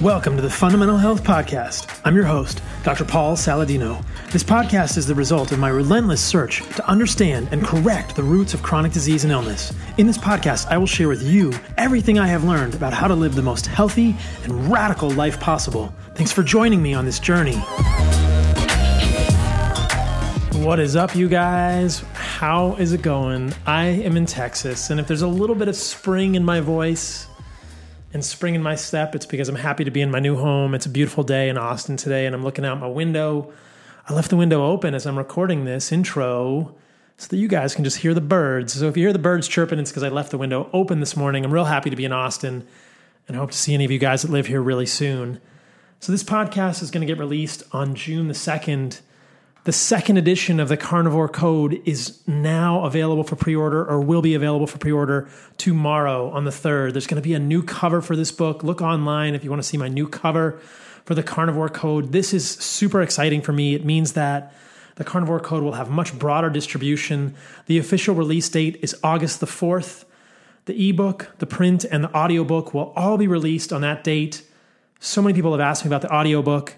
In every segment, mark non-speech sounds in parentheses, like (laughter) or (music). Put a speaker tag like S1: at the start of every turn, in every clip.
S1: Welcome to the Fundamental Health Podcast. I'm your host, Dr. Paul Saladino. This podcast is the result of my relentless search to understand and correct the roots of chronic disease and illness. In this podcast, I will share with you everything I have learned about how to live the most healthy and radical life possible. Thanks for joining me on this journey. What is up, you guys? How is it going? I am in Texas, and if there's a little bit of spring in my voice, and spring in my step. It's because I'm happy to be in my new home. It's a beautiful day in Austin today, and I'm looking out my window. I left the window open as I'm recording this intro so that you guys can just hear the birds. So if you hear the birds chirping, it's because I left the window open this morning. I'm real happy to be in Austin and I hope to see any of you guys that live here really soon. So this podcast is going to get released on June the 2nd. The second edition of the Carnivore Code is now available for pre order or will be available for pre order tomorrow on the 3rd. There's going to be a new cover for this book. Look online if you want to see my new cover for the Carnivore Code. This is super exciting for me. It means that the Carnivore Code will have much broader distribution. The official release date is August the 4th. The ebook, the print, and the audiobook will all be released on that date. So many people have asked me about the audiobook.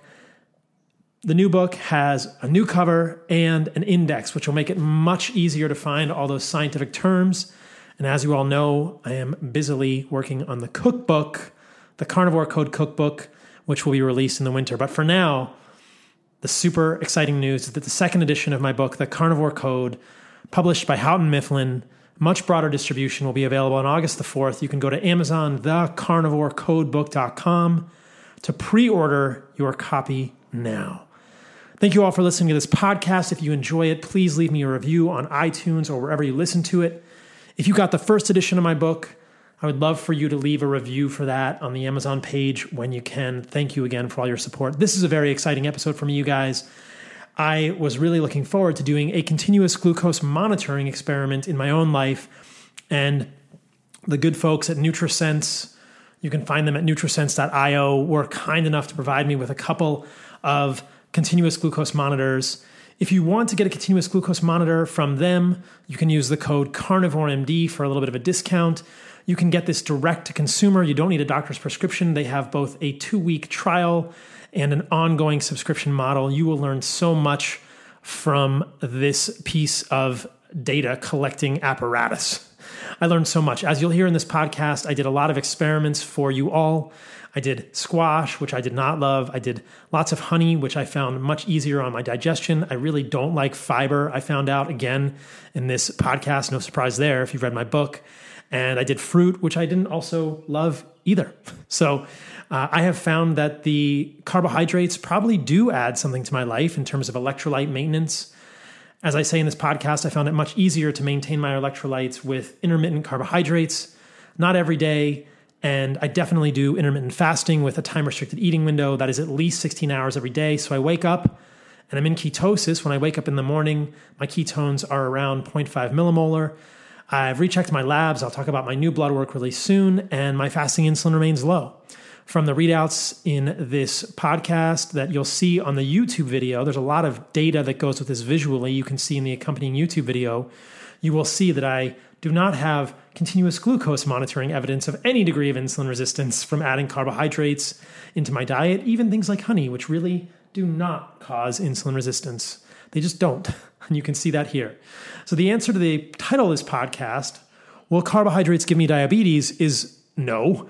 S1: The new book has a new cover and an index, which will make it much easier to find all those scientific terms. And as you all know, I am busily working on the cookbook, the Carnivore Code cookbook, which will be released in the winter. But for now, the super exciting news is that the second edition of my book, The Carnivore Code, published by Houghton Mifflin, much broader distribution will be available on August the 4th. You can go to Amazon, thecarnivorecodebook.com to pre order your copy now. Thank you all for listening to this podcast. If you enjoy it, please leave me a review on iTunes or wherever you listen to it. If you got the first edition of my book, I would love for you to leave a review for that on the Amazon page when you can. Thank you again for all your support. This is a very exciting episode for me, you guys. I was really looking forward to doing a continuous glucose monitoring experiment in my own life. And the good folks at NutriSense, you can find them at nutrisense.io, were kind enough to provide me with a couple of continuous glucose monitors. If you want to get a continuous glucose monitor from them, you can use the code CarnivoreMD for a little bit of a discount. You can get this direct to consumer. You don't need a doctor's prescription. They have both a two week trial and an ongoing subscription model. You will learn so much from this piece of data collecting apparatus. I learned so much. As you'll hear in this podcast, I did a lot of experiments for you all. I did squash, which I did not love. I did lots of honey, which I found much easier on my digestion. I really don't like fiber. I found out again in this podcast, no surprise there if you've read my book. And I did fruit, which I didn't also love either. (laughs) So uh, I have found that the carbohydrates probably do add something to my life in terms of electrolyte maintenance. As I say in this podcast, I found it much easier to maintain my electrolytes with intermittent carbohydrates, not every day and I definitely do intermittent fasting with a time restricted eating window that is at least 16 hours every day. So I wake up and I'm in ketosis. When I wake up in the morning, my ketones are around 0.5 millimolar. I've rechecked my labs. I'll talk about my new blood work really soon, and my fasting insulin remains low. From the readouts in this podcast that you'll see on the YouTube video, there's a lot of data that goes with this visually. You can see in the accompanying YouTube video. You will see that I do not have continuous glucose monitoring evidence of any degree of insulin resistance from adding carbohydrates into my diet, even things like honey, which really do not cause insulin resistance. They just don't. (laughs) And you can see that here. So, the answer to the title of this podcast, Will carbohydrates give me diabetes? is no.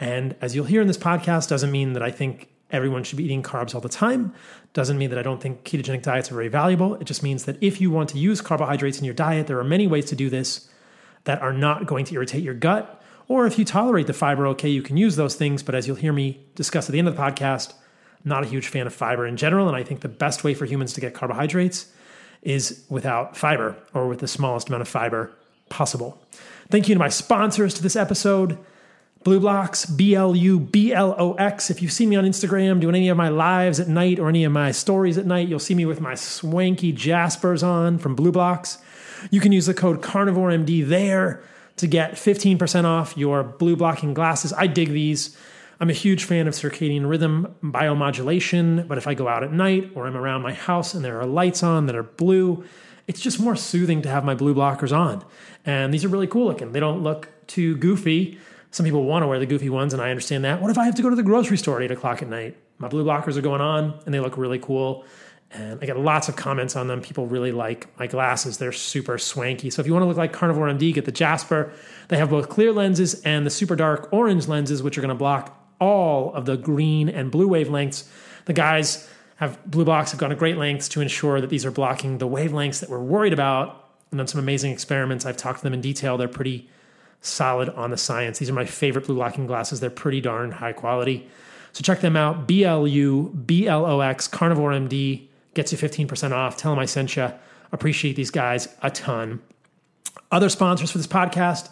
S1: And as you'll hear in this podcast, doesn't mean that I think everyone should be eating carbs all the time. Doesn't mean that I don't think ketogenic diets are very valuable. It just means that if you want to use carbohydrates in your diet, there are many ways to do this that are not going to irritate your gut. Or if you tolerate the fiber okay, you can use those things. But as you'll hear me discuss at the end of the podcast, I'm not a huge fan of fiber in general. And I think the best way for humans to get carbohydrates is without fiber or with the smallest amount of fiber possible. Thank you to my sponsors to this episode. BLUblox, B L U B L O X. If you've seen me on Instagram doing any of my lives at night or any of my stories at night, you'll see me with my swanky Jaspers on from BLUblox. You can use the code CarnivoreMD there to get 15% off your blue blocking glasses. I dig these. I'm a huge fan of circadian rhythm biomodulation, but if I go out at night or I'm around my house and there are lights on that are blue, it's just more soothing to have my blue blockers on. And these are really cool looking. They don't look too goofy. Some people want to wear the goofy ones, and I understand that. What if I have to go to the grocery store at eight o'clock at night? My blue blockers are going on, and they look really cool. And I get lots of comments on them. People really like my glasses. They're super swanky. So if you want to look like Carnivore MD, get the Jasper. They have both clear lenses and the super dark orange lenses, which are going to block all of the green and blue wavelengths. The guys have BLUblox have gone to great lengths to ensure that these are blocking the wavelengths that we're worried about. And done some amazing experiments. I've talked to them in detail. They're pretty solid on the science. These are my favorite blue blocking glasses. They're pretty darn high quality. So check them out. B L U B L O X Carnivore MD gets you 15% off. Tell them I sent you. Appreciate these guys a ton. Other sponsors for this podcast,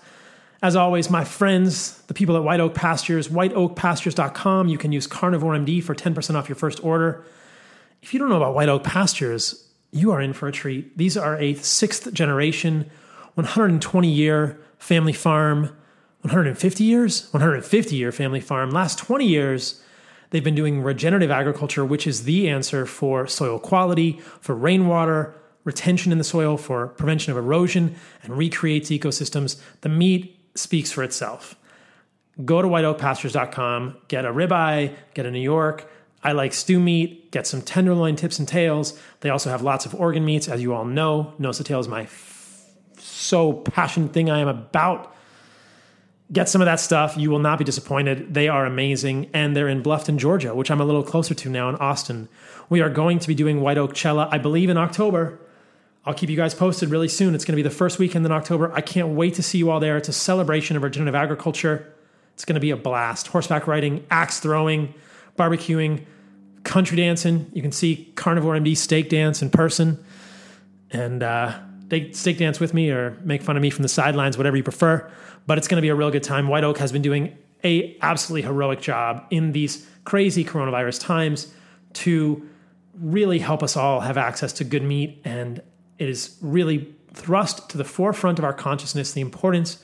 S1: as always, my friends, the people at White Oak Pastures, whiteoakpastures.com. You can use Carnivore MD for 10% off your first order. If you don't know about White Oak Pastures, you are in for a treat. These are a sixth generation, 120 year family farm, 150 years, 150 year family farm. Last 20 years, they've been doing regenerative agriculture, which is the answer for soil quality, for rainwater retention in the soil, for prevention of erosion, and recreates ecosystems. The meat speaks for itself. Go to whiteoakpastures.com, get a ribeye, get a New York. I like stew meat, get some tenderloin tips and tails. They also have lots of organ meats, as you all know. Nose to tail is my f- so passionate thing I am about. Get some of that stuff. You will not be disappointed. They are amazing. And they're in Bluffton, Georgia, which I'm a little closer to now in Austin. We are going to be doing White Oak Cella, I believe, in October. I'll keep you guys posted really soon. It's going to be the first weekend in October. I can't wait to see you all there. It's a celebration of regenerative agriculture. It's going to be a blast. Horseback riding, axe throwing, barbecuing, country dancing. You can see Carnivore MD steak dance in person. And uh, steak dance with me or make fun of me from the sidelines, whatever you prefer. But it's going to be a real good time. White Oak has been doing a absolutely heroic job in these crazy coronavirus times to really help us all have access to good meat and it is really thrust to the forefront of our consciousness the importance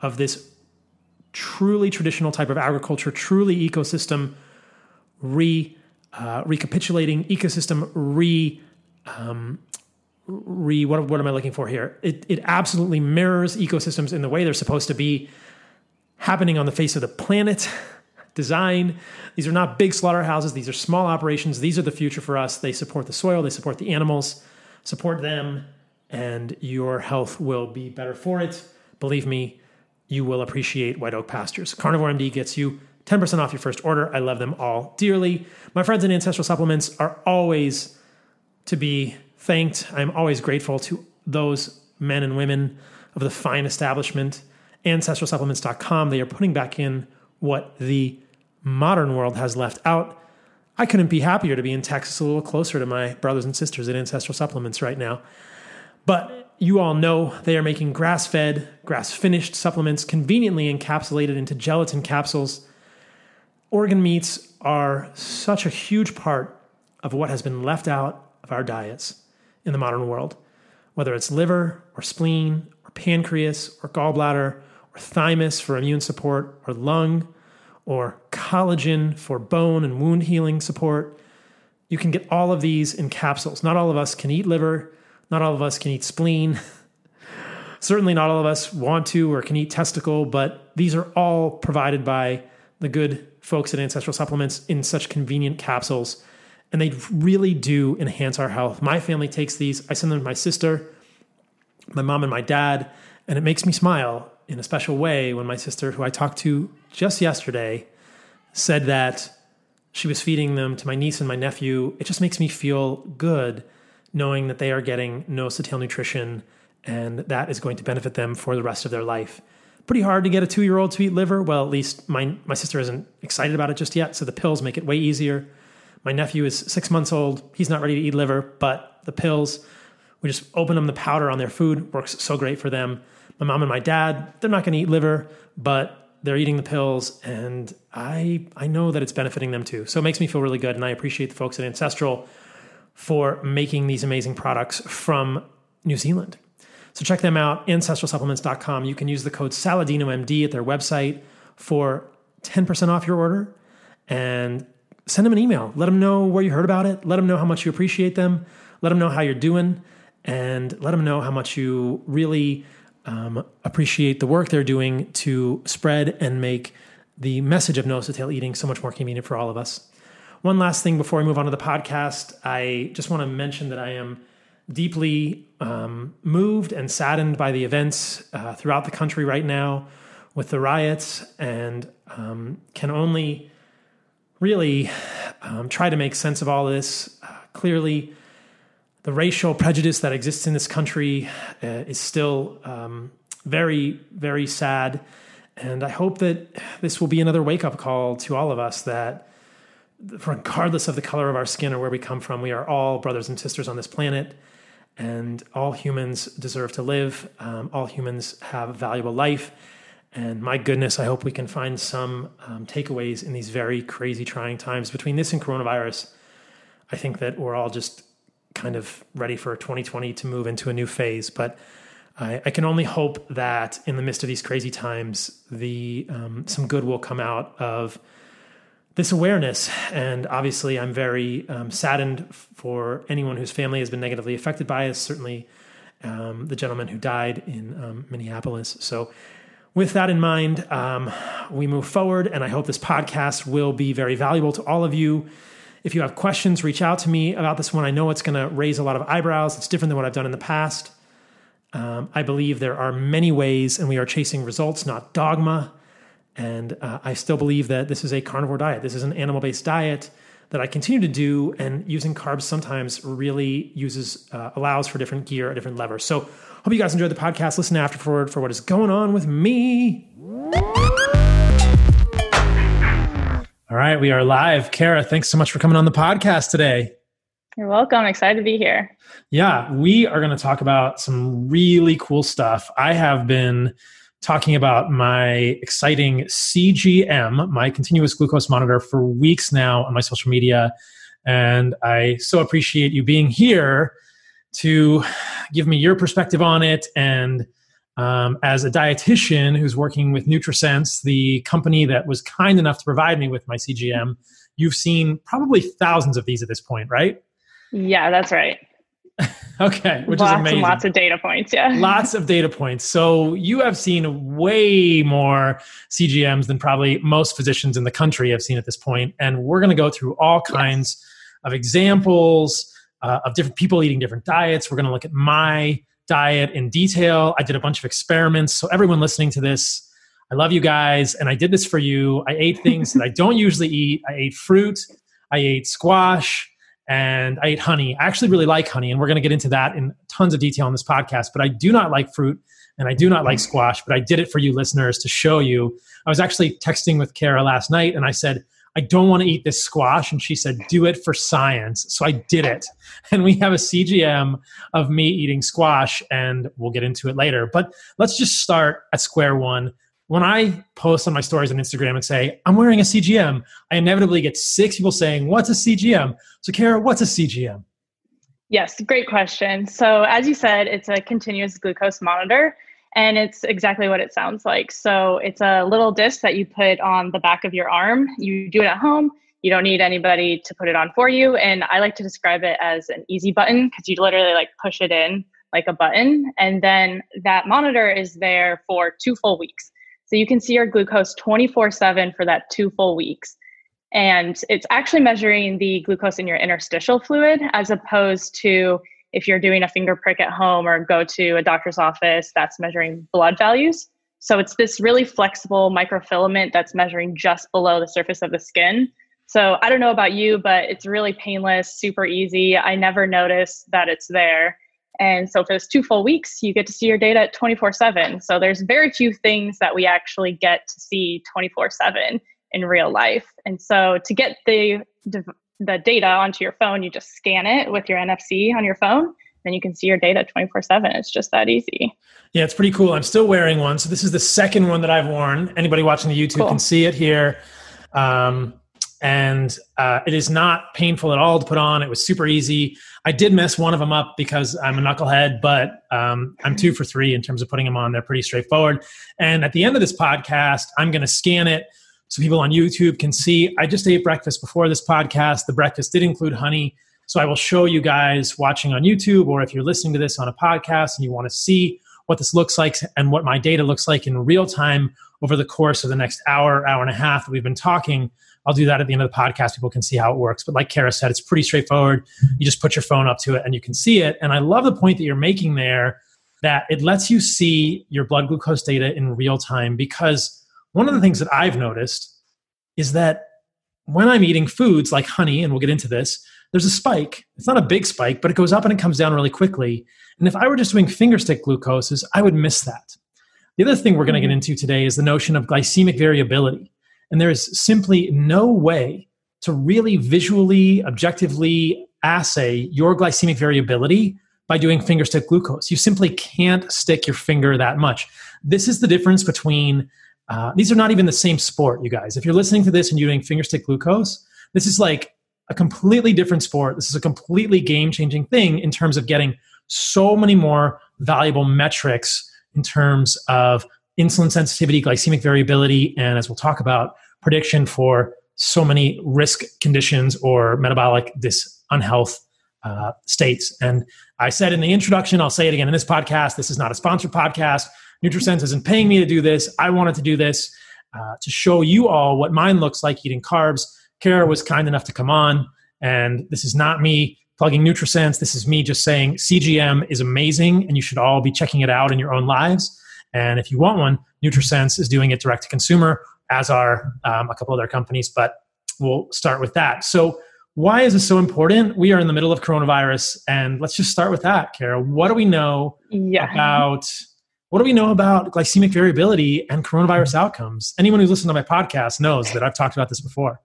S1: of this truly traditional type of agriculture, truly ecosystem re uh, recapitulating, ecosystem re um, re what, what am I looking for here? It it absolutely mirrors ecosystems in the way they're supposed to be happening on the face of the planet. (laughs) Design. These are not big slaughterhouses. These are small operations. These are the future for us. They support the soil. They support the animals support them, and your health will be better for it. Believe me, you will appreciate White Oak Pastures. Carnivore MD gets you 10% off your first order. I love them all dearly. My friends in Ancestral Supplements are always to be thanked. I'm always grateful to those men and women of the fine establishment. AncestralSupplements.com. They are putting back in what the modern world has left out I couldn't be happier to be in Texas a little closer to my brothers and sisters at Ancestral Supplements right now. But you all know they are making grass fed, grass finished supplements conveniently encapsulated into gelatin capsules. Organ meats are such a huge part of what has been left out of our diets in the modern world, whether it's liver or spleen or pancreas or gallbladder or thymus for immune support or lung or collagen for bone and wound healing support. You can get all of these in capsules. Not all of us can eat liver, not all of us can eat spleen. (laughs) Certainly, not all of us want to or can eat testicle, but these are all provided by the good folks at Ancestral Supplements in such convenient capsules. And they really do enhance our health. My family takes these. I send them to my sister, my mom, and my dad, and it makes me smile in a special way when my sister, who I talked to just yesterday, said that she was feeding them to my niece and my nephew. It just makes me feel good knowing that they are getting nose to tail nutrition and that is going to benefit them for the rest of their life. Pretty hard to get a two year old to eat liver. Well, at least my, my sister isn't excited about it just yet, so the pills make it way easier. My nephew is six months old. He's not ready to eat liver, but the pills, we just open them the powder on their food, works so great for them my mom and my dad, they're not going to eat liver, but they're eating the pills and I I know that it's benefiting them too. So it makes me feel really good and I appreciate the folks at Ancestral for making these amazing products from New Zealand. So check them out, ancestralsupplements.com. You can use the code SaladinoMD at their website for 10% off your order and send them an email. Let them know where you heard about it. Let them know how much you appreciate them. Let them know how you're doing and let them know how much you really um, appreciate the work they're doing to spread and make the message of nose to tail eating so much more convenient for all of us. One last thing before we move on to the podcast, I just want to mention that I am deeply um, moved and saddened by the events uh, throughout the country right now with the riots, and um, can only really um, try to make sense of all this. Uh, clearly, the racial prejudice that exists in this country uh, is still um, very, very sad. And I hope that this will be another wake up call to all of us that, regardless of the color of our skin or where we come from, we are all brothers and sisters on this planet. And all humans deserve to live. Um, all humans have valuable life. And my goodness, I hope we can find some um, takeaways in these very crazy, trying times. Between this and coronavirus, I think that we're all just kind of ready for 2020 to move into a new phase. But I, I can only hope that in the midst of these crazy times, the um, some good will come out of this awareness. And obviously, I'm very um, saddened for anyone whose family has been negatively affected by it. Certainly, um, the gentleman who died in um, Minneapolis. So. With that in mind, um, we move forward, and I hope this podcast will be very valuable to all of you. If you have questions, reach out to me about this one. I know it's going to raise a lot of eyebrows. It's different than what I've done in the past. Um, I believe there are many ways, and we are chasing results, not dogma. And uh, I still believe that this is a carnivore diet. This is an animal based diet that I continue to do, and using carbs sometimes really uses uh, allows for different gear, a different lever. So, hope you guys enjoyed the podcast. Listen afterward for what is going on with me. All right, we are live. Kara, thanks so much for coming on the podcast today.
S2: You're welcome. Excited to be here.
S1: Yeah, we are going to talk about some really cool stuff. I have been talking about my exciting CGM, my continuous glucose monitor, for weeks now on my social media. And I so appreciate you being here to give me your perspective on it and um, as a dietitian who's working with NutriSense, the company that was kind enough to provide me with my CGM, you've seen probably thousands of these at this point, right?
S2: Yeah, that's right. (laughs)
S1: okay, which
S2: lots
S1: is amazing.
S2: And lots of data points, yeah. (laughs)
S1: Lots of data points. So you have seen way more CGMs than probably most physicians in the country have seen at this point, and we're going to go through all kinds yes. of examples uh, of different people eating different diets. We're going to look at my diet in detail. I did a bunch of experiments. So, everyone listening to this, I love you guys. And I did this for you. I ate things that I don't usually eat. I ate fruit, I ate squash, and I ate honey. I actually really like honey. And we're going to get into that in tons of detail on this podcast. But I do not like fruit and I do not like squash. But I did it for you listeners to show you. I was actually texting with Kara last night and I said, I don't want to eat this squash. And she said, do it for science. So I did it. (laughs) And we have a CGM of me eating squash, and we'll get into it later. But let's just start at square one. When I post on my stories on Instagram and say, I'm wearing a CGM, I inevitably get six people saying, What's a CGM? So, Kara, what's a CGM?
S2: Yes, great question. So, as you said, it's a continuous glucose monitor and it's exactly what it sounds like. So it's a little disc that you put on the back of your arm. You do it at home. You don't need anybody to put it on for you. And I like to describe it as an easy button because you literally like push it in like a button. And then that monitor is there for two full weeks. So you can see your glucose 24 7 for that two full weeks. And it's actually measuring the glucose in your interstitial fluid as opposed to if you're doing a finger prick at home or go to a doctor's office that's measuring blood values. So it's this really flexible microfilament that's measuring just below the surface of the skin. So I don't know about you, but it's really painless, super easy. I never notice that it's there. And so for those two full weeks, you get to see your data at 24 7. So there's very few things that we actually get to see 24 7 in real life. And so to get the the data onto your phone. You just scan it with your NFC on your phone. Then you can see your data 24 7. It's just that easy.
S1: Yeah, it's pretty cool. I'm still wearing one. So this is the second one that I've worn. Anybody watching the YouTube cool. can see it here. Um, and uh, it is not painful at all to put on. It was super easy. I did mess one of them up because I'm a knucklehead, but um, I'm two for three in terms of putting them on. They're pretty straightforward. And at the end of this podcast, I'm going to scan it so people on YouTube can see. I just ate breakfast before this podcast. The breakfast did include honey. So I will show you guys watching on YouTube, or if you're listening to this on a podcast and you want to see what this looks like and what my data looks like in real time over the course of the next hour, hour and a half that we've been talking. I'll do that at the end of the podcast. People can see how it works. But like Kara said, it's pretty straightforward. You just put your phone up to it and you can see it. And I love the point that you're making there that it lets you see your blood glucose data in real time because one of the things that I've noticed is that when I'm eating foods like honey, and we'll get into this, there's a spike. It's not a big spike, but it goes up and it comes down really quickly. And if I were just doing finger stick glucoses, I would miss that. The other thing we're going to get mm-hmm. into today is the notion of glycemic variability. And there is simply no way to really visually, objectively assay your glycemic variability by doing finger stick glucose. You simply can't stick your finger that much. This is the difference between, uh, these are not even the same sport, you guys. If you're listening to this and you're doing finger stick glucose, this is like a completely different sport. This is a completely game changing thing in terms of getting so many more valuable metrics in terms of insulin sensitivity, glycemic variability, and as we'll talk about, prediction for so many risk conditions or metabolic dis unhealth uh, states. And I said in the introduction, I'll say it again in this podcast. This is not a sponsored podcast. NutriSense isn't paying me to do this. I wanted to do this uh, to show you all what mine looks like eating carbs. Kara was kind enough to come on, and this is not me plugging NutriSense. This is me just saying CGM is amazing, and you should all be checking it out in your own lives. And if you want one, NutriSense is doing it direct to consumer, as are um, a couple other companies. But we'll start with that. So, why is this so important? We are in the middle of coronavirus, and let's just start with that, Kara. What do we know yeah. about what do we know about glycemic variability and coronavirus outcomes? Anyone who's listened to my podcast knows that I've talked about this before.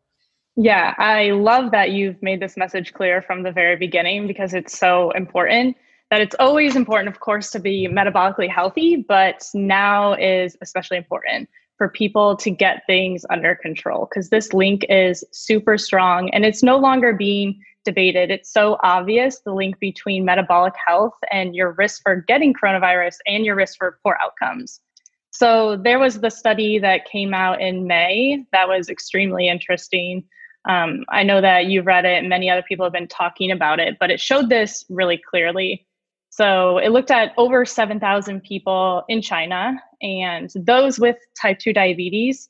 S2: Yeah, I love that you've made this message clear from the very beginning because it's so important. That it's always important, of course, to be metabolically healthy, but now is especially important for people to get things under control because this link is super strong and it's no longer being debated. It's so obvious the link between metabolic health and your risk for getting coronavirus and your risk for poor outcomes. So there was the study that came out in May that was extremely interesting. Um, I know that you've read it and many other people have been talking about it, but it showed this really clearly. So it looked at over 7,000 people in China, and those with type 2 diabetes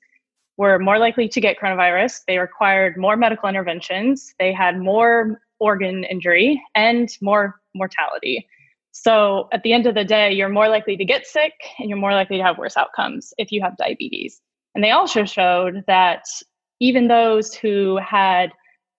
S2: were more likely to get coronavirus. They required more medical interventions, they had more organ injury, and more mortality. So at the end of the day, you're more likely to get sick and you're more likely to have worse outcomes if you have diabetes. And they also showed that even those who had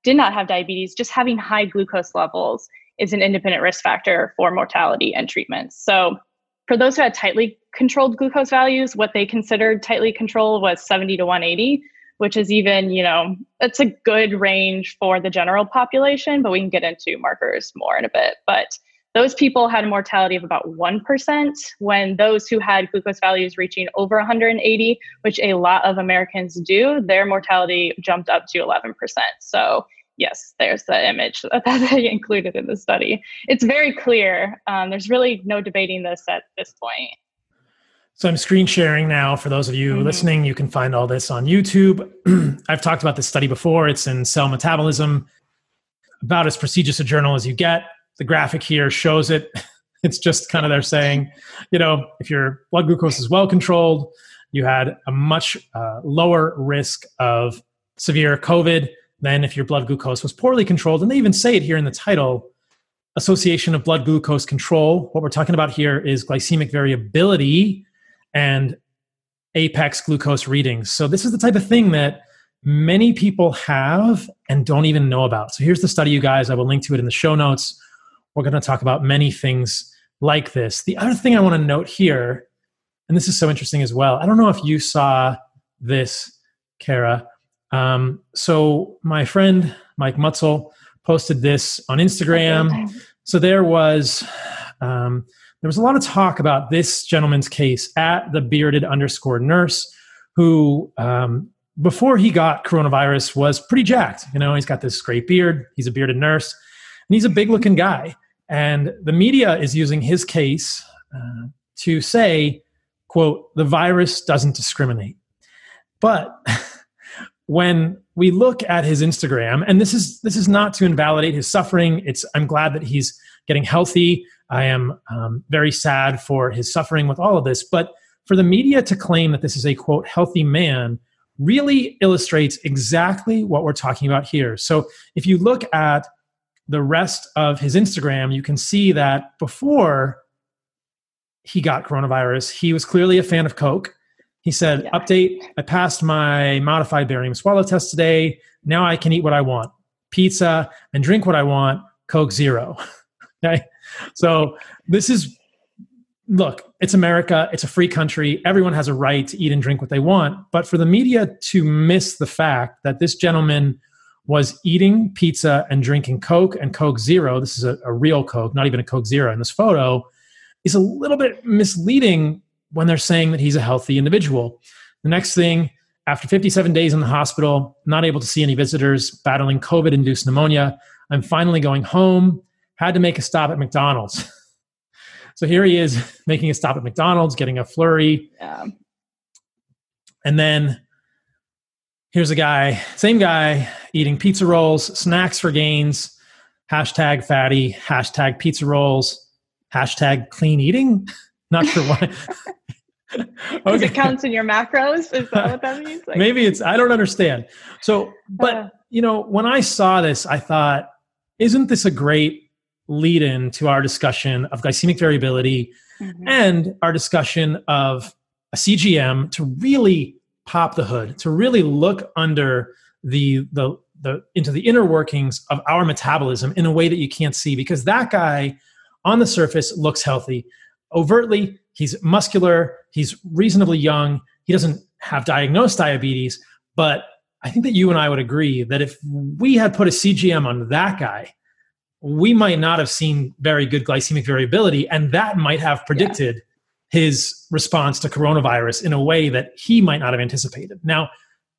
S2: did not have diabetes, just having high glucose levels is an independent risk factor for mortality and treatments. So, for those who had tightly controlled glucose values, what they considered tightly controlled was 70 to 180, which is even, you know, it's a good range for the general population, but we can get into markers more in a bit. But those people had a mortality of about 1%, when those who had glucose values reaching over 180, which a lot of Americans do, their mortality jumped up to 11%. So yes, there's the image (laughs) that they included in the study. It's very clear. Um, there's really no debating this at this point.
S1: So I'm screen sharing now for those of you mm-hmm. listening. You can find all this on YouTube. (clears throat) I've talked about this study before. It's in Cell Metabolism, about as prestigious a journal as you get. The graphic here shows it. (laughs) It's just kind of they're saying, you know, if your blood glucose is well controlled, you had a much uh, lower risk of severe COVID than if your blood glucose was poorly controlled. And they even say it here in the title Association of Blood Glucose Control. What we're talking about here is glycemic variability and apex glucose readings. So, this is the type of thing that many people have and don't even know about. So, here's the study, you guys. I will link to it in the show notes. We're going to talk about many things like this. The other thing I want to note here, and this is so interesting as well, I don't know if you saw this, Kara, um, so my friend Mike Mutzel posted this on Instagram. So there was um, there was a lot of talk about this gentleman's case at the bearded underscore nurse who um, before he got coronavirus was pretty jacked. You know, he's got this great beard. He's a bearded nurse, and he's a big looking guy. And the media is using his case uh, to say, "quote The virus doesn't discriminate." But (laughs) when we look at his Instagram, and this is this is not to invalidate his suffering. It's I'm glad that he's getting healthy. I am um, very sad for his suffering with all of this, but for the media to claim that this is a quote healthy man really illustrates exactly what we're talking about here. So if you look at the rest of his Instagram, you can see that before he got coronavirus, he was clearly a fan of Coke. He said, yeah. Update, I passed my modified barium swallow test today. Now I can eat what I want pizza and drink what I want, Coke Zero. (laughs) okay. So this is, look, it's America. It's a free country. Everyone has a right to eat and drink what they want. But for the media to miss the fact that this gentleman was eating pizza and drinking Coke and Coke Zero, this is a, a real Coke, not even a Coke Zero in this photo, is a little bit misleading when they're saying that he's a healthy individual. The next thing, after 57 days in the hospital, not able to see any visitors, battling COVID induced pneumonia, I'm finally going home. Had to make a stop at McDonald's. (laughs) so here he is (laughs) making a stop at McDonald's, getting a flurry. Yeah. And then here's a guy, same guy, eating pizza rolls, snacks for gains, hashtag fatty, hashtag pizza rolls, hashtag clean eating. (laughs) Not sure why. (laughs)
S2: okay. it counts in your macros. Is that what that (laughs) means?
S1: Like, Maybe it's, I don't understand. So, but, uh, you know, when I saw this, I thought, isn't this a great lead in to our discussion of glycemic variability mm-hmm. and our discussion of a CGM to really pop the hood, to really look under the, the, the into the inner workings of our metabolism in a way that you can't see because that guy on the surface looks healthy overtly. He's muscular. He's reasonably young. He doesn't have diagnosed diabetes but i think that you and i would agree that if we had put a cgm on that guy we might not have seen very good glycemic variability and that might have predicted yeah. his response to coronavirus in a way that he might not have anticipated. Now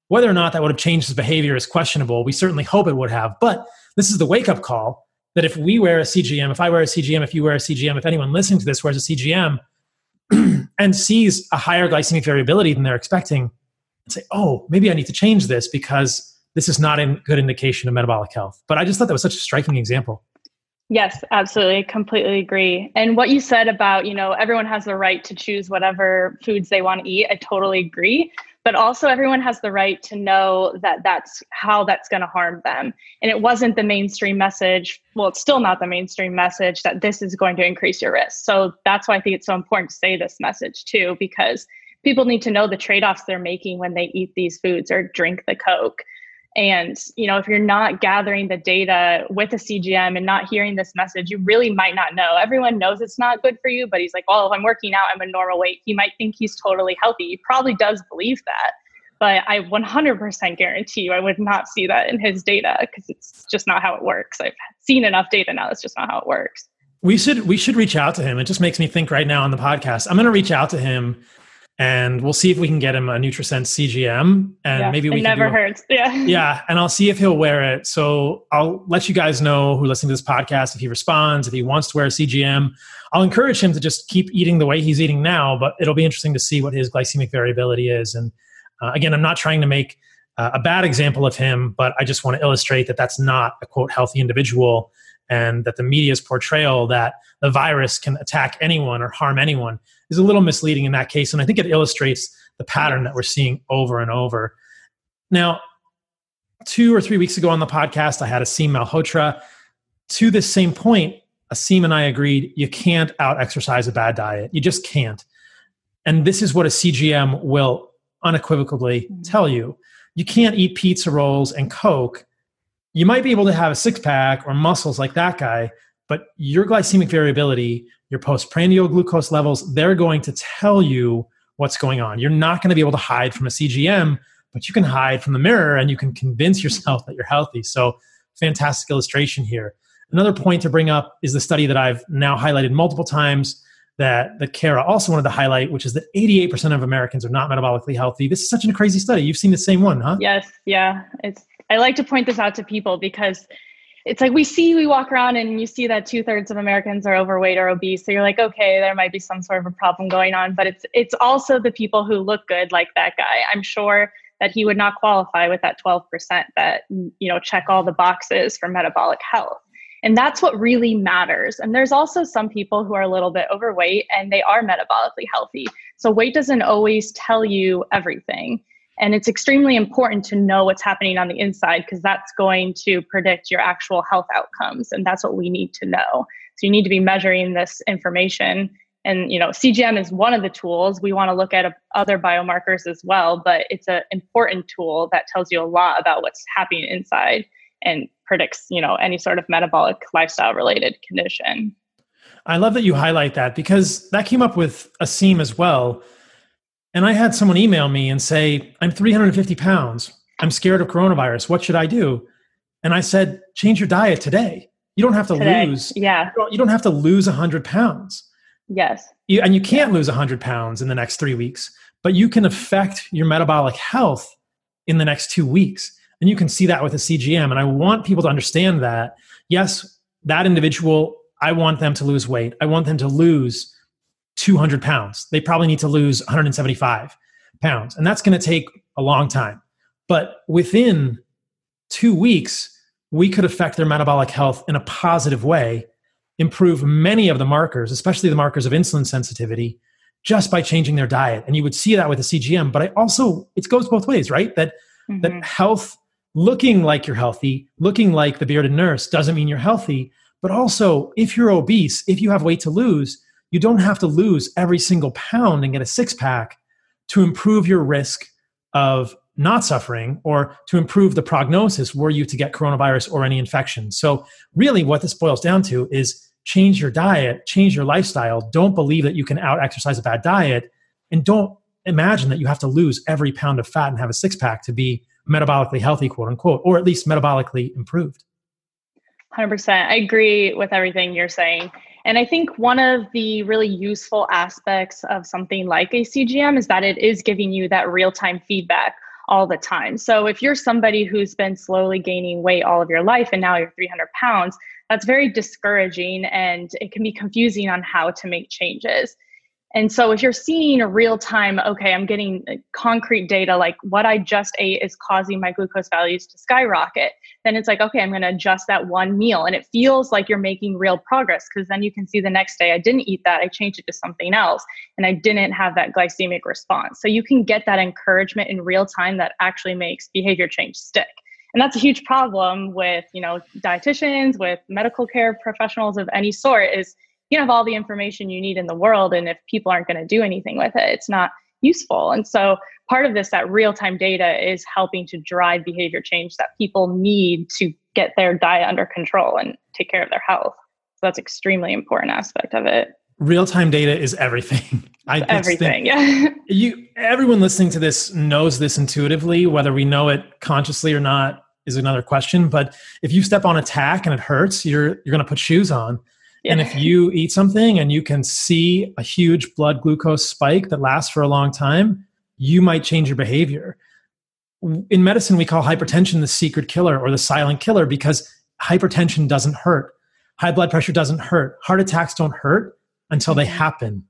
S1: whether or not that would have changed his behavior is questionable. We certainly hope it would have but this is the wake up call that if we wear a CGM, if I wear a CGM, if you wear a CGM, if anyone listening to this wears a CGM (clears throat) and sees a higher glycemic variability than they're expecting, and say, oh, maybe I need to change this because this is not a good indication of metabolic health. But I just thought that was such a striking example.
S2: Yes, absolutely. Completely agree. And what you said about, you know, everyone has the right to choose whatever foods they want to eat, I totally agree but also everyone has the right to know that that's how that's going to harm them. And it wasn't the mainstream message well it's still not the mainstream message that this is going to increase your risk. So that's why i think it's so important to say this message too because people need to know the trade-offs they're making when they eat these foods or drink the coke and you know, if you're not gathering the data with a CGM and not hearing this message, you really might not know. Everyone knows it's not good for you, but he's like, well, if I'm working out, I'm a normal weight. He might think he's totally healthy. He probably does believe that. But I 100% guarantee you, I would not see that in his data because it's just not how it works. I've seen enough data now. That's just not how it works.
S1: We should we should reach out to him. It just makes me think right now on the podcast. I'm going to reach out to him and we'll see if we can get him a NutriSense CGM, and yeah, maybe we
S2: never hurts. (laughs) Yeah,
S1: yeah, and I'll see if he'll wear it. So I'll let you guys know who listen to this podcast if he responds, if he wants to wear a CGM. I'll encourage him to just keep eating the way he's eating now, but it'll be interesting to see what his glycemic variability is. And uh, again, I'm not trying to make uh, a bad example of him, but I just want to illustrate that that's not a quote healthy individual, and that the media's portrayal that the virus can attack anyone or harm anyone is a little misleading in that case. And I think it illustrates the pattern that we're seeing over and over. Now, two or three weeks ago on the podcast, I had Aseem Malhotra. To this same point, Aseem and I agreed you can't out exercise a bad diet. You just can't. And this is what a CGM will unequivocally mm-hmm. tell you. You can't eat pizza rolls and Coke. You might be able to have a six pack or muscles like that guy, but your glycemic variability, your postprandial glucose levels, they're going to tell you what's going on. You're not going to be able to hide from a CGM, but you can hide from the mirror and you can convince yourself that you're healthy. So, fantastic illustration here. Another point to bring up is the study that I've now highlighted multiple times that, that Kara also wanted to highlight, which is that 88% of Americans are not metabolically healthy. This is such a crazy study. You've seen the same one, huh?
S2: Yes, yeah. It's I like to point this out to people because it's like we see we walk around and you see that two thirds of Americans are overweight or obese. So you're like, okay, there might be some sort of a problem going on. But it's it's also the people who look good, like that guy. I'm sure that he would not qualify with that 12% that you know check all the boxes for metabolic health and that's what really matters and there's also some people who are a little bit overweight and they are metabolically healthy so weight doesn't always tell you everything and it's extremely important to know what's happening on the inside because that's going to predict your actual health outcomes. And that's what we need to know. So you need to be measuring this information. And you know, CGM is one of the tools. We want to look at other biomarkers as well, but it's an important tool that tells you a lot about what's happening inside and predicts, you know, any sort of metabolic lifestyle related condition.
S1: I love that you highlight that because that came up with Aseem as well and I had someone email me and say, I'm 350 pounds. I'm scared of coronavirus. What should I do? And I said, change your diet today. You don't have to today. lose.
S2: Yeah.
S1: You don't have to lose 100 pounds.
S2: Yes.
S1: You, and you can't lose 100 pounds in the next three weeks, but you can affect your metabolic health in the next two weeks. And you can see that with a CGM. And I want people to understand that, yes, that individual, I want them to lose weight. I want them to lose 200 pounds. They probably need to lose 175 pounds. And that's going to take a long time. But within two weeks, we could affect their metabolic health in a positive way, improve many of the markers, especially the markers of insulin sensitivity, just by changing their diet. And you would see that with a CGM. But I also, it goes both ways, right? That, mm-hmm. that health, looking like you're healthy, looking like the bearded nurse doesn't mean you're healthy. But also, if you're obese, if you have weight to lose, you don't have to lose every single pound and get a six pack to improve your risk of not suffering or to improve the prognosis were you to get coronavirus or any infection. So, really, what this boils down to is change your diet, change your lifestyle. Don't believe that you can out exercise a bad diet, and don't imagine that you have to lose every pound of fat and have a six pack to be metabolically healthy, quote unquote, or at least metabolically improved.
S2: 100%. I agree with everything you're saying. And I think one of the really useful aspects of something like a CGM is that it is giving you that real time feedback all the time. So if you're somebody who's been slowly gaining weight all of your life and now you're 300 pounds, that's very discouraging and it can be confusing on how to make changes. And so if you're seeing a real time, okay, I'm getting uh, concrete data like what I just ate is causing my glucose values to skyrocket, then it's like, okay, I'm going to adjust that one meal. And it feels like you're making real progress because then you can see the next day I didn't eat that, I changed it to something else, and I didn't have that glycemic response. So you can get that encouragement in real time that actually makes behavior change stick. And that's a huge problem with, you know, dietitians, with medical care professionals of any sort is you have all the information you need in the world and if people aren't going to do anything with it it's not useful. And so part of this that real-time data is helping to drive behavior change that people need to get their diet under control and take care of their health. So that's extremely important aspect of it.
S1: Real-time data is everything. (laughs)
S2: I, everything yeah.
S1: You everyone listening to this knows this intuitively whether we know it consciously or not is another question but if you step on a tack and it hurts you're you're going to put shoes on yeah. And if you eat something and you can see a huge blood glucose spike that lasts for a long time, you might change your behavior. In medicine, we call hypertension the secret killer or the silent killer because hypertension doesn't hurt. High blood pressure doesn't hurt. Heart attacks don't hurt until they mm-hmm. happen.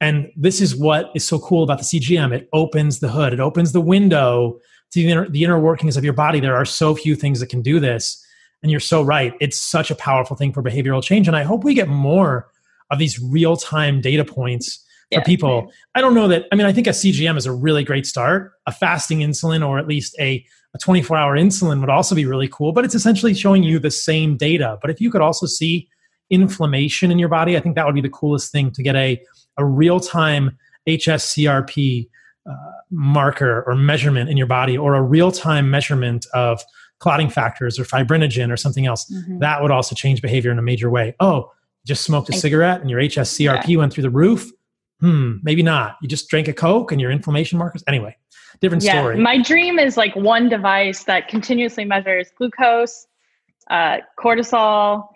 S1: And this is what is so cool about the CGM. It opens the hood, it opens the window to the inner, the inner workings of your body. There are so few things that can do this. And you're so right. It's such a powerful thing for behavioral change. And I hope we get more of these real time data points for yeah, people. I don't know that, I mean, I think a CGM is a really great start. A fasting insulin or at least a, a 24 hour insulin would also be really cool, but it's essentially showing you the same data. But if you could also see inflammation in your body, I think that would be the coolest thing to get a, a real time HSCRP uh, marker or measurement in your body or a real time measurement of clotting factors or fibrinogen or something else, mm-hmm. that would also change behavior in a major way. Oh, just smoked a cigarette and your HSCRP yeah. went through the roof. Hmm, maybe not. You just drank a Coke and your inflammation markers. Anyway, different yeah, story.
S2: My dream is like one device that continuously measures glucose, uh, cortisol,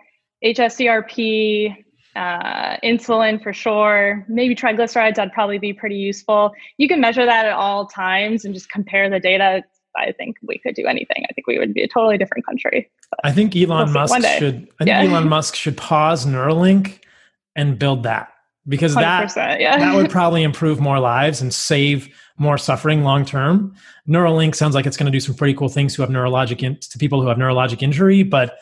S2: HSCRP, uh, insulin for sure. Maybe triglycerides, that'd probably be pretty useful. You can measure that at all times and just compare the data. I think we could do anything. I think we would be a totally different country.
S1: I think Elon we'll Musk should. I think yeah. Elon (laughs) Musk should pause Neuralink and build that. because that yeah. that would (laughs) probably improve more lives and save more suffering long term. Neuralink sounds like it's going to do some pretty cool things to have neurologic in, to people who have neurologic injury, but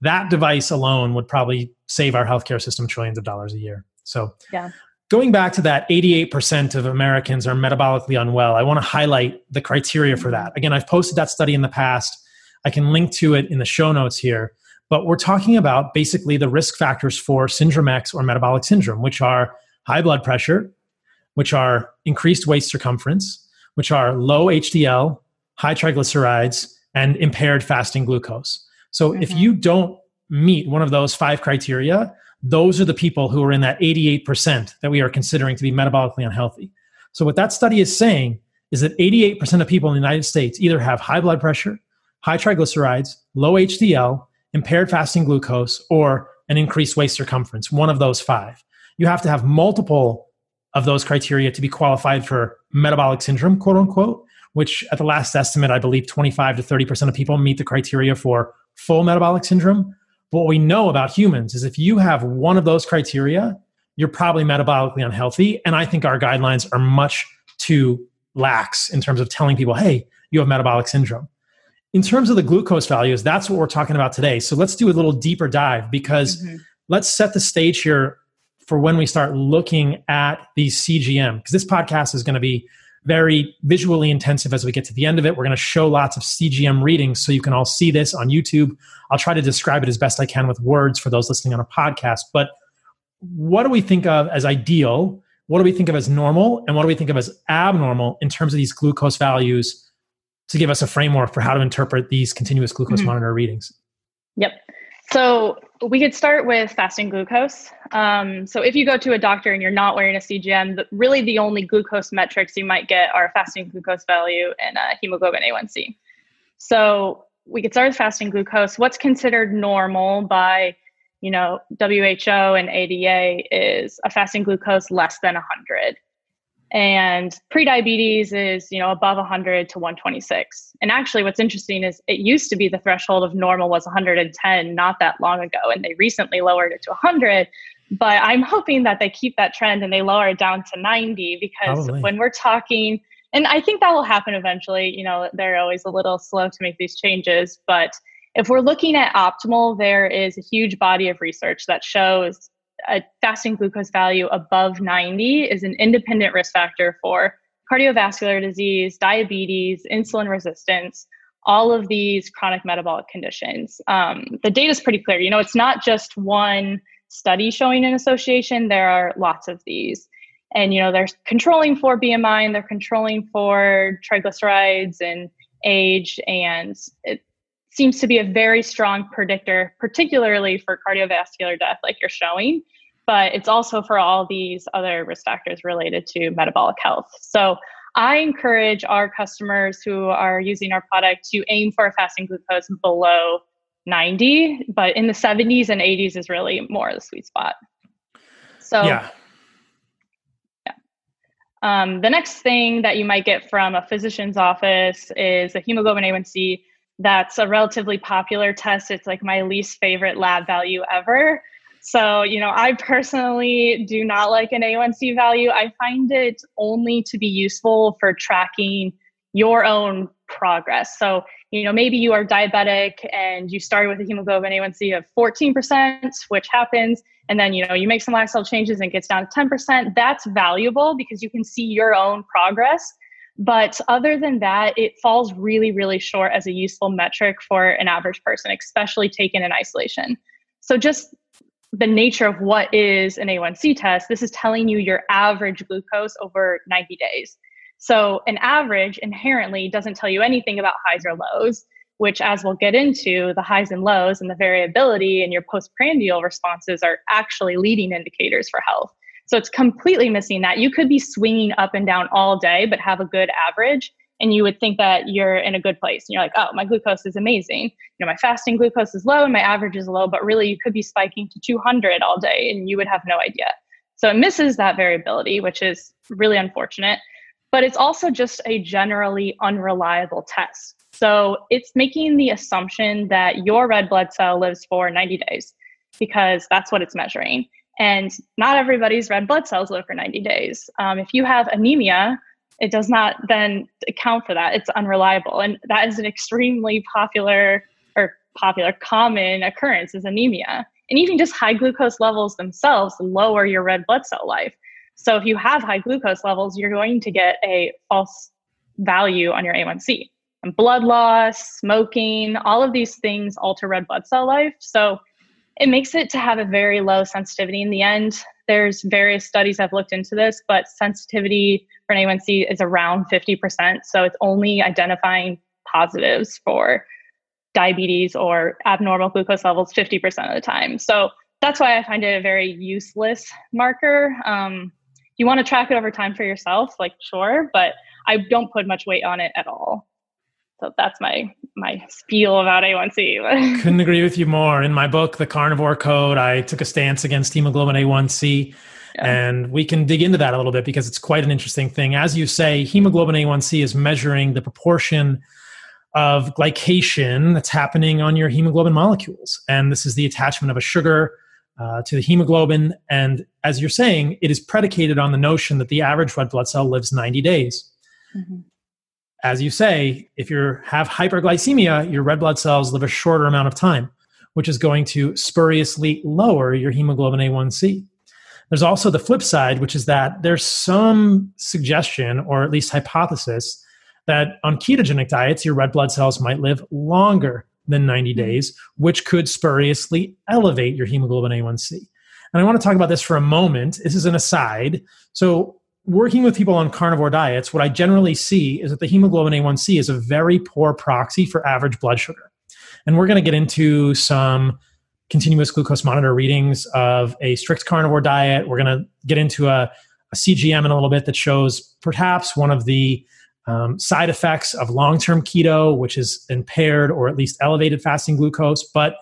S1: that device alone would probably save our healthcare system trillions of dollars a year. So,
S2: yeah.
S1: Going back to that 88% of Americans are metabolically unwell, I want to highlight the criteria for that. Again, I've posted that study in the past. I can link to it in the show notes here. But we're talking about basically the risk factors for syndrome X or metabolic syndrome, which are high blood pressure, which are increased waist circumference, which are low HDL, high triglycerides, and impaired fasting glucose. So mm-hmm. if you don't meet one of those five criteria, those are the people who are in that 88% that we are considering to be metabolically unhealthy. So, what that study is saying is that 88% of people in the United States either have high blood pressure, high triglycerides, low HDL, impaired fasting glucose, or an increased waist circumference, one of those five. You have to have multiple of those criteria to be qualified for metabolic syndrome, quote unquote, which at the last estimate, I believe 25 to 30% of people meet the criteria for full metabolic syndrome what we know about humans is if you have one of those criteria, you're probably metabolically unhealthy. And I think our guidelines are much too lax in terms of telling people, hey, you have metabolic syndrome. In terms of the glucose values, that's what we're talking about today. So let's do a little deeper dive because mm-hmm. let's set the stage here for when we start looking at these CGM. Because this podcast is going to be very visually intensive as we get to the end of it. We're going to show lots of CGM readings so you can all see this on YouTube. I'll try to describe it as best I can with words for those listening on a podcast. But what do we think of as ideal? What do we think of as normal? And what do we think of as abnormal in terms of these glucose values to give us a framework for how to interpret these continuous glucose mm-hmm. monitor readings?
S2: Yep. So we could start with fasting glucose. Um, so if you go to a doctor and you're not wearing a CGM, the, really the only glucose metrics you might get are fasting glucose value and uh, hemoglobin A1C. So we could start with fasting glucose. What's considered normal by, you know, WHO and ADA is a fasting glucose less than 100 and prediabetes is you know above 100 to 126 and actually what's interesting is it used to be the threshold of normal was 110 not that long ago and they recently lowered it to 100 but i'm hoping that they keep that trend and they lower it down to 90 because Probably. when we're talking and i think that will happen eventually you know they're always a little slow to make these changes. But if we're looking at optimal there is a huge body of research that shows a fasting glucose value above 90 is an independent risk factor for cardiovascular disease, diabetes, insulin resistance, all of these chronic metabolic conditions. Um, the data is pretty clear. You know, it's not just one study showing an association, there are lots of these. And, you know, they're controlling for BMI and they're controlling for triglycerides and age. And it, seems to be a very strong predictor, particularly for cardiovascular death, like you're showing. But it's also for all these other risk factors related to metabolic health. So I encourage our customers who are using our product to aim for a fasting glucose below 90, but in the 70s and 80s is really more the sweet spot. So,
S1: yeah.
S2: yeah. Um, the next thing that you might get from a physician's office is a hemoglobin A1C that's a relatively popular test. It's like my least favorite lab value ever. So, you know, I personally do not like an A1C value. I find it only to be useful for tracking your own progress. So, you know, maybe you are diabetic and you started with a hemoglobin A1C of 14%, which happens, and then, you know, you make some lifestyle changes and it gets down to 10%. That's valuable because you can see your own progress but other than that, it falls really, really short as a useful metric for an average person, especially taken in isolation. So, just the nature of what is an A1C test, this is telling you your average glucose over 90 days. So, an average inherently doesn't tell you anything about highs or lows, which, as we'll get into, the highs and lows and the variability in your postprandial responses are actually leading indicators for health. So it's completely missing that. You could be swinging up and down all day, but have a good average. And you would think that you're in a good place. And you're like, oh, my glucose is amazing. You know, my fasting glucose is low and my average is low, but really you could be spiking to 200 all day and you would have no idea. So it misses that variability, which is really unfortunate. But it's also just a generally unreliable test. So it's making the assumption that your red blood cell lives for 90 days because that's what it's measuring. And not everybody's red blood cells live for 90 days. Um, if you have anemia, it does not then account for that. It's unreliable. And that is an extremely popular or popular common occurrence is anemia. And even just high glucose levels themselves lower your red blood cell life. So if you have high glucose levels, you're going to get a false value on your A1C. And blood loss, smoking, all of these things alter red blood cell life. So it makes it to have a very low sensitivity in the end. There's various studies I've looked into this, but sensitivity for an A1C is around 50%. So it's only identifying positives for diabetes or abnormal glucose levels 50% of the time. So that's why I find it a very useless marker. Um, you want to track it over time for yourself, like sure, but I don't put much weight on it at all. So that's my my spiel about A1C. (laughs)
S1: Couldn't agree with you more. In my book, The Carnivore Code, I took a stance against hemoglobin A1C. Yeah. And we can dig into that a little bit because it's quite an interesting thing. As you say, hemoglobin A1C is measuring the proportion of glycation that's happening on your hemoglobin molecules. And this is the attachment of a sugar uh, to the hemoglobin. And as you're saying, it is predicated on the notion that the average red blood cell lives 90 days. Mm-hmm as you say, if you have hyperglycemia, your red blood cells live a shorter amount of time, which is going to spuriously lower your hemoglobin A1C. There's also the flip side, which is that there's some suggestion, or at least hypothesis, that on ketogenic diets, your red blood cells might live longer than 90 hmm. days, which could spuriously elevate your hemoglobin A1C. And I want to talk about this for a moment. This is an aside. So, working with people on carnivore diets, what I generally see is that the hemoglobin A1C is a very poor proxy for average blood sugar. And we're going to get into some continuous glucose monitor readings of a strict carnivore diet. We're going to get into a, a, CGM in a little bit that shows perhaps one of the um, side effects of long term keto, which is impaired or at least elevated fasting glucose. But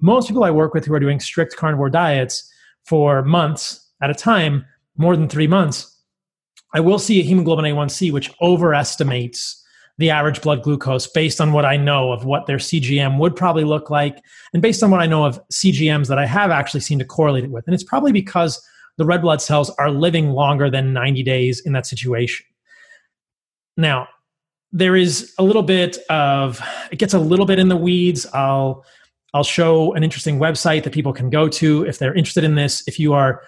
S1: most people I work with who are doing strict carnivore diets for months at a time, more than three months, I will see a hemoglobin A1C which overestimates the average blood glucose based on what I know of what their CGM would probably look like, and based on what I know of CGMs that I have actually seen to correlate it with. And it's probably because the red blood cells are living longer than 90 days in that situation. Now, there is a little bit of it gets a little bit in the weeds. I'll I'll show an interesting website that people can go to if they're interested in this. If you are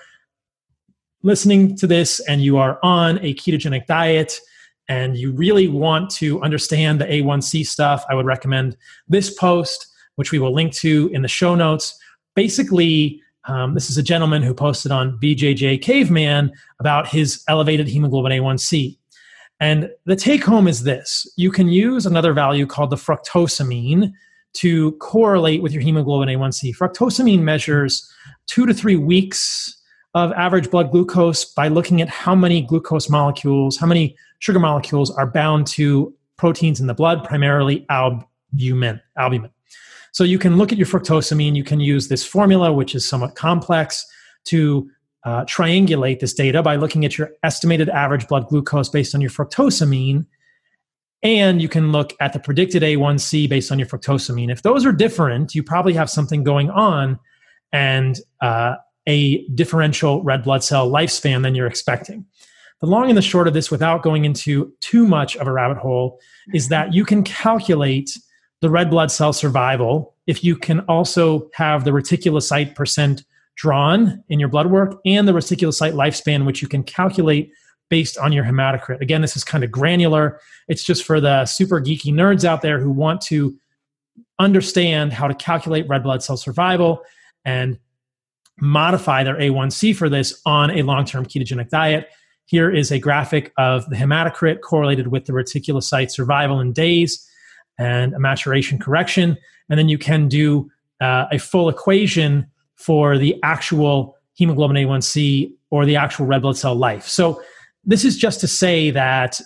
S1: listening to this and you are on a ketogenic diet and you really want to understand the A1C stuff, I would recommend this post, which we will link to in the show notes. Basically, um, this is a gentleman who posted on BJJ Caveman about his elevated hemoglobin A1C. And the take home is this you can use another value called the fructosamine to correlate with your hemoglobin A1C. Fructosamine measures two to three weeks of average blood glucose by looking at how many glucose molecules, how many sugar molecules are bound to proteins in the blood, primarily albumin. albumin. So you can look at your fructosamine. You can use this formula, which is somewhat complex, to uh, triangulate this data by looking at your estimated average blood glucose based on your fructosamine. And you can look at the predicted A1C based on your fructosamine. If those are different, you probably have something going on. And uh, a differential red blood cell lifespan than you're expecting. The long and the short of this, without going into too much of a rabbit hole, is that you can calculate the red blood cell survival if you can also have the reticulocyte percent drawn in your blood work and the reticulocyte lifespan, which you can calculate based on your hematocrit. Again, this is kind of granular. It's just for the super geeky nerds out there who want to understand how to calculate red blood cell survival and modify their A1C for this on a long term ketogenic diet. Here is a graphic of the hematocrit correlated with the reticulocyte survival in days and a maturation correction. And then you can do uh, a full equation for the actual hemoglobin A1C or the actual red blood cell life. So, this is just to say that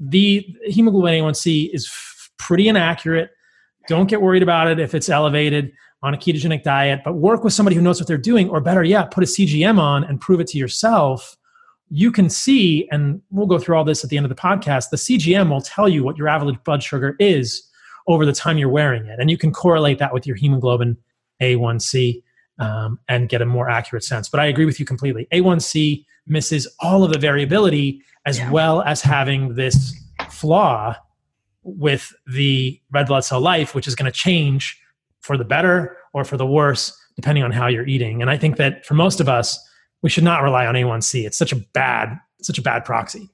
S1: the hemoglobin A1C is f- pretty inaccurate. Don't get worried about it if it's elevated on a ketogenic diet, but work with somebody who knows what they're doing, or better yet, put a CGM on and prove it to yourself. You can see, and we'll go through all this at the end of the podcast. The CGM will tell you what your average blood sugar is over the time you're wearing it, and you can correlate that with your hemoglobin A1C. um, and get a more accurate sense. But I agree with you completely. A1C misses all of the variability as yeah. well as having this flaw with the red blood cell life, which is going to change for the better or for the worse, depending on how you're eating. And I think that for most of us, we should not rely on A1C. It's such a bad, such a bad proxy.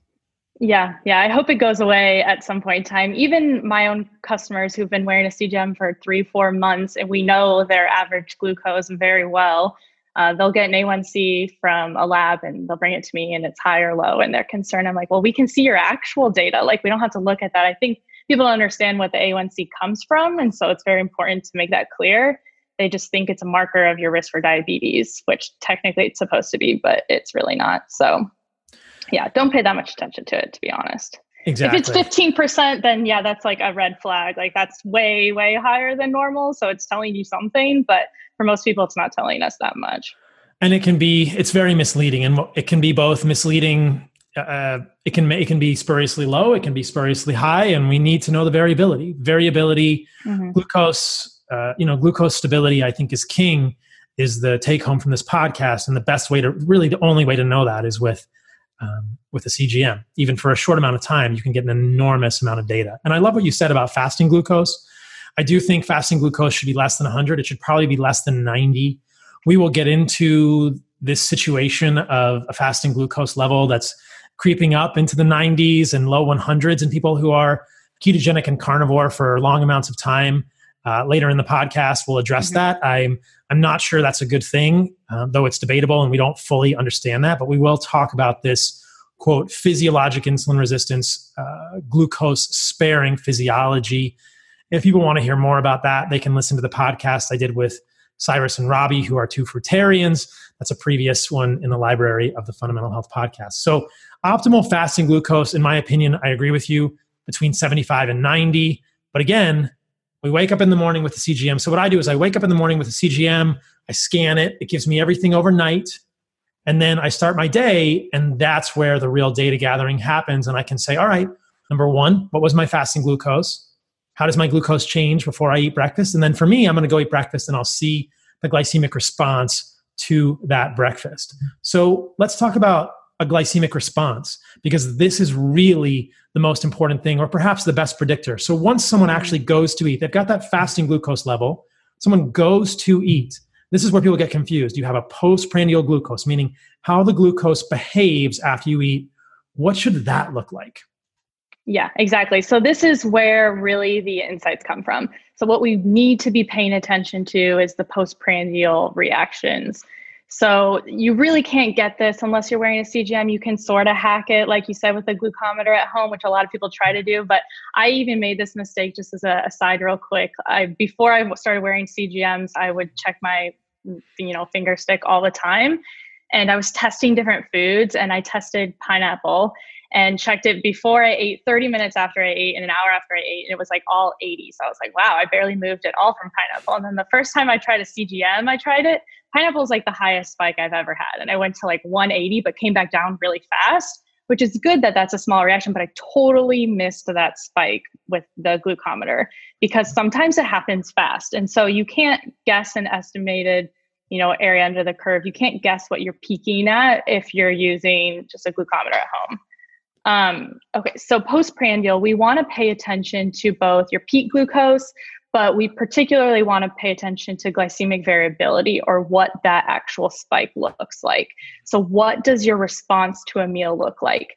S2: Yeah, yeah. I hope it goes away at some point in time. Even my own customers who've been wearing a CGM for three, four months, and we know their average glucose very well, uh, they'll get an A1C from a lab and they'll bring it to me and it's high or low, and they're concerned. I'm like, well, we can see your actual data. Like, we don't have to look at that. I think people understand what the A1C comes from, and so it's very important to make that clear. They just think it's a marker of your risk for diabetes, which technically it's supposed to be, but it's really not. So yeah, don't pay that much attention to it, to be honest.
S1: Exactly.
S2: If it's 15%, then yeah, that's like a red flag. Like that's way, way higher than normal. So it's telling you something, but for most people, it's not telling us that much.
S1: And it can be, it's very misleading. And it can be both misleading. Uh, it can it can be spuriously low. It can be spuriously high, and we need to know the variability. Variability, mm-hmm. glucose, uh, you know, glucose stability. I think is king. Is the take home from this podcast, and the best way to really the only way to know that is with um, with a CGM. Even for a short amount of time, you can get an enormous amount of data. And I love what you said about fasting glucose. I do think fasting glucose should be less than 100. It should probably be less than 90. We will get into this situation of a fasting glucose level that's creeping up into the 90s and low 100s in people who are ketogenic and carnivore for long amounts of time. Uh, later in the podcast, we'll address mm-hmm. that. I'm I'm not sure that's a good thing, uh, though it's debatable, and we don't fully understand that. But we will talk about this quote physiologic insulin resistance, uh, glucose sparing physiology. If people want to hear more about that, they can listen to the podcast I did with Cyrus and Robby, who are two fruitarians. That's a previous one in the library of the Fundamental Health podcast. So, optimal fasting glucose, in my opinion, I agree with you, between 75 and 90. But again, we wake up in the morning with the CGM. So what I do is I wake up in the morning with the CGM, I scan it, it gives me everything overnight, and then I start my day, and that's where the real data gathering happens. And I can say, all right, number one, what was my fasting glucose? How does my glucose change before I eat breakfast? And then for me, I'm going to go eat breakfast and I'll see the glycemic response to that breakfast. So let's talk about a glycemic response because this is really the most important thing or perhaps the best predictor. So once someone actually goes to eat, they've got that fasting glucose level, someone goes to eat. This is where people get confused. You have a postprandial glucose, meaning how the glucose behaves after you eat. What should that look like?
S2: Yeah, exactly. So this is where really the insights come from. So what we need to be paying attention to is the postprandial reactions. So you really can't get this unless you're wearing a CGM. You can sort of hack it, like you said, with a glucometer at home, which a lot of people try to do. But I even made this mistake just as a, side, real quick. I before I started wearing CGMs, I would check my you know finger stick all the time, and I was testing different foods, and I tested pineapple and checked it before I ate, 30 minutes after I ate, and an hour after I ate, and it was like all 80. So I was like, wow, I barely moved at all from pineapple. And then the first time I tried a CGM, I tried it, pineapple is like the highest spike I've ever had. And I went to like 180, but came back down really fast, which is good that that's a small reaction. But I totally missed that spike with the glucometer because sometimes it happens fast. And so you can't guess an estimated you know area under the curve you can't guess what you're peaking at if you're using just a glucometer at home um, okay so postprandial we want to pay attention to both your peak glucose but we particularly want to pay attention to glycemic variability or what that actual spike looks like. So, what does your response to a meal look like?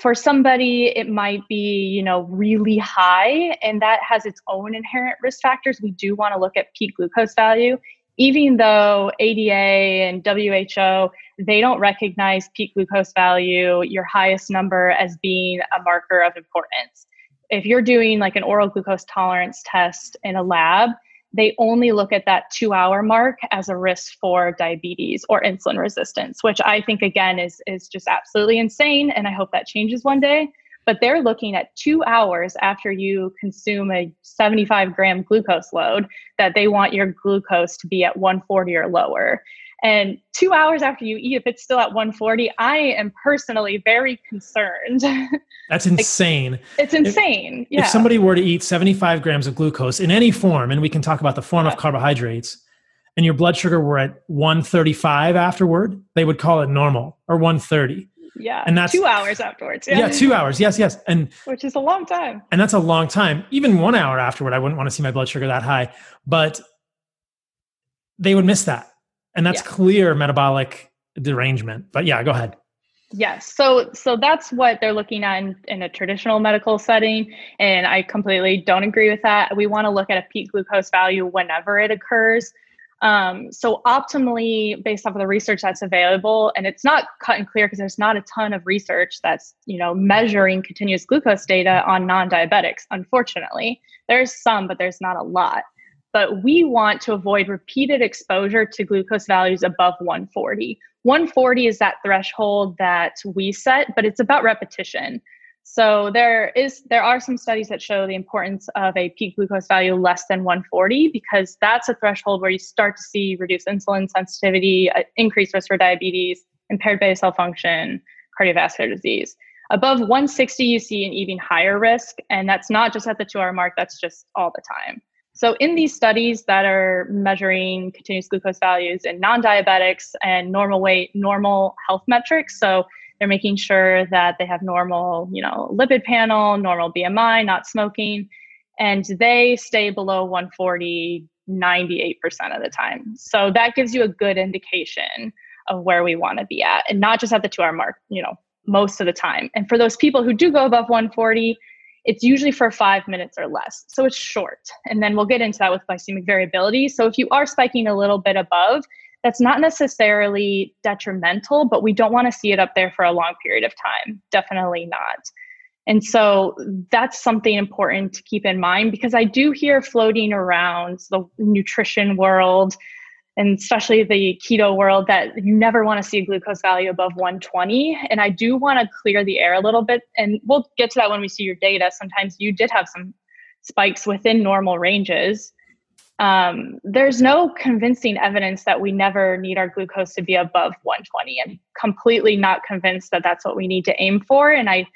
S2: For somebody, it might be, you know, really high, and that has its own inherent risk factors. We do want to look at peak glucose value, even though ADA and WHO they don't recognize peak glucose value, your highest number, as being a marker of importance if you're doing like an oral glucose tolerance test in a lab, they only look at that two hour mark as a risk for diabetes or insulin resistance, which I think again is is just absolutely insane. And I hope that changes one day. But they're looking at two hours after you consume a 75 gram glucose load that they want your glucose to be at 140 or lower. And two hours after you eat, if it's still at 140, I am personally very concerned. (laughs)
S1: That's insane.
S2: like, it's insane.
S1: If, yeah. if somebody were to eat 75 grams of glucose in any form, and we can talk about the form yeah. of carbohydrates, and your blood sugar were at 135 afterward, they would call it normal or 130.
S2: Yeah. And that's two hours afterwards.
S1: Yeah. yeah, two hours. Yes, yes. And
S2: which is a long time.
S1: And that's a long time. Even one hour afterward, I wouldn't want to see my blood sugar that high. But they would miss that. And that's yeah. clear metabolic derangement. But yeah, go ahead.
S2: Yes. So so that's what they're looking at in, in, a traditional medical setting. And I completely don't agree with that. We want to look at a peak glucose value whenever it occurs. Um, so optimally, based off of the research that's available, and it's not cut and clear because there's not a ton of research that's you know measuring continuous glucose data on non-diabetics. Unfortunately, there's some, but there's not a lot. But we want to avoid repeated exposure to glucose values above 140. 140 is that threshold that we set, but it's about repetition. So there is there are some studies that show the importance of a peak glucose value less than 140 because that's a threshold where you start to see reduced insulin sensitivity, uh, increased risk for diabetes, impaired beta cell function, cardiovascular disease. Above 160, you see an even higher risk, and that's not just at the two-hour mark; that's just all the time. So in these studies that are measuring continuous glucose values in non-diabetics and normal weight, normal health metrics, so they're making sure that they have normal, you know, lipid panel, normal BMI, not smoking, and they stay below 140 98% of the time. So that gives you a good indication of where we want to be at and not just at the 2-hour mark, you know, most of the time. And for those people who do go above 140, it's usually for 5 minutes or less. So it's short. And then we'll get into that with glycemic variability. So if you are spiking a little bit above, that's not necessarily detrimental, but we don't want to see it up there for a long period of time. Definitely not. And so that's something important to keep in mind because I do hear floating around the nutrition world and especially the keto world that you never want to see a glucose value above 120. And I do want to clear the air a little bit. And we'll get to that when we see your data. Sometimes you did have some spikes within normal ranges um, there's no convincing evidence that we never need our glucose to be above 120 i'm completely not convinced that that's what we need to aim for and i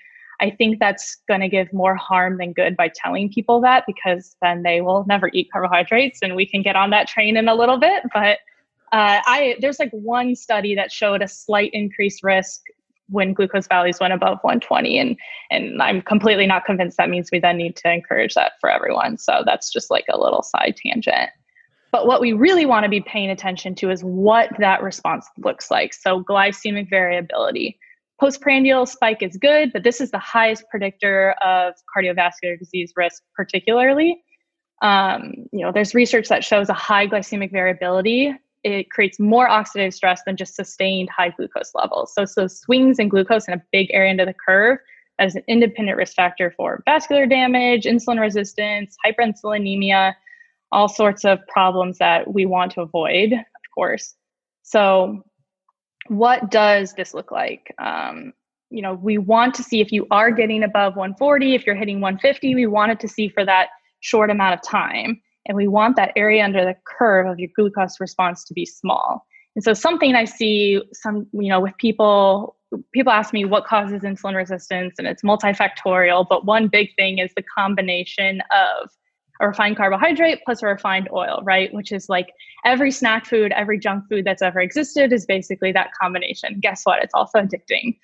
S2: i think that's going to give more harm than good by telling people that because then they will never eat carbohydrates and we can get on that train in a little bit but uh, I there's like one study that showed a slight increased risk when glucose values went above 120 and and i'm completely not convinced that means we then need to encourage that for everyone so that's just like a little side tangent. But what we really want to be paying attention to is what that response looks like so glycemic variability postprandial spike is good but this is the highest predictor of cardiovascular disease risk particularly um, you know there's research that shows a high glycemic variability it creates more oxidative stress than just sustained high glucose levels. So, so swings in glucose in a big area under the curve as an independent risk factor for vascular damage, insulin resistance, hyperinsulinemia, all sorts of problems that we want to avoid, of course. So, what does this look like? Um, you know, we want to see if you are getting above 140, if you're hitting 150, we want it to see for that short amount of time. And we want that area under the curve of your glucose response to be small. And so something I see some, you know, with people, people ask me what causes insulin resistance and it's multifactorial, but one big thing is the combination of a refined carbohydrate plus a refined oil, right? Which is like every snack food, every junk food that's ever existed is basically that combination. Guess what? It's also addicting.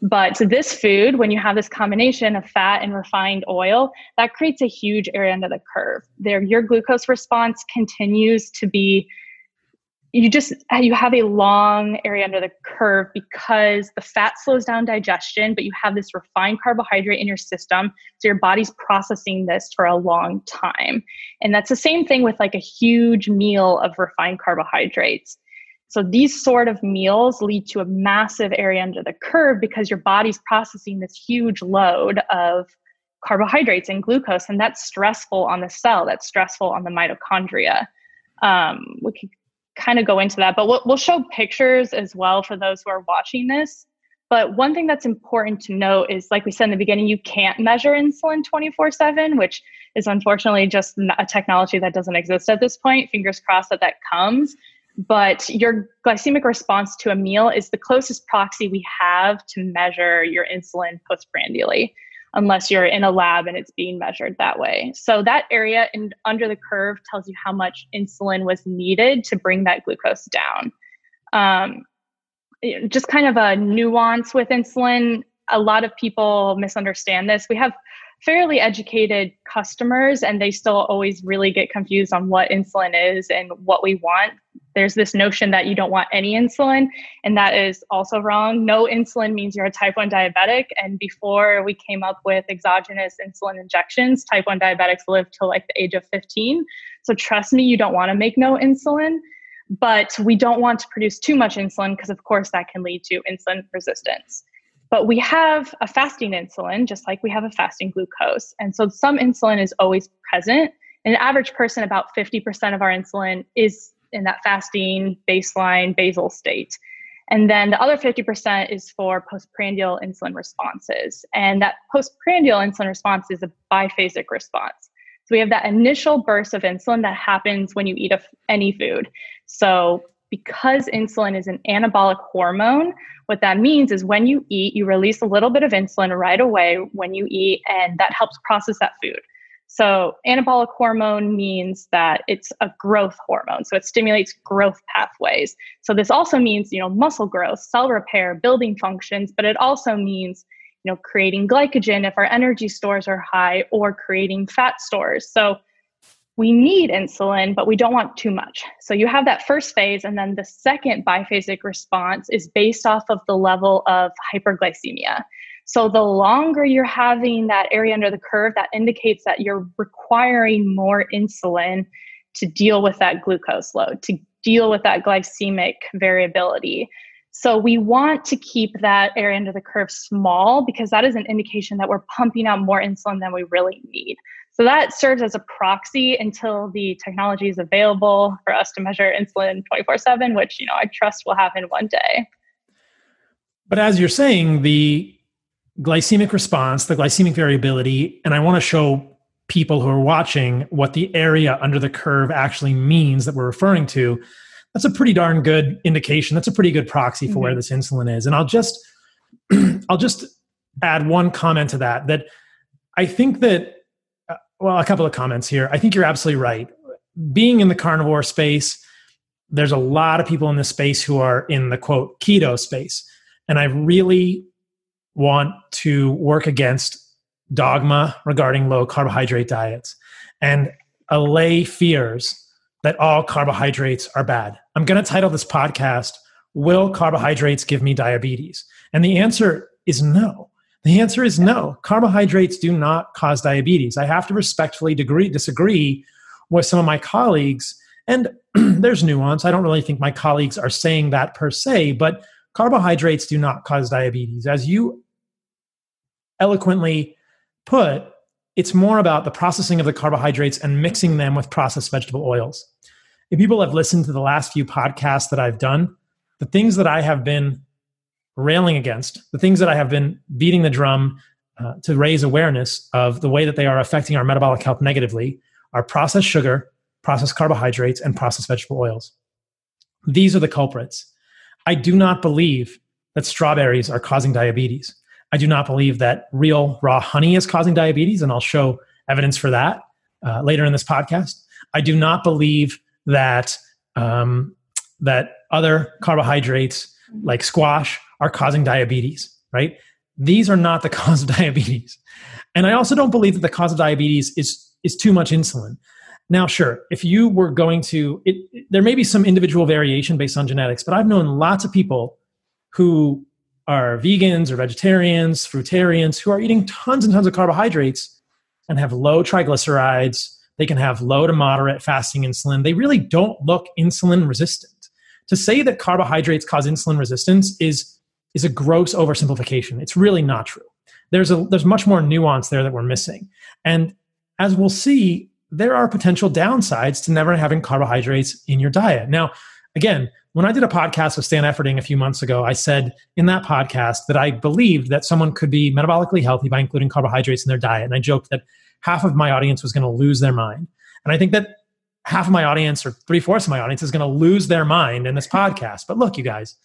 S2: But this food, when you have this combination of fat and refined oil, that creates a huge area under the curve. There, your glucose response continues to be you just you have a long area under the curve because the fat slows down digestion but you have this refined carbohydrate in your system so your body's processing this for a long time and that's the same thing with like a huge meal of refined carbohydrates so these sort of meals lead to a massive area under the curve because your body's processing this huge load of carbohydrates and glucose, and that's stressful on the cell. That's stressful on the mitochondria. Um, we could kind of go into that, but we'll, we'll show pictures as well for those who are watching this. But one thing that's important to note is, like we said in the beginning, you can't measure insulin 24 7, which is unfortunately just a technology that doesn't exist at this point. Fingers crossed that that comes but your glycemic response to a meal is the closest proxy we have to measure your insulin postprandially. Unless you're in a lab and it's being measured that way. So that area in, under the curve tells you how much insulin was needed to bring that glucose down. Um, just kind of a nuance with insulin. A lot of people misunderstand this. We have fairly educated customers and they still always really get confused on what insulin is and what we want. There's this notion that you don't want any insulin, and that is also wrong. No insulin means you're a type 1 diabetic. And before we came up with exogenous insulin injections, type 1 diabetics lived till like the age of 15. So trust me, you don't want to make no insulin. But we don't want to produce too much insulin because, of course, that can lead to insulin resistance. But we have a fasting insulin, just like we have a fasting glucose. And so some insulin is always present. In An average person, about 50% of our insulin is in that fasting baseline basal state. And then the other 50% is for postprandial insulin responses. And that postprandial insulin response is a biphasic response. So we have that initial burst of insulin that happens when you eat a, any food. So because insulin is an anabolic hormone, what that means is when you eat, you release a little bit of insulin right away when you eat, and that helps process that food. So, anabolic hormone means that it's a growth hormone. So, it stimulates growth pathways. So, this also means, you know, muscle growth, cell repair, building functions, but it also means, you know, creating glycogen if our energy stores are high or creating fat stores. So, we need insulin, but we don't want too much. So you have that first phase, and then the second biphasic response is based off of the level of hyperglycemia. So the longer you're having that area under the curve, that indicates that you're requiring more insulin to deal with that glucose load, to deal with that glycemic variability. So we want to keep that area under the curve small because that is an indication that we're pumping out more insulin than we really need. So that serves as a proxy until the technology is available for us to measure insulin 24/7, which you know I trust will happen one day.
S1: But as you're saying, the glycemic response, the glycemic variability, and I want to show people who are watching what the area under the curve actually means that we're referring to. That's a pretty darn good indication. That's a pretty good proxy for mm-hmm. where this insulin is. And I'll just (clears throat) I'll just add one comment to that that I think that well, a couple of comments here. I think you're absolutely right. Being in the carnivore space, there's a lot of people in this space who are in the quote keto space. And I really want to work against dogma regarding low carbohydrate diets and allay fears that all carbohydrates are bad. I'm going to title this podcast, Will Carbohydrates Give Me Diabetes? And the answer is no. The answer is no. Carbohydrates do not cause diabetes. I have to respectfully degree, disagree with some of my colleagues. And (clears throat) there's nuance. I don't really think my colleagues are saying that per se, but carbohydrates do not cause diabetes. As you eloquently put, it's more about the processing of the carbohydrates and mixing them with processed vegetable oils. If people have listened to the last few podcasts that I've done, the things that I have been railing against, the things that I have been beating the drum uh, to raise awareness of the way that they are affecting our metabolic health negatively are processed sugar, processed carbohydrates, and processed vegetable oils. These are the culprits. I do not believe that strawberries are causing diabetes. I do not believe that real raw honey is causing diabetes, and I'll show evidence for that uh, later in this podcast. I do not believe that um, that other carbohydrates like squash are causing diabetes, right? These are not the (laughs) cause of diabetes. And I also don't believe that the cause of diabetes is, is too much insulin. Now, sure, if you were going to, it, there may be some individual variation based on genetics, but I've known lots of people who are vegans or vegetarians, fruitarians, who are eating tons and tons of carbohydrates and have low triglycerides. They can have low to moderate fasting insulin. They really don't look insulin resistant. To say that carbohydrates cause insulin resistance is is a gross oversimplification. It's really not true. There's a there's much more nuance there that we're missing. And as we'll see, there are potential downsides to never having carbohydrates in your diet. Now, again, when I did a podcast with Stan Efferding a few months ago, I said in that podcast that I believed that someone could be metabolically healthy by including carbohydrates in their diet. And I joked that half of my audience was going to lose their mind. And I think that half of my audience or three fourths of my audience is going to lose their mind in this podcast. But look, you guys,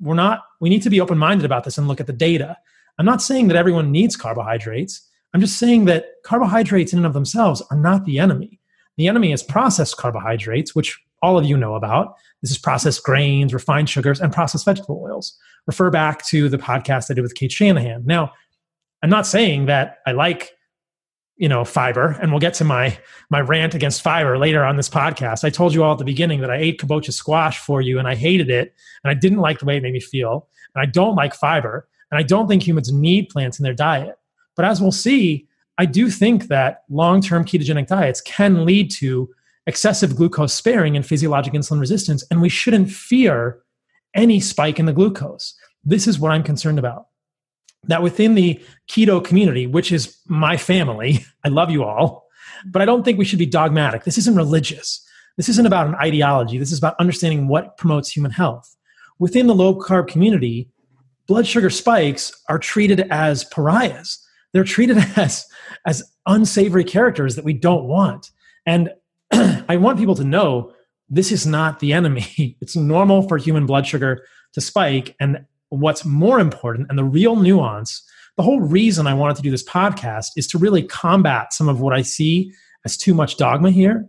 S1: we're not we need to be open-minded about this and look at the data I'm not saying that everyone needs carbohydrates. I'm just saying that carbohydrates in and of themselves are not the enemy. The enemy is processed carbohydrates, which all of you know about. This is processed grains, refined sugars, and processed vegetable oils. Refer back to the podcast I did with Cate Shanahan. Now, I'm not saying that I like you know fiber and we'll get to my my rant against fiber later on this podcast. I told you all at the beginning that i ate kabocha squash for you and i hated it and i didn't like the way it made me feel and i don't like fiber and i don't think humans need plants in their diet. But as we'll see i do think that long-term ketogenic diets can lead to excessive glucose sparing and physiologic insulin resistance and we shouldn't fear any spike in the glucose. This is what i'm concerned about that within the keto community, which is my family, (laughs) I love you all, but I don't think we should be dogmatic. This isn't religious. This isn't about an ideology. This is about understanding what promotes human health. Within the low carb community, blood sugar spikes are treated as pariahs. They're treated (laughs) as, as unsavory characters that we don't want. And (clears throat) I want people to know this is not the enemy. (laughs) It's normal for human blood sugar to spike. And what's more important and the real nuance the whole reason i wanted to do this podcast is to really combat some of what i see as too much dogma here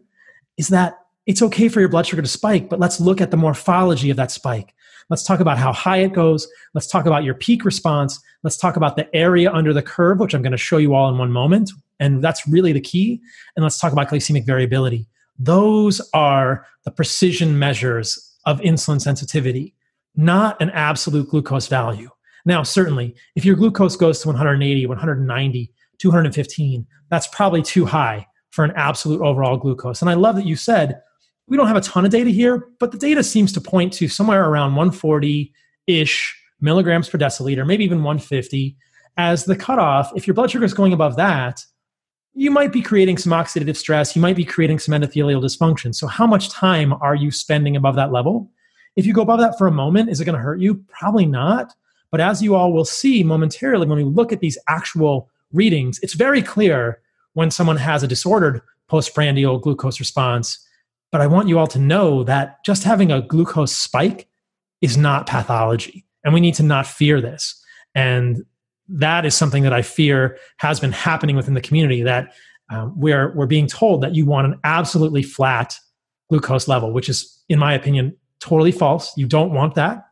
S1: is that it's okay for your blood sugar to spike but let's look at the morphology of that spike. Let's talk about how high it goes. Let's talk about your peak response. Let's talk about the area under the curve which i'm going to show you all in one moment and that's really the key. And let's talk about glycemic variability. Those are the precision measures of insulin sensitivity not an absolute glucose value. Now, certainly, if your glucose goes to 180, 190, 215, that's probably too high for an absolute overall glucose. And I love that you said we don't have a ton of data here, but the data seems to point to somewhere around 140 ish milligrams per deciliter, maybe even 150 as the cutoff. If your blood sugar is going above that, you might be creating some oxidative stress, you might be creating some endothelial dysfunction. So, how much time are you spending above that level? If you go above that for a moment, is it going to hurt you? Probably not. But as you all will see momentarily, when we look at these actual readings, it's very clear when someone has a disordered postprandial glucose response. But I want you all to know that just having a glucose spike is not pathology. And we need to not fear this. And that is something that I fear has been happening within the community that um, we're, we're being told that you want an absolutely flat glucose level, which is, in my opinion, totally false. You don't want that.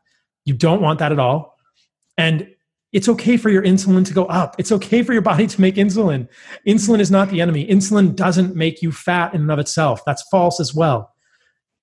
S1: You don't want that at all. And it's okay for your insulin to go up. It's okay for your body to make insulin. Insulin is not the enemy. Insulin doesn't make you fat in and of itself. That's false as well.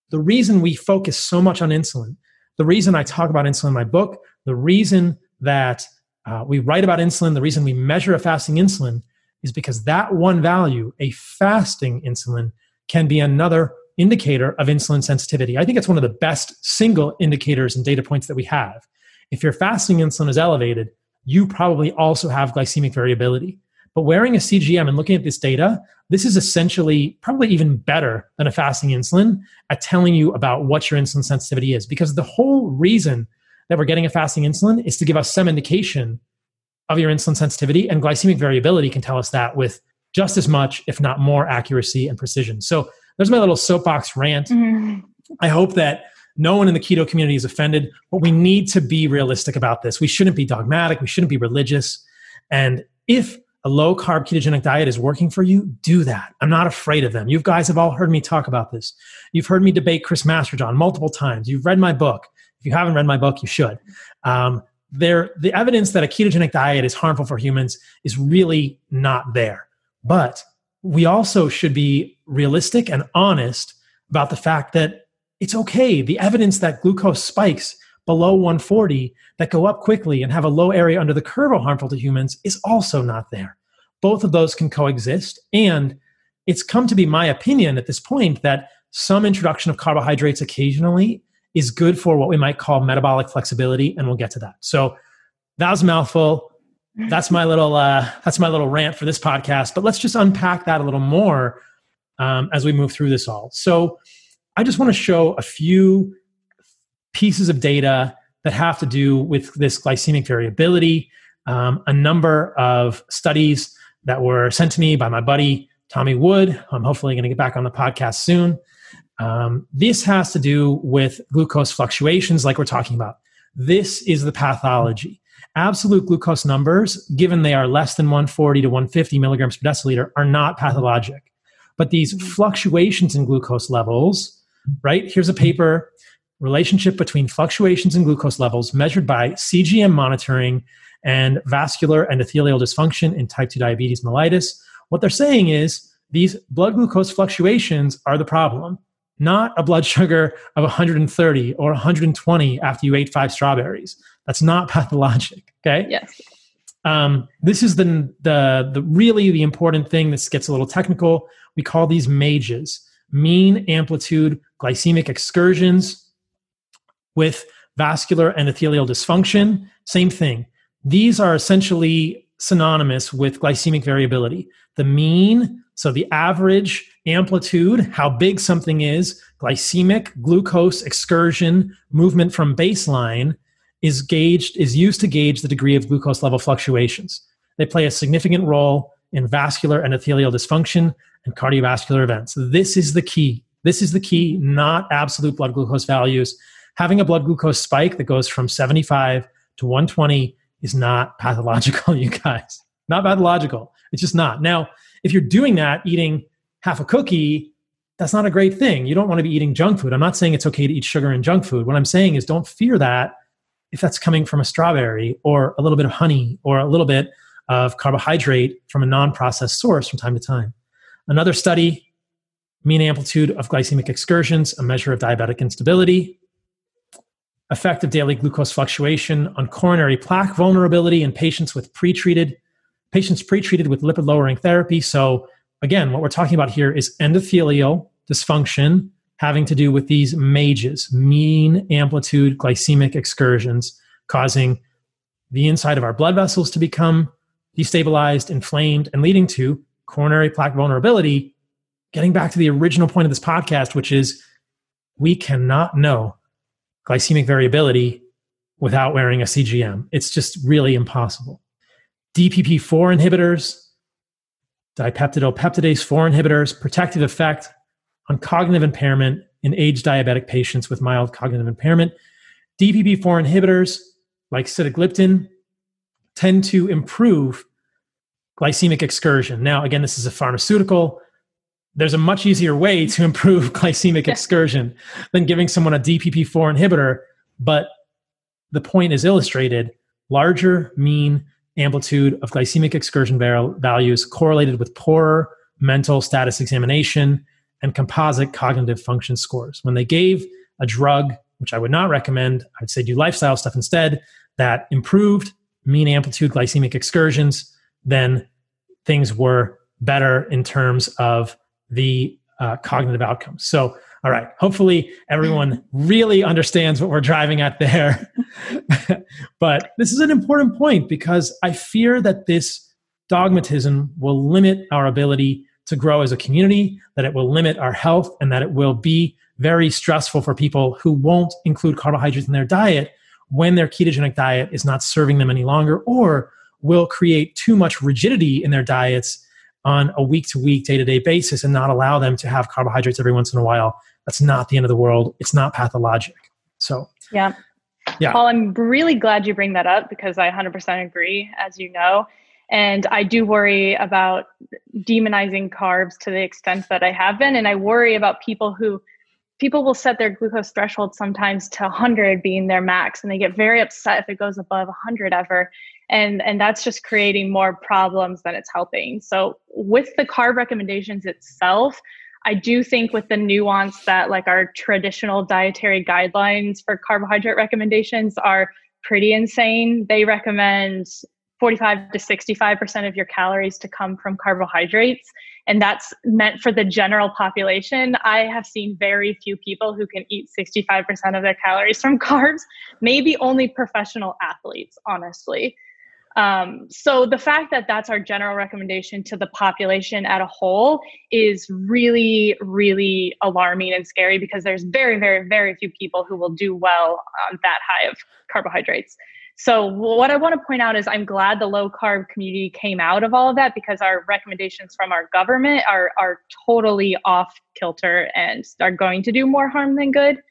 S1: The reason we focus so much on insulin, the reason I talk about insulin in my book, the reason that uh, we write about insulin, the reason we measure a fasting insulin is because that one value, a fasting insulin, can be another indicator of insulin sensitivity. I think it's one of the best single indicators and data points that we have. If your fasting insulin is elevated, you probably also have glycemic variability. But wearing a CGM and looking at this data, this is essentially probably even better than a fasting insulin at telling you about what your insulin sensitivity is. Because the whole reason that we're getting a fasting insulin is to give us some indication of your insulin sensitivity, and glycemic variability can tell us that with just as much, if not more, accuracy and precision. So there's my little soapbox rant. Mm-hmm. I hope that no one in the keto community is offended, but we need to be realistic about this. We shouldn't be dogmatic, we shouldn't be religious. And if a low carb ketogenic diet is working for you, do that. I'm not afraid of them. You guys have all heard me talk about this. You've heard me debate Chris Masterjohn multiple times. You've read my book. If you haven't read my book, you should. Um, there, the evidence that a ketogenic diet is harmful for humans is really not there. But we also should be realistic and honest about the fact that it's okay. The evidence that glucose spikes below 140 that go up quickly and have a low area under the curve are harmful to humans is also not there. Both of those can coexist. And it's come to be my opinion at this point that some introduction of carbohydrates occasionally is good for what we might call metabolic flexibility. And we'll get to that. So that was a mouthful that's my little uh, that's my little rant for this podcast. But let's just unpack that a little more um, as we move through this all. So I just want to show a few pieces of data that have to do with this glycemic variability. Um, a number of studies that were sent to me by my buddy Tommy Wood. I'm hopefully going to get back on the podcast soon. Um, this has to do with glucose fluctuations, like we're talking about. This is the pathology. Absolute glucose numbers, given they are less than 140 to 150 milligrams per deciliter, are not pathologic. But these mm-hmm. fluctuations in glucose levels, right? Here's a paper relationship between fluctuations in glucose levels measured by CGM monitoring and vascular endothelial dysfunction in type 2 diabetes mellitus. What they're saying is these blood glucose fluctuations are the problem, not a blood sugar of 130 or 120 after you ate five strawberries. That's not (laughs) pathologic. Okay.
S2: Yes.
S1: Um, this is the, the the really the important thing. This gets a little technical. We call these MAGEs, mean amplitude glycemic excursions with vascular endothelial dysfunction. Same thing. These are essentially synonymous with glycemic variability. The mean, so the average amplitude, how big something is, glycemic glucose excursion movement from baseline is gauged is used to gauge the degree of glucose level fluctuations. They play a significant role in vascular endothelial dysfunction and cardiovascular events. This is the key. This is the key, not absolute blood glucose values. Having a blood glucose spike that goes from 75 to 120 is not (laughs) pathological, you guys. Not pathological. It's just not. Now, if you're doing that, eating half a cookie, that's not a great thing. You don't want to be eating junk food. I'm not saying it's okay to eat sugar and junk food. What I'm saying is don't fear that if that's coming from a strawberry or a little bit of honey or a little bit of carbohydrate from a non processed source from time to time. Another study, mean amplitude of glycemic excursions, a measure of diabetic instability, effect of daily glucose fluctuation on coronary plaque vulnerability in patients with pretreated patients pretreated with lipid lowering therapy. So again, what we're talking about here is endothelial dysfunction having to do with these MAGEs, mean amplitude glycemic excursions, causing the inside of our blood vessels to become destabilized, inflamed, and leading to coronary plaque vulnerability. Getting back to the original point of this podcast, which is we cannot know glycemic variability without wearing a CGM. It's just really impossible. DPP4 inhibitors, dipeptidyl peptidase 4 inhibitors, protective effect on cognitive impairment in age diabetic patients with mild cognitive impairment. DPP4 inhibitors, like sitagliptin, tend to improve glycemic excursion. Now, again, this is a pharmaceutical. There's a much easier way to improve (laughs) glycemic excursion than giving someone a DPP4 inhibitor, but the point is illustrated larger mean amplitude of glycemic excursion values correlated with poorer mental status examination and composite cognitive function scores. When they gave a drug, which I would not recommend, I'd say do lifestyle stuff instead, that improved mean amplitude glycemic excursions, then things were better in terms of the uh, cognitive outcomes. So, all right, hopefully everyone really understands what we're driving at there. (laughs) but this is an important point because I fear that this dogmatism will limit our ability to grow as a community, that it will limit our health, and that it will be very stressful for people who won't include carbohydrates in their diet when their ketogenic diet is not serving them any longer, or will create too much rigidity in their diets on a week to week, day to day basis and not allow them to have carbohydrates every once in a while. That's not the end of the world. It's not pathologic. So,
S2: yeah. Yeah. Paul, I'm really glad you bring that up because I 100% agree, as you know. And I do worry about demonizing carbs to the extent that I have been. And I worry about people who people will set their glucose threshold sometimes to 100 being their max and they get very upset if it goes above 100 ever. And and that's just creating more problems than it's helping. So with the carb recommendations itself i do think with the nuance that like our traditional dietary guidelines for carbohydrate recommendations are pretty insane. They recommend 45 to 65% of your calories to come from carbohydrates. And that's meant for the general population. I have seen very few people who can eat 65% of their calories from (laughs) carbs, maybe only professional athletes, honestly. Um, so the fact that that's our general recommendation to the population at a whole is really, really alarming and scary because there's very, very, very few people who will do well on that high of carbohydrates. So what I want to point out is I'm glad the low carb community came out of all of that because our recommendations from our government are are totally off kilter and are going to do more harm than good.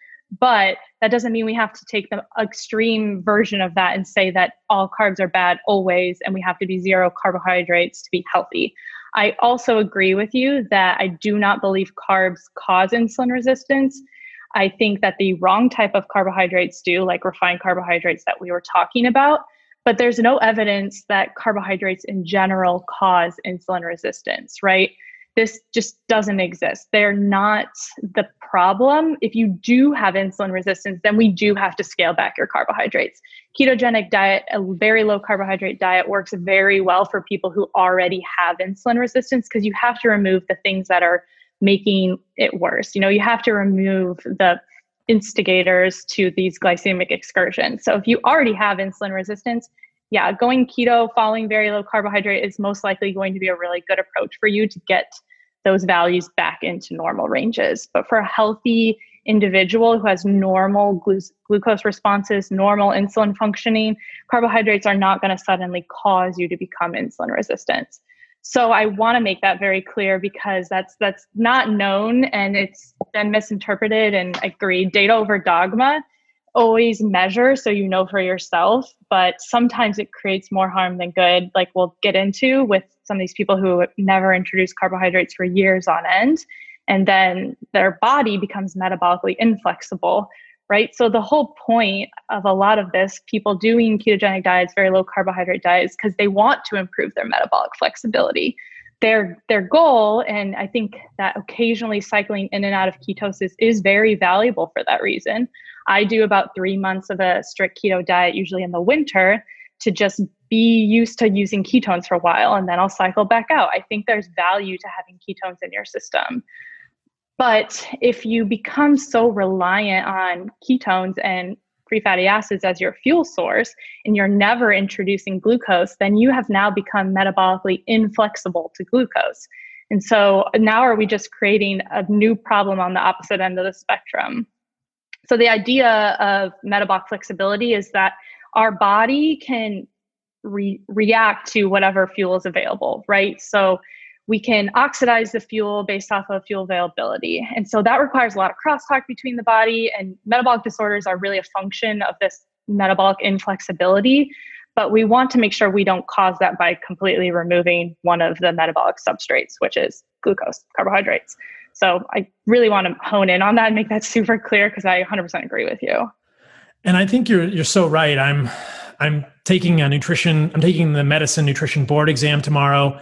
S2: But that doesn't mean we have to take the extreme version of that and say that all carbs are bad always and we have to be zero carbohydrates to be healthy. I also agree with you that I do not believe carbs cause insulin resistance. I think that the wrong type of carbohydrates do, like refined carbohydrates that we were talking about. But there's no evidence that carbohydrates in general cause insulin resistance, right? This just doesn't exist. They're not the problem. If you do have insulin resistance, then we do have to scale back your carbohydrates. Ketogenic diet, a very low carbohydrate diet, works very well for people who already have insulin resistance because you have to remove the things that are making it worse. You know, you have to remove the instigators to these glycemic excursions. So if you already have insulin resistance, yeah, going keto, following very low carbohydrate is most likely going to be a really good approach for you to get those values back into normal ranges. But for a healthy individual who has normal glu- glucose responses, normal insulin functioning, carbohydrates are not going to suddenly cause you to become insulin resistant. So I want to make that very clear because that's that's not known and it's been misinterpreted and agreed. Data over dogma. Always measure so you know for yourself, but sometimes it creates more harm than good. Like we'll get into with some of these people who never introduced carbohydrates for years on end, and then their body becomes metabolically inflexible right? So the whole point of a lot of this, people doing ketogenic diets, very low carbohydrate diets, because they want to improve their metabolic flexibility. Their their goal, and I think that occasionally cycling in and out of ketosis is very valuable for that reason. I do about three months of a strict keto diet, usually in the winter, to just be used to using ketones for a while, and then I'll cycle back out. I think there's value to having ketones in your system. But if you become so reliant on ketones and free fatty acids as your fuel source and you're never introducing glucose, then you have now become metabolically inflexible to glucose. And so now are we just creating a new problem on the opposite end of the spectrum? So the idea of metabolic flexibility is that our body can re- react to whatever fuel is available, right? So we can oxidize the fuel based off of fuel availability. And so that requires a lot of crosstalk between the body, and metabolic disorders are really a function of this metabolic inflexibility. But we want to make sure we don't cause that by completely removing one of the metabolic substrates, which is glucose, carbohydrates. So I really want to hone in on that and make that (laughs) super clear because I 100% agree with you.
S1: And I think you're you're so right. I'm I'm taking a nutrition. I'm taking the medicine nutrition board exam tomorrow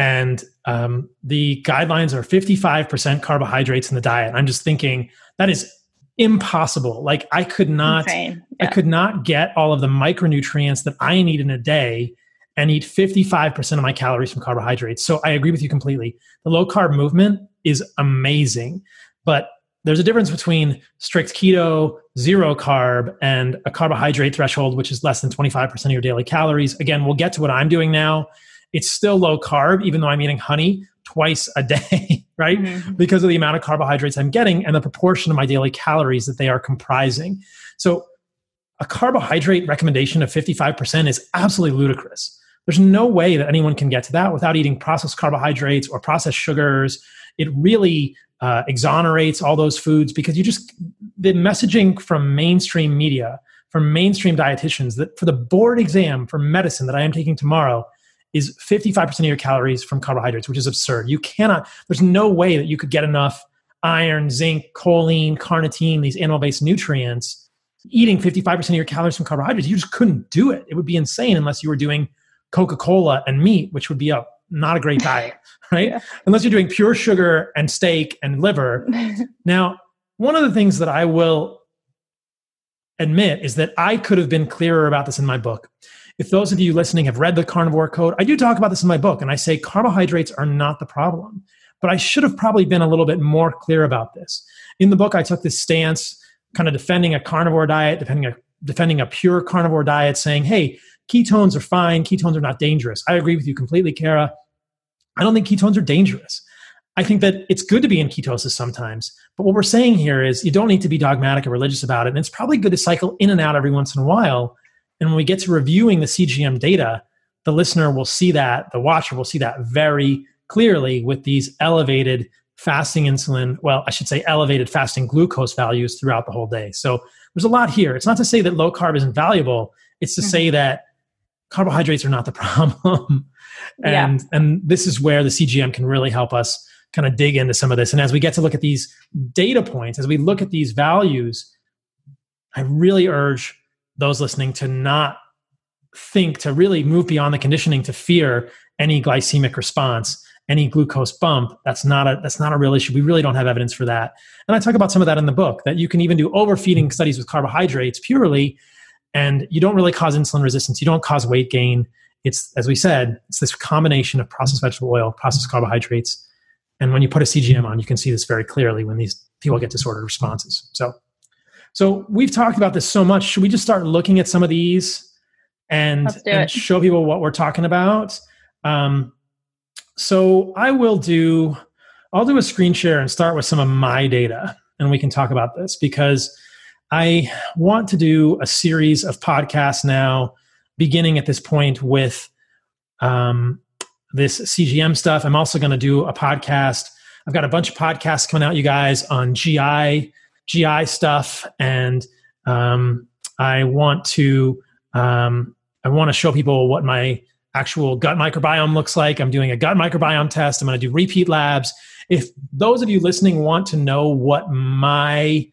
S1: and um, the guidelines are 55% carbohydrates in the diet. I'm just thinking that is impossible. Like I could not, yeah. I could not get all of the micronutrients that I need in a day and eat 55% of my calories from carbohydrates. So I agree with you completely. The low carb movement is amazing, but there's a difference between strict keto, zero carb, and a carbohydrate threshold, which is less than 25% of your daily calories. Again, we'll get to what I'm doing now it's still low carb, even though I'm eating honey twice a day, (laughs) right? Mm-hmm. Because of the amount of carbohydrates I'm getting and the proportion of my daily calories that they are comprising. So, a carbohydrate recommendation of 55% is absolutely ludicrous. There's no way that anyone can get to that without eating processed carbohydrates or processed sugars. It really uh, exonerates all those foods because you just, the messaging from mainstream media, from mainstream dietitians, that for the board exam for medicine that I am taking tomorrow, is 55% of your calories from carbohydrates, which is absurd. You cannot, there's no way that you could get enough iron, zinc, choline, carnitine, these animal based nutrients, eating 55% of your calories from carbohydrates. You just couldn't do it. It would be insane unless you were doing Coca Cola and meat, which would be a not a great diet, (laughs) right? Yeah. Unless you're doing pure sugar and steak and liver. (laughs) now, one of the things that I will admit is that I could have been clearer about this in my book if those of you listening have read the carnivore code, I do talk about this in my book, and I say carbohydrates are not the problem. But I should have probably been a little bit more clear about this. In the book, I took this stance, kind of defending a carnivore diet, defending a, defending a pure carnivore diet, saying, hey, ketones are fine, ketones are not dangerous. I agree with you completely, Kara. I don't think ketones are dangerous. I think that it's good to be in ketosis sometimes. But what we're saying here is you don't need to be dogmatic or religious about it. And it's probably good to cycle in and out every once in a while and when we get to reviewing the CGM data, the listener will see that, the watcher will see that very clearly with these elevated fasting insulin, well, I should say elevated fasting glucose values throughout the whole day. So there's a lot here. It's not to say that low carb isn't valuable, it's to mm-hmm. say that carbohydrates are not the (laughs) problem. and yeah. and this is where the CGM can really help us kind of dig into some of this. And as we get to look at these data points, as we look at these values, I really urge those listening to not think to really move beyond the conditioning to fear any glycemic response any glucose bump. That's not a that's not a real issue. We really don't have evidence for that. And i talk about some of that in the book that you can even do overfeeding studies with carbohydrates purely and you don't really cause insulin resistance. You don't cause weight gain. It's as we said it's this combination of processed vegetable oil processed carbohydrates and when you put a cgm on you can see this very clearly when these people get disordered responses. So so we've talked about this so much should we just start looking at some of these and, and show people what we're talking about um, so I will do, I'll do a screen share and start with some of my data, and we can talk about this because I want to do a series of podcasts now, beginning at this point with um, this CGM stuff. I'm also going to do a podcast. I've got a bunch of podcasts coming out, you guys, on GI, GI stuff, and um, I want to um, I want to show people what my actual gut microbiome looks like. I'm doing a gut microbiome test. I'm going to do repeat labs. If those of you listening want to know what my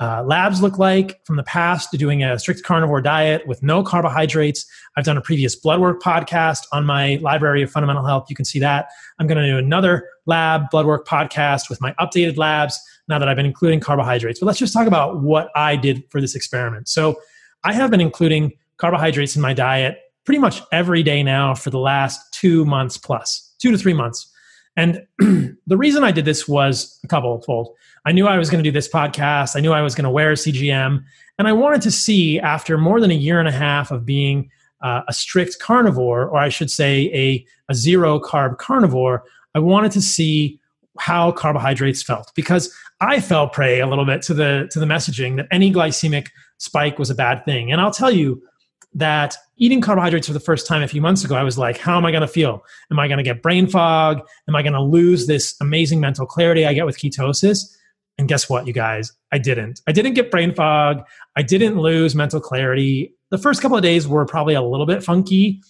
S1: uh, labs look like from the past to doing a strict carnivore diet with no carbohydrates. I've done a previous blood work podcast on my library of fundamental health. You can see that. I'm going to do another lab blood work podcast with my updated labs now that I've been including carbohydrates. But let's just talk about what I did for this experiment. So I have been including carbohydrates in my diet pretty much every day now for the last two months plus, two to three months. And (clears throat) the reason I did this was a couple of fold. I knew I was going to do this podcast. I knew I was going to wear a CGM. And I wanted to see, after more than a year and a half of being uh, a strict carnivore, or I should say a, a zero carb carnivore, I wanted to see how carbohydrates felt because I fell prey a little bit to the to the messaging that any glycemic spike was a bad thing. And I'll tell you, that eating carbohydrates for the first time a few months ago, I was like, how am I going to feel? Am I going to get brain fog? Am I going to lose this amazing mental clarity I get with ketosis? And guess what, you guys? I didn't. I didn't get brain fog. I didn't lose mental clarity. The first couple of days were probably a little bit funky.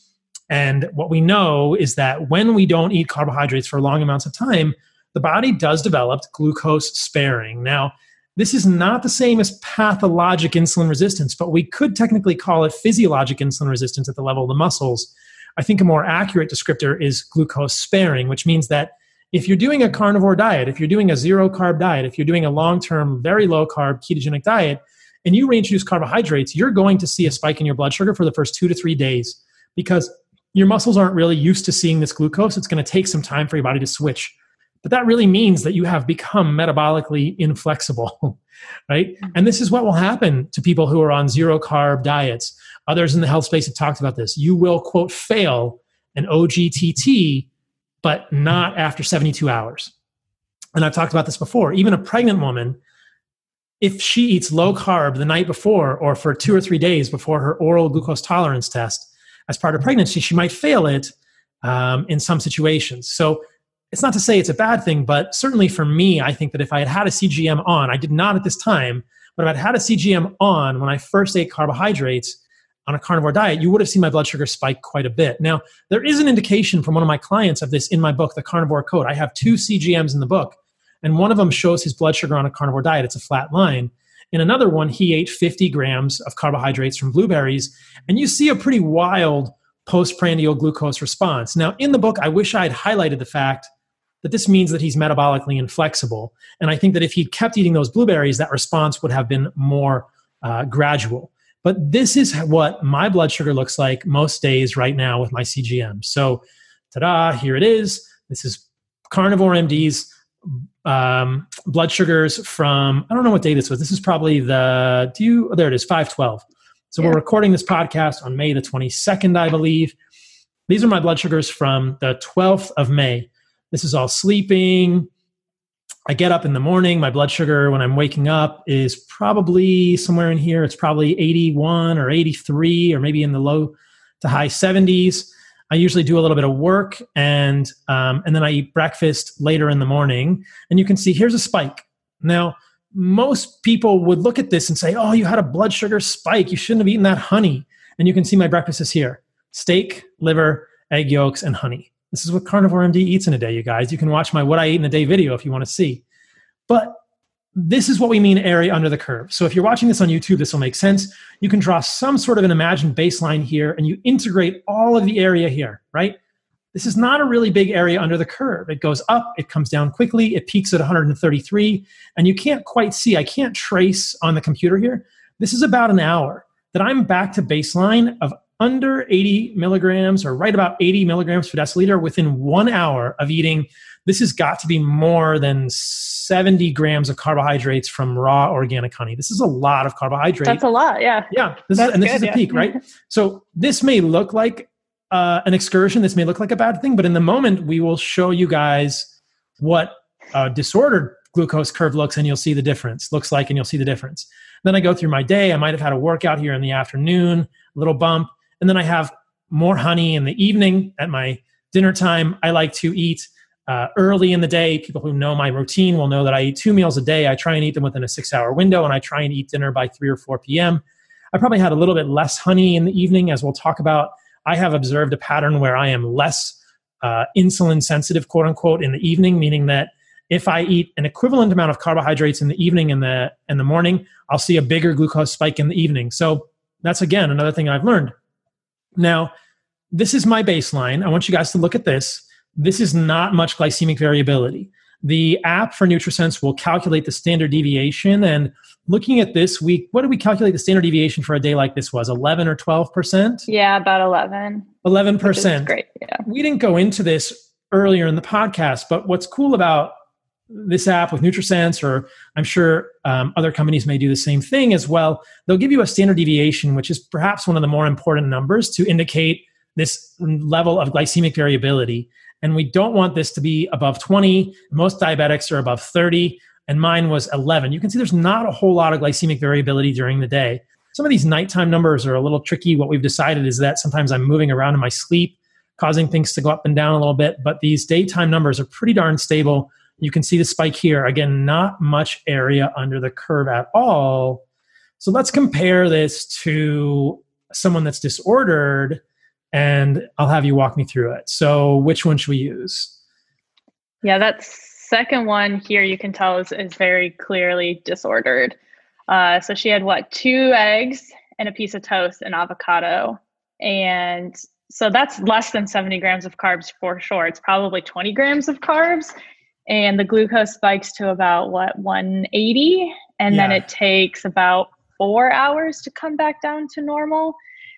S1: And what we know is that when we don't eat carbohydrates for long amounts of time, the body does develop glucose sparing. Now, this is not the same as pathologic insulin resistance, but we could technically call it physiologic insulin resistance at the level of the muscles. I think a more accurate descriptor is glucose sparing, which means that if you're doing a carnivore diet, if you're doing a zero carb diet, if you're doing a long term, very low carb ketogenic diet, and you reintroduce carbohydrates, you're going to see a spike in your blood sugar for the first two to three days because your muscles aren't really used to seeing this glucose. It's going to take some time for your body to switch. But that really means that you have become metabolically inflexible, (laughs) right? Mm-hmm. And this is what will happen to people who are on zero carb diets. Others in the health space have talked about this. You will, quote, fail an OGTT, but not after 72 hours. And I've talked about this before. Even a pregnant woman, if she eats low carb the night before or for two or three days before her oral glucose tolerance test as part of pregnancy, she might fail it um, in some situations. So it's not to say it's a bad thing, but certainly for me, I think that if I had had a CGM on, I did not at this time, but if I'd had a CGM on when I first ate carbohydrates on a carnivore diet, you would have seen my blood sugar spike quite a bit. Now, there is an indication from one of my clients of this in my book, The Carnivore Code. I have two CGMs in the book, and one of them shows his blood sugar on a carnivore diet. It's a flat line. In another one, he ate 50 grams of carbohydrates from blueberries, and you see a pretty wild postprandial glucose response. Now, in the book, I wish I had highlighted the fact that this means that he's metabolically inflexible. And I think that if he kept eating those blueberries, that response would have been more uh, gradual. But this is what my blood sugar looks like most days right now with my CGM. So, ta da, here it is. This is Carnivore MD's um, blood sugars from, I don't know what day this was. This is probably the, do you, oh, there it is, 512. So, yeah. we're recording this podcast on May the 22nd, I believe. These are my blood sugars from the 12th of May. This is all sleeping. I get up in the morning. My blood sugar when I'm waking up is probably somewhere in here. It's probably 81 or 83 or maybe in the low to high 70s. I usually do a little bit of work and um, and then I eat breakfast later in the morning. And you can see here's a spike. Now, most people would look at this and say, "Oh, you had a blood sugar spike. You shouldn't have eaten that honey." And you can see my breakfast is here: steak, liver, egg yolks, and honey. This is what Carnivore MD eats in a day, you guys. You can watch my What I Eat in a Day video if you want to see. But this is what we mean area under the curve. So if you're watching this on YouTube, this will make sense. You can draw some sort of an imagined baseline here and you integrate all of the area here, right? This is not a really big area under the curve. It goes up, it comes down quickly, it peaks at 133, and you can't quite see, I can't trace on the computer here. This is about an hour that I'm back to baseline of under 80 milligrams or right about 80 milligrams per deciliter within one hour of eating this has got to be more than 70 grams of carbohydrates from raw organic honey. This is a lot of carbohydrate.
S2: That's a lot, yeah.
S1: Yeah, this is, and this good, is a yeah. peak, right? so this may look like uh, an excursion. This may look like a bad thing, but in the moment, we will show you guys what a disordered glucose curve looks, and you'll see the difference. Looks like, and you'll see the difference. Then I go through my day. I might have had a workout here in the afternoon, a little bump, and then I have more honey in the evening at my dinner time. I like to eat uh, early in the day. People who know my routine will know that I eat two meals a day. I try and eat them within a six hour window, and I try and eat dinner by 3 or 4 p.m. I probably had a little bit less honey in the evening, as we'll talk about. I have observed a pattern where I am less uh, insulin sensitive, quote unquote, in the evening, meaning that if I eat an equivalent amount of carbohydrates in the evening and the in the morning, I'll see a bigger glucose spike in the evening. So that's again another thing I've learned. Now, this is my baseline. I want you guys to look at this this is not much glycemic variability. The app for NutriSense will calculate the standard deviation. And looking at this week, what did we calculate the standard deviation for a day like this was? 11 or 12%?
S2: Yeah, about 11.
S1: 11%.
S2: Great. Yeah.
S1: We didn't go into this earlier in the podcast, but what's cool about this app with NutriSense, or I'm sure um, other companies may do the same thing as well, they'll give you a standard deviation, which is perhaps one of the more important numbers to indicate this level of glycemic variability and we don't want this to be above 20. Most diabetics are above 30, and mine was 11. You can see there's not a whole lot of glycemic variability during the day. Some of these nighttime numbers are a little tricky. What we've decided is that sometimes I'm moving around in my sleep, causing things to go up and down a little bit, but these daytime numbers are pretty darn stable. You can see the spike here. Again, not much area under the curve at all. So let's compare this to someone that's disordered and I'll have you walk me through it. So, which one should we use?
S2: Yeah, that second one here you can tell is, is very clearly disordered. Uh, so, she had what, two eggs and a piece of toast and avocado. And so that's less than 70 grams of carbs for sure. It's probably 20 grams of carbs. And the glucose spikes to about what, 180? And yeah. then it takes about four hours to come back down to normal.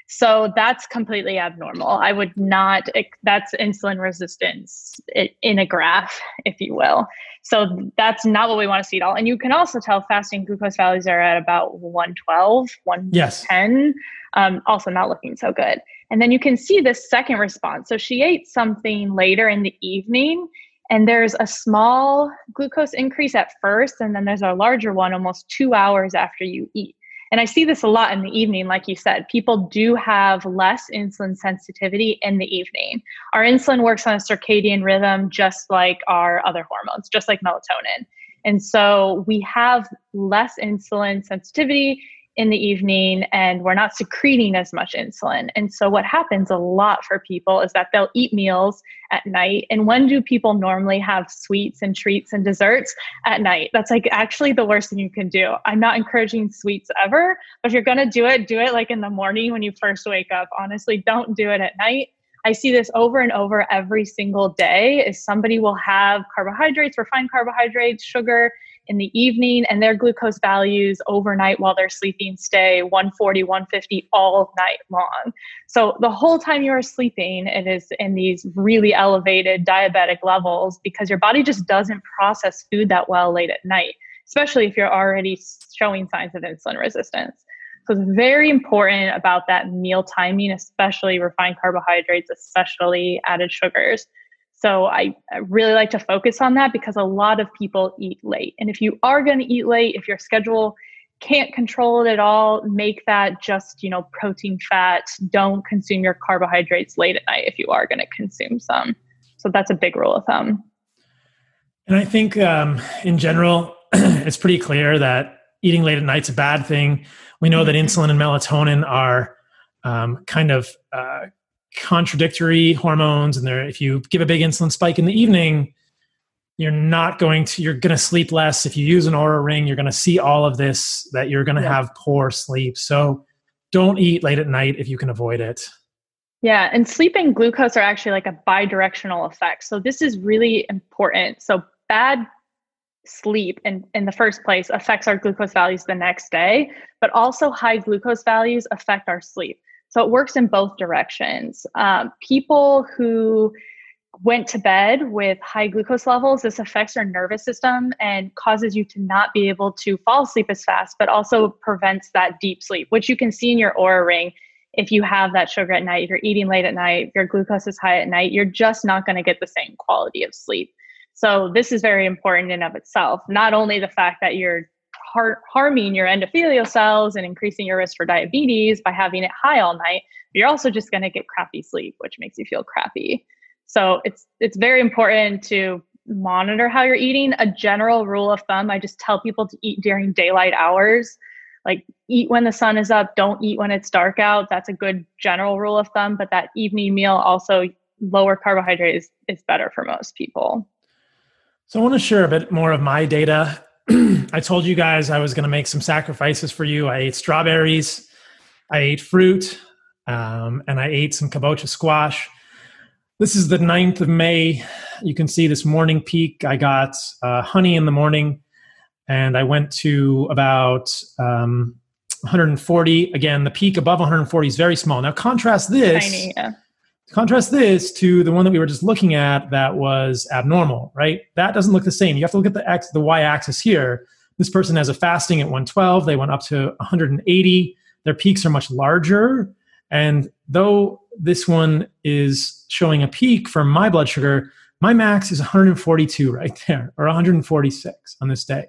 S2: So that's completely abnormal. I would not, that's insulin resistance in a graph, if you will. So that's not what we want to see at all. And you can also tell fasting glucose values are at about 112, 110. Yes. Um, also not looking so good. And then you can see this second response. So she ate something later in the evening and there's a small glucose increase at first, and then there's a larger one almost two hours after you eat. And I see this a lot in the evening, like you said. People do have less insulin sensitivity in the evening. Our insulin works on a circadian rhythm just like our other hormones, just like melatonin. And so we have less insulin sensitivity in the evening and we're not secreting as much insulin. And so, what happens a lot for people is that they'll eat meals at night. And when do people normally have sweets and treats and desserts? At night. That's like actually the worst thing you can do. I'm not encouraging sweets ever, but if you're going to do it, do it like in the morning when you first wake up. Honestly, don't do it at night. I see this over and over every single day is somebody will have carbohydrates, refined carbohydrates, sugar, in the evening and their glucose values overnight while they're sleeping stay 140 150 all night long. So the whole time you're sleeping it is in these really elevated diabetic levels because your body just doesn't process food that well late at night especially if you're already showing signs of insulin resistance. So it's very important about that meal timing especially refined carbohydrates especially added sugars so I, really like to focus on that because a lot of people eat late. And if you are going to eat late, if your schedule can't control it at all, make that just, you know, protein fat. Don't consume your carbohydrates late at night if you are going to consume some. So that's a big rule of thumb.
S1: And I think um, in general, (clears throat) it's pretty clear that eating late at night is a bad thing. We know that insulin and melatonin are um, kind of uh, contradictory hormones, and there if you give a big insulin spike in the evening, you're not going to you're going to sleep less. If you use an Oura ring you're going to see all of this that you're going to yeah. have poor sleep. So don't eat late at night if you can avoid it.
S2: Yeah and sleep and glucose are actually like a bidirectional effect. So this is really important. So bad sleep in, in the first place affects our glucose values the next day, but also high glucose values affect our sleep. So it works in both directions. Um, people who went to bed with high glucose levels, this affects your nervous system and causes you to not be able to fall asleep as fast, but also prevents that deep sleep, which you can see in your Oura ring. If you have that sugar at night, if you're eating late at night, if your glucose is high at night, you're just not going to get the same quality of sleep. So this is very important in of itself. Not only the fact that you're har- harming your endothelial cells and increasing your risk for diabetes by having it high all night, you're also just going to get crappy sleep, which makes you feel crappy. So it's it's very important to monitor how you're eating. A general rule of thumb, I just tell people to eat during daylight hours. Like eat when the sun is up, don't eat when it's dark out. That's a good general rule of thumb, but that evening meal also lower carbohydrate is, is better for most people.
S1: So I want to share a bit more of my data. (clears throat) I told you guys I was going to make some sacrifices for you. I ate strawberries, I ate fruit, um, and I ate some kabocha squash. This is the 9th of May. You can see this morning peak. I got uh, honey in the morning, and I went to about um, 140. Again, the peak above 140 is very small. Now, contrast this. Tiny, yeah Contrast this to the one that we were just looking at that was abnormal, right? That doesn't look the same. You have to look at the x, the y-axis here. This person has a fasting at 112. They went up to 180. Their peaks are much larger. And though this one is showing a peak for my blood sugar, my max is 142 right there, or 146 on this day.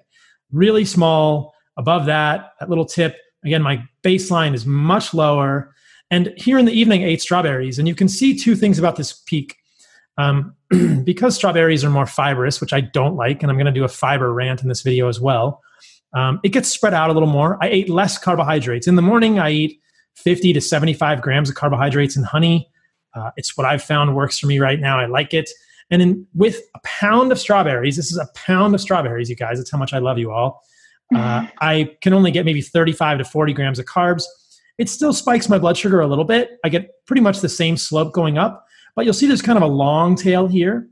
S1: Really small. Above that, that little tip. Again, my baseline is much lower. And here in the evening, ate strawberries. And you can see two things about this peak. Um, (clears throat) because strawberries are more fibrous, which I don't like, and I'm going to do a fiber rant in this video as well, um, it gets spread out a little more. I ate less carbohydrates. In the morning, I eat 50 to 75 grams of carbohydrates and honey. Uh, it's what I've found works for me right now. I like it. And in, with a pound of strawberries, this is a pound of strawberries, you guys. That's how much I love you all. Uh, I can only get maybe 35 to 40 grams of carbs. It still spikes my blood sugar a little bit. I get pretty much the same slope going up, but you'll see there's kind of a long tail here.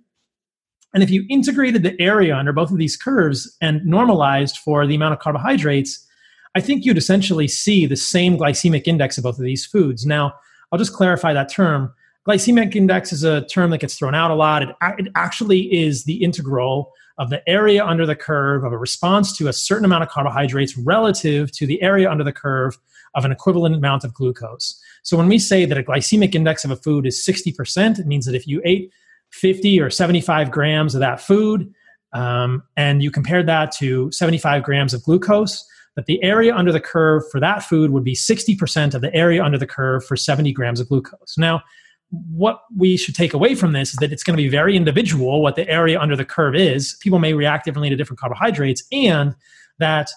S1: And if you integrated the area under both of these curves and normalized for the amount of carbohydrates, I think you'd essentially see the same glycemic index of both of these foods. Now, I'll just clarify that term. Glycemic index is a term that gets thrown out a lot. It, it actually is the integral of the area under the curve of a response to a certain amount of carbohydrates relative to the area under the curve of an equivalent amount of glucose. So when we say that a glycemic index of a food is 60%, it means that if you ate 50 or 75 grams of that food um, and you compared that to 75 grams of glucose, that the area under the curve for that food would be 60% of the area under the curve for 70 grams of glucose. Now, what we should take away from this is that it's going to be very individual what the area under the curve is. People may react differently to different carbohydrates, and that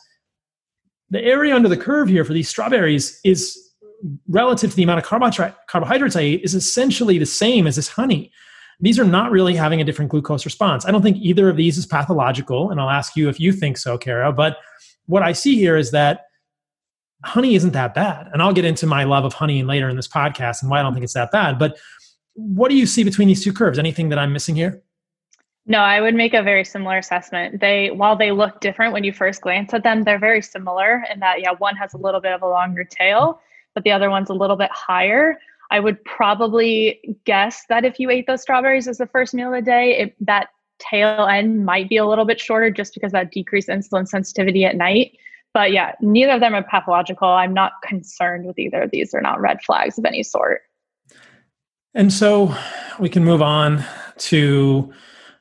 S1: the area under the curve here for these strawberries is relative to the amount of carbohydrates I ate is essentially the same as this honey. These are not really having a different glucose response. I don't think either of these is pathological, and I'll ask you if you think so, Kara. But what I see here is that honey isn't that bad. And I'll get into my love of honey later in this podcast and why I don't think it's that bad. But what do you see between these two curves? Anything that I'm missing here?
S2: No, I would make a very similar assessment. They, while they look different when you first glance at them, they're very similar in that, yeah, one has a little bit of a longer tail, but the other one's a little bit higher. I would probably guess that if you ate those strawberries as the first meal of the day, it, that tail end might be a little bit shorter just because that decreased insulin sensitivity at night. But yeah, neither of them are pathological. I'm not concerned with either of these. They're not red flags of any sort.
S1: And so we can move on to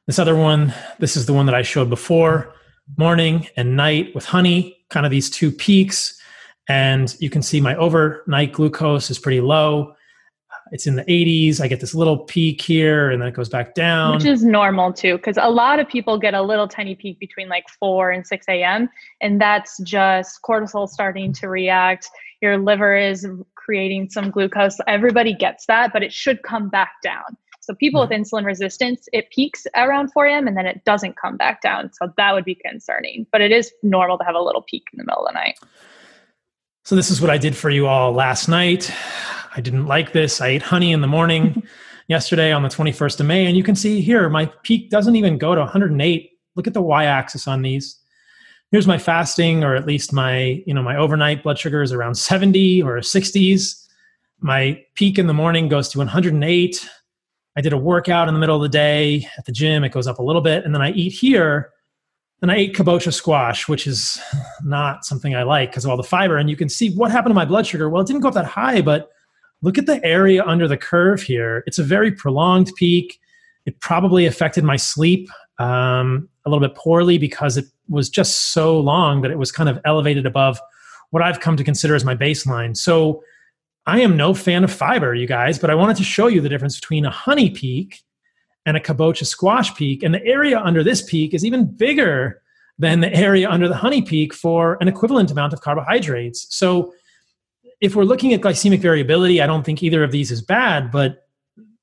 S1: this other one, this is the one that I showed before. morning and night with honey, kind of these two peaks. And you can see my overnight glucose is pretty low. It's in the 80s. I get this little peak here and then it goes back down.
S2: Which is normal too, because a lot of people get a little tiny peak between like 4 and 6 a.m. And that's just cortisol starting to react. Your liver is creating some glucose. Everybody gets that, but it should come back down. So people with hmm. insulin resistance, it peaks around 4 a.m. and then it doesn't come back down. So that would be concerning. But it is normal to have a little peak in the middle of the night.
S1: So this is what I did for you all last night. I didn't like this. I ate honey in the morning (laughs) yesterday on the 21st of May. And you can see here, my peak doesn't even go to 108. Look at the y axis on these. Here's my fasting, or at least my, you know, my overnight blood sugar is around 70 or 60s. My peak in the morning goes to 108. I did a workout in the middle of the day at the gym. It goes up a little bit. And then I eat here. And I ate kabocha squash, which is not something I like because of all the fiber. And you can see what happened to my blood sugar. Well, it didn't go up that high, but look at the area under the curve here. It's a very prolonged peak. It probably affected my sleep um, a little bit poorly because it was just so long that it was kind of elevated above what I've come to consider as my baseline. So I am no fan of fiber, you guys, but I wanted to show you the difference between a honey peak and a kabocha squash peak. And the area under this peak is even bigger than the area under the honey peak for an equivalent amount of carbohydrates. So if we're looking at glycemic variability, I don't think either of these is bad, but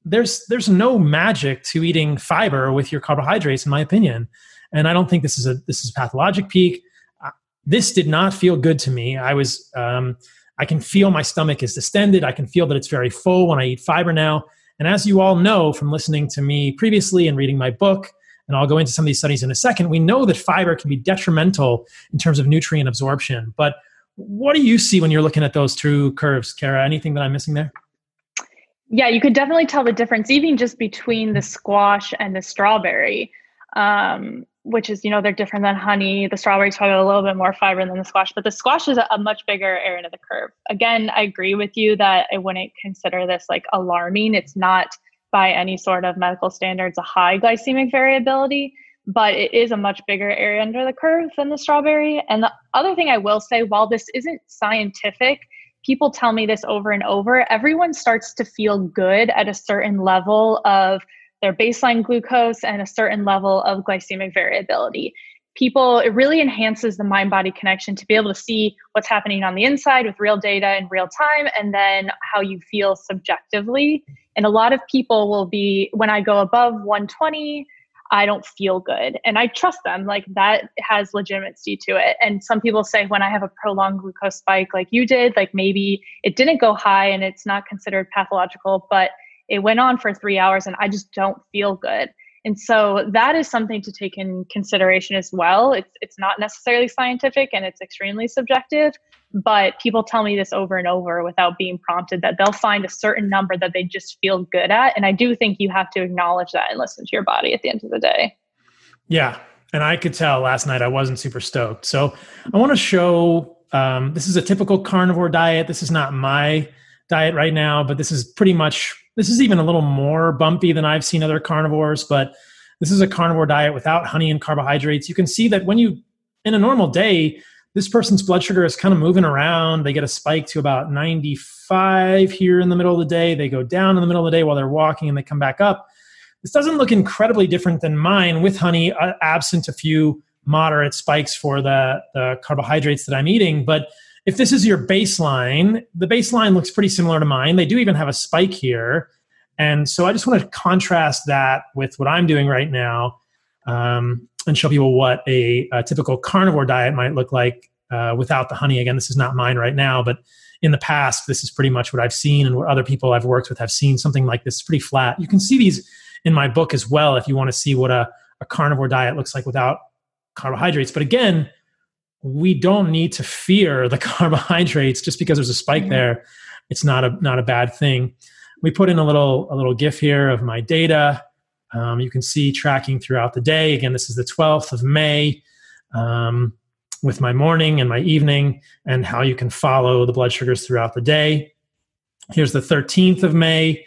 S1: there's there's no magic to eating fiber with your carbohydrates, in my opinion. And I don't think this is a this is a pathologic peak. Uh, this did not feel good to me. I was um, I can feel my stomach is distended. I can feel that it's very full when I eat fiber now. And as you all know from listening to me previously and reading my book, and I'll go into some of these studies in a second, we know that fiber can be detrimental in terms of nutrient absorption. But what do you see when you're looking at those two curves, Kara? Anything that I'm missing there?
S2: Yeah, you could definitely tell the difference, even just between the squash and the strawberry, um, which is, you know, they're different than honey. The strawberry's probably a little bit more fiber than the squash, but the squash is a much bigger area of the curve. Again, I agree with you that I wouldn't consider this like alarming. It's not by any sort of medical standards a high glycemic variability but it is a much bigger area under the curve than the strawberry. And the other thing I will say, while this isn't scientific, people tell me this over and over, everyone starts to feel good at a certain level of their baseline glucose and a certain level of glycemic variability. People, it really enhances the mind body connection to be able to see what's happening on the inside with real data in real time and then how you feel subjectively. And a lot of people will be, when I go above 120, I don't feel good. And I trust them. Like that has legitimacy to it. And some people say when I have a prolonged glucose spike like you did, like maybe it didn't go high and it's not considered pathological, but it went on for three hours and I just don't feel good. And so that is something to take in consideration as well. It's it's not necessarily scientific and it's extremely subjective, but people tell me this over and over without being prompted that they'll find a certain number that they just feel good at. And I do think you have to acknowledge that and listen to your body at the end of the day.
S1: Yeah. And I could tell last night I wasn't super stoked. So I want to show um, this is a typical carnivore diet. This is not my diet right now, but this is pretty much this is even a little more bumpy than I've seen other carnivores, but this is a carnivore diet without honey and carbohydrates. You can see that when you, in a normal day, this person's blood sugar is kind of moving around. They get a spike to about 95 here in the middle of the day. They go down in the middle of the day while they're walking and they come back up. This doesn't look incredibly different than mine with honey, uh, absent a few moderate spikes for the, the carbohydrates that I'm eating. But if this is your baseline, the baseline looks pretty similar to mine. They do even have a spike here. And so I just want to contrast that with what I'm doing right now um, and show people what a, a, typical carnivore diet might look like uh, without the honey. Again, this is not mine right now, but in the past, this is pretty much what I've seen and what other people I've worked with have seen. Something like this, pretty flat. You can see these in my book as well if you want to see what a, a carnivore diet looks like without carbohydrates. But again, we don't need to fear the (laughs) carbohydrates just because there's a spike mm-hmm. there. It's not a not a bad thing. We put in a little a little GIF here of my data. Um, you can see tracking throughout the day. Again, this is the 12th of May um, with my morning and my evening, and how you can follow the blood sugars throughout the day. Here's the 13th of May,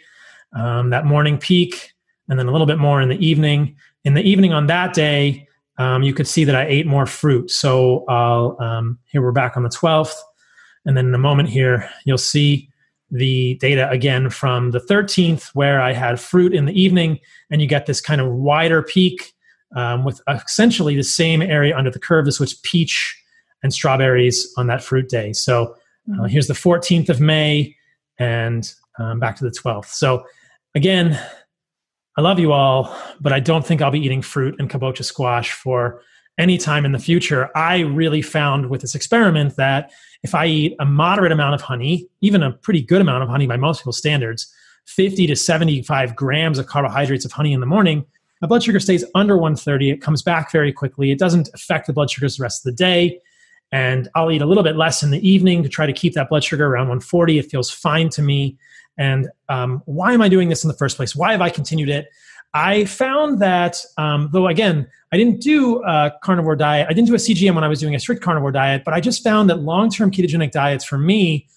S1: um, that morning peak, and then a little bit more in the evening. In the evening on that day, um, you could see that I ate more fruit. So I'll, um, here we're back on the 12th. And then in a moment here, you'll see the data again from the 13th, where I had fruit in the evening, and you get this kind of wider peak um, with essentially the same area under the curve. This was peach and strawberries on that fruit day. So uh, mm-hmm. here's the 14th of May and um, back to the 12th. So again, I love you all, but I don't think I'll be eating fruit and kabocha squash for any time in the future. I really found with this experiment that if I eat a moderate amount of honey, even a pretty good amount of honey by most people's standards, 50 to 75 grams of carbohydrates of honey in the morning, my blood sugar stays under 130. It comes back very quickly. It doesn't affect the blood sugars the rest of the day. And I'll eat a little bit less in the evening to try to keep that blood sugar around 140. It feels fine to me. And um, why am I doing this in the first place? Why have I continued it? I found that, um, though again, I didn't do a carnivore diet, I didn't do a CGM when I was doing a strict carnivore diet, but I just found that long term ketogenic diets for me,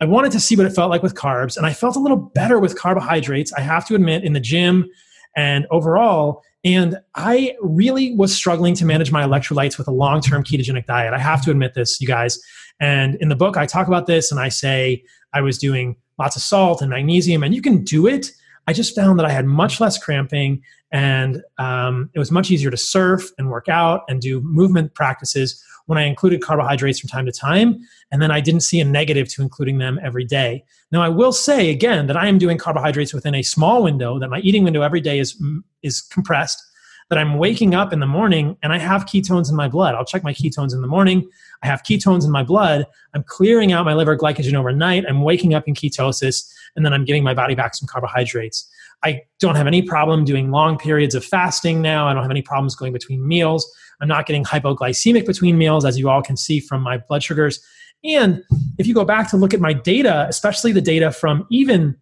S1: I wanted to see what it felt like with carbs, and I felt a little better with carbohydrates, I have to admit, in the gym and overall. And I really was struggling to manage my electrolytes with a long term ketogenic diet. I have to admit this, you guys. And in the book, I talk about this and I say I was doing lots of salt and magnesium, and you can do it. I just found that I had much less cramping and um, it was much easier to surf and work out and do movement practices when I included carbohydrates from time to time. And then I didn't see a negative to including them every day. Now, I will say again that I am doing carbohydrates within a small window, that my eating window every day is, is compressed, that I'm waking up in the morning and I have ketones in my blood. I'll check my ketones in the morning. I have ketones in my blood. I'm clearing out my liver glycogen overnight. I'm waking up in ketosis, and then I'm giving my body back some carbohydrates. I don't have any problem doing long periods of fasting now. I don't have any problems going between meals. I'm not getting hypoglycemic between meals, as you all can see from my blood sugars. And if you go back to look at my data, especially the data from even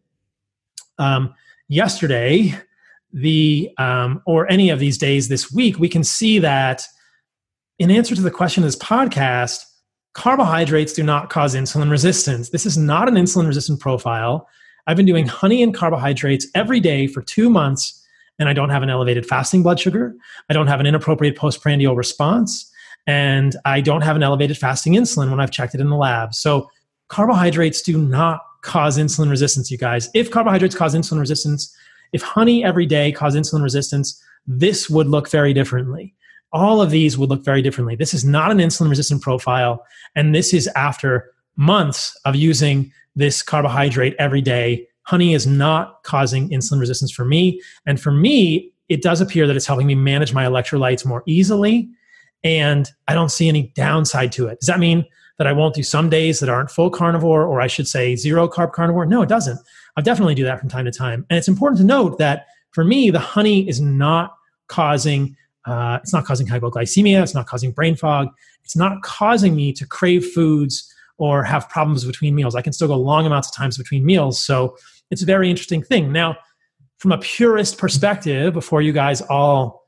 S1: um, yesterday, the um, or any of these days this week, we can see that in answer to the question of this podcast, carbohydrates do not cause insulin resistance. This is not an insulin resistant profile. I've been doing honey and carbohydrates every day for two months, and I don't have an elevated fasting blood sugar. I don't have an inappropriate postprandial response, and I don't have an elevated fasting insulin when I've checked it in the lab. So, carbohydrates do not cause insulin resistance, you guys. If carbohydrates cause insulin resistance, if honey every day caused insulin resistance, this would look very differently. All of these would look very differently. This is not an insulin resistant profile, and this is after months of using this carbohydrate every day. Honey is not causing insulin resistance for me. And for me, it does appear that it's helping me manage my electrolytes more easily. And I don't see any downside to it. Does that mean that I won't do some days that aren't full carnivore, or I should say zero carb carnivore? No, it doesn't. I'll definitely do that from time to time. And it's important to note that for me, the honey is not causing uh, it's not causing hypoglycemia. It's not causing brain fog. It's not causing me to crave foods or have problems between meals. I can still go long amounts of times between meals. So it's a very interesting thing. Now, from a purist perspective, before you guys all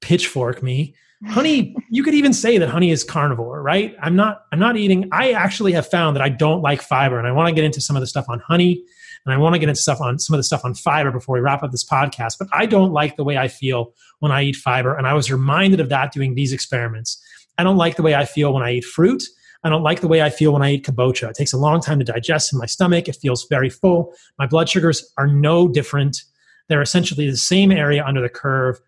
S1: pitchfork me, honey, you could even say that honey is carnivore, right? I'm not I'm not eating I actually have found that I don't like fiber and I want to get into some of the stuff on honey and I want to get into stuff on some of the stuff on fiber before we wrap up this podcast, but I don't like the way I feel when I eat fiber and I was reminded of that doing these experiments. I don't like the way I feel when I eat fruit I don't like the way I feel when I eat kabocha. It takes a long time to digest in my stomach. It feels very full. My blood sugars are no different. They're essentially the same area under the curve.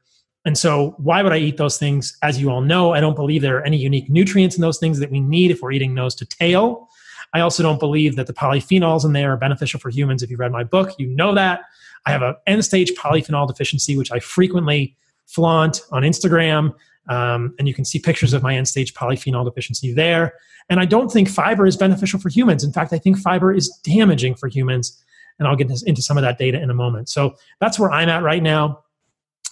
S1: And so, why would I eat those things? As you all know, I don't believe there are any unique nutrients in those things that we need if we're eating nose to tail. I also don't believe that the polyphenols in there are beneficial for humans. If you read my book, you know that. I have an end stage polyphenol deficiency, which I frequently flaunt on Instagram. Um, and you can see pictures of my end stage polyphenol deficiency there. And I don't think fiber is beneficial for humans. In fact, I think fiber is damaging for humans. And I'll get into some of that data in a moment. So that's where I'm at right now.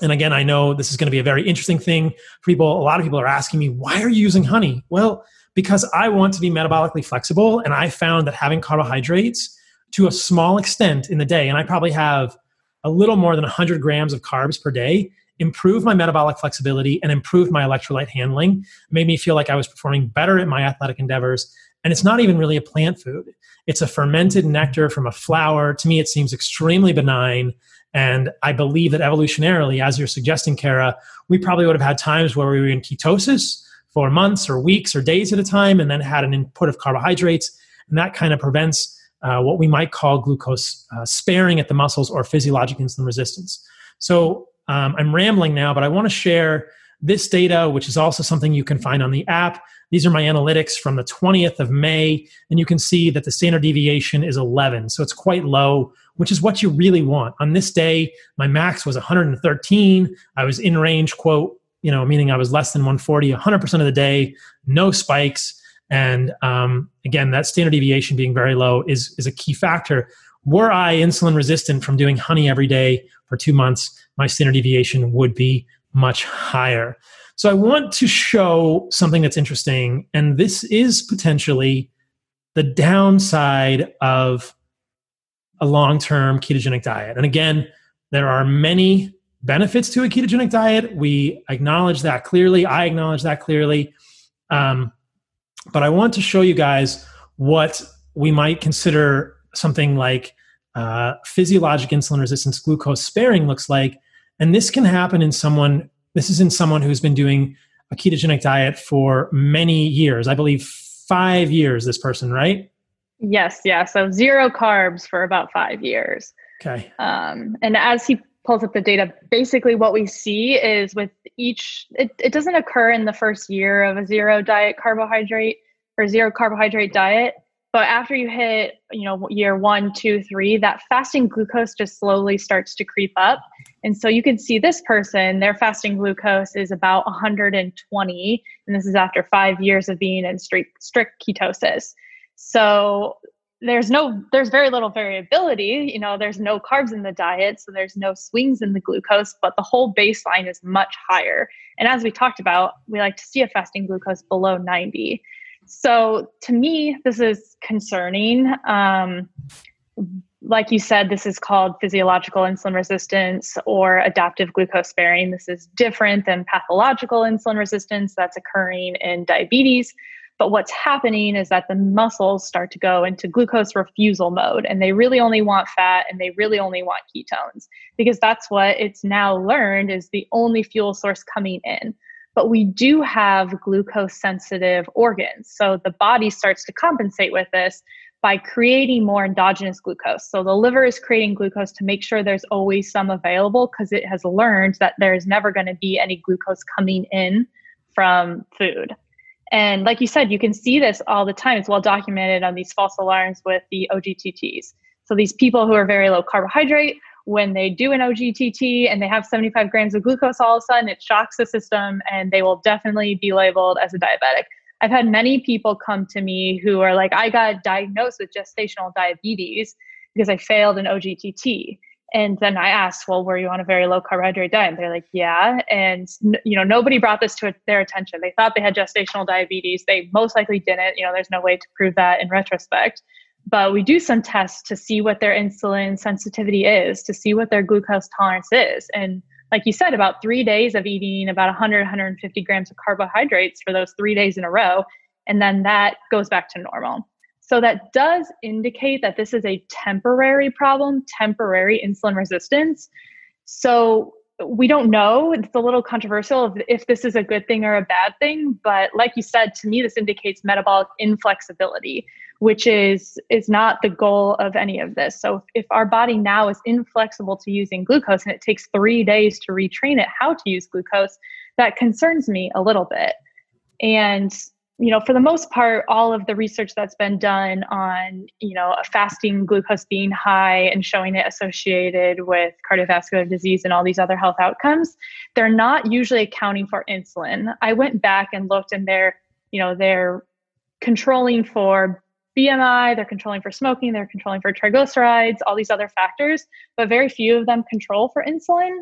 S1: And again, I know this is going to be a very interesting thing for people. A lot of people are asking me, why are you using honey? Well, because I want to be metabolically flexible. And I found that having carbohydrates to a small extent in the day, and I probably have a little more than 100 grams of carbs per day, improved my metabolic flexibility and improved my electrolyte handling, made me feel like I was performing better at my athletic endeavors. And it's not even really a plant food. It's a fermented nectar from a flower. To me, it seems extremely benign And I believe that evolutionarily, as you're suggesting, Kara, we probably would have had times where we were in ketosis for months or weeks or days at a time and then had an input of carbohydrates. And that kind of prevents uh, what we might call glucose uh, sparing at the muscles or physiologic insulin resistance. So um, I'm rambling now, but I want to share this data, which is also something you can find on the app. These are my analytics from the 20th of May, and you can see that the standard deviation is 11. So it's quite low, which is what you really want. On this day, my max was 113. I was in range, quote, you know, meaning I was less than 140 100% of the day, no spikes. And um, again, that standard deviation being very low is, is a key factor. Were I insulin resistant from doing honey every day for two months, my standard deviation would be much higher. So I want to show something that's interesting, and this is potentially the downside of a long term ketogenic diet. And again, there are many benefits to a ketogenic diet. We acknowledge that clearly. I acknowledge that clearly. Um, but I want to show you guys what we might consider something like uh, physiologic insulin resistance glucose sparing looks like. And this can happen in someone, this is in someone who's been doing a ketogenic diet for many years. I believe five years, this person, right?
S2: Yes, yeah. So zero carbs for about five years.
S1: Okay.
S2: Um, and as he pulls up the data, basically what we see is with each, it, it doesn't occur in the first year of a zero diet carbohydrate or zero carbohydrate diet. But after you hit, you know, year one, two, three, that fasting glucose just slowly starts to creep up. And so you can see this person, their fasting glucose is about 120. And this is after five years of being in strict, strict ketosis. So there's no there's very little variability you know there's no carbs in the diet so there's no swings in the glucose but the whole baseline is much higher. And as we talked about we like to see a fasting glucose below 90 so to me this is concerning. Um, like you said this is called physiological insulin resistance or adaptive glucose sparing. This is different than pathological insulin resistance that's occurring in diabetes but what's happening is that the muscles start to go into glucose refusal mode and they really only want fat and they really only want ketones because that's what it's now learned is the only fuel source coming in. But we do have glucose sensitive organs. So the body starts to compensate with this by creating more endogenous glucose. So the liver is creating glucose to make sure there's always some available because it has learned that there's never going to be any glucose coming in from food. And like you said, you can see this all the time. It's well documented on these false alarms with the OGTTs. So these people who are very low carbohydrate, when they do an OGTT and they have 75 grams of glucose, all of a sudden it shocks the system and they will definitely be labeled as a diabetic. I've had many people come to me who are like, I got diagnosed with gestational diabetes because I failed an OGTT. And then I asked, well, were you on a very low carbohydrate diet? And they're like, yeah. And, you know, nobody brought this to their attention. They thought they had gestational diabetes. They most likely didn't. You know, there's no way to prove that in retrospect. But we do some tests to see what their insulin sensitivity is, to see what their glucose tolerance is. And like you said, about three days of eating about 100, 150 grams of carbohydrates for those three days in a row. And then that goes back to normal. So that does indicate that this is a temporary problem, temporary insulin resistance. So we don't know. It's a little controversial if, this is a good thing or a bad thing, but like you said, to me, this indicates metabolic inflexibility, which is is not the goal of any of this. So if our body now is inflexible to using glucose and it takes three days to retrain it how to use glucose, that concerns me a little bit. And you know, for the most part, all of the research that's been done on, you know, fasting glucose being high and showing it associated with cardiovascular disease and all these other health outcomes, they're not usually accounting for insulin. I went back and looked and they're, you know, they're controlling for BMI, they're controlling for smoking, they're controlling for triglycerides, all these other factors, but very few of them control for insulin.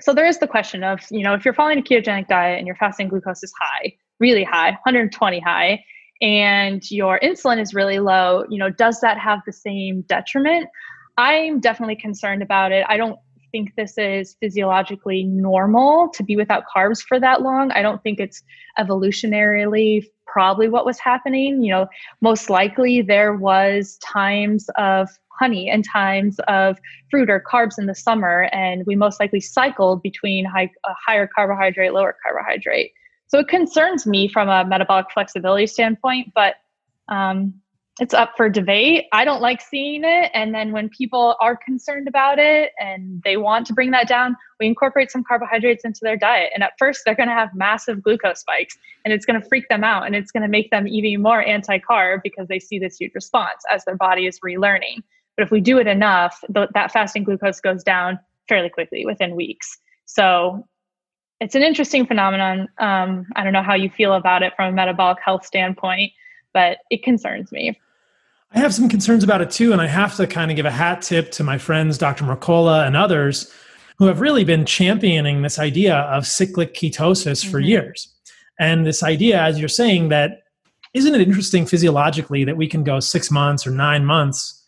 S2: So there is the question of, you know, if you're following a ketogenic diet and your fasting glucose is high, really high, 120 high, and your insulin is really low, you know, does that have the same detriment? I'm definitely concerned about it. I don't think this is physiologically normal to be without carbs for that long. I don't think it's evolutionarily probably what was happening. You know, most likely there was times of honey and times of fruit or carbs in the summer, and we most likely cycled between high, uh, higher carbohydrate, lower carbohydrate. So it concerns me from a metabolic flexibility standpoint, but um, it's up for debate. I don't like seeing it. And then when people are concerned about it and they want to bring that down, we incorporate some carbohydrates into their diet. And at first, they're going to have massive glucose spikes and it's going to freak them out and it's going to make them even more anti carb because they see this huge response as their body is relearning. But if we do it enough, th- that fasting glucose goes down fairly quickly within weeks. So it's an interesting phenomenon. Um, I don't know how you feel about it from a metabolic health standpoint but it concerns me.
S1: I have some concerns about it too, and I have to kind of give a hat tip to my friends, Dr. Mercola and others, who have really been championing this idea of cyclic ketosis for mm-hmm. years. And this idea, as you're saying, that isn't it interesting physiologically that we can go six months or nine months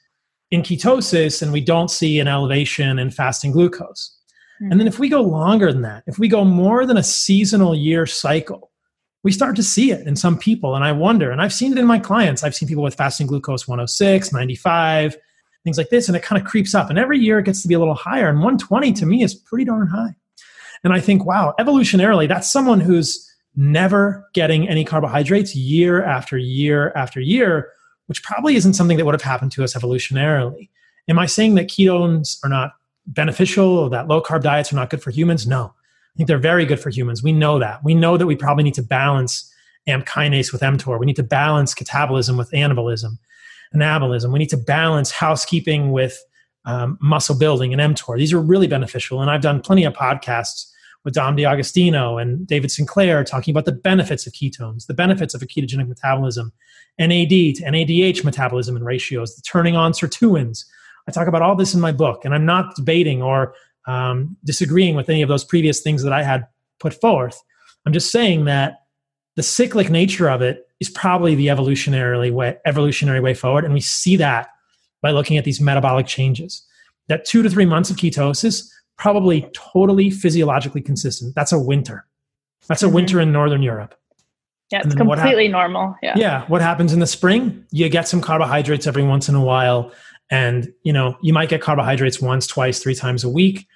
S1: in ketosis and we don't see an elevation in fasting glucose? Mm-hmm. And then if we go longer than that, if we go more than a seasonal year cycle, we start to see it in some people. And I wonder, and I've seen it in my clients. I've seen people with fasting glucose 106, 95, things like this, and it kind of creeps up. And every year it gets to be a little higher. And 120 to me is pretty darn high. And I think, wow, evolutionarily, that's someone who's never getting any carbohydrates year after year after year, which probably isn't something that would have happened to us evolutionarily. Am I saying that ketones are not beneficial or that low carb diets are not good for humans? No. I think they're very good for humans. We know that. We know that we probably need to balance AMP kinase with mTOR. We need to balance catabolism with anabolism, anabolism. We need to balance housekeeping with um, muscle building and mTOR. These are really beneficial. And I've done plenty of podcasts with Dom D'Agostino and David Sinclair talking about the benefits of ketones, the benefits of a ketogenic metabolism, NAD to NADH metabolism and ratios, the turning on sirtuins. I talk about all this in my book, and I'm not debating or um, disagreeing with any of those previous things that I had put forth. I'm just saying that the cyclic nature of it is probably the evolutionary way, evolutionary way forward, and we see that by looking at these metabolic changes. That two to three months of ketosis probably totally physiologically consistent. That's a winter. That's a mm-hmm. winter in northern Europe.
S2: Yeah, it's completely normal. Yeah.
S1: Yeah. What happens in the spring? You get some carbohydrates every once in a while, and you know you might get carbohydrates once, twice, three times a week.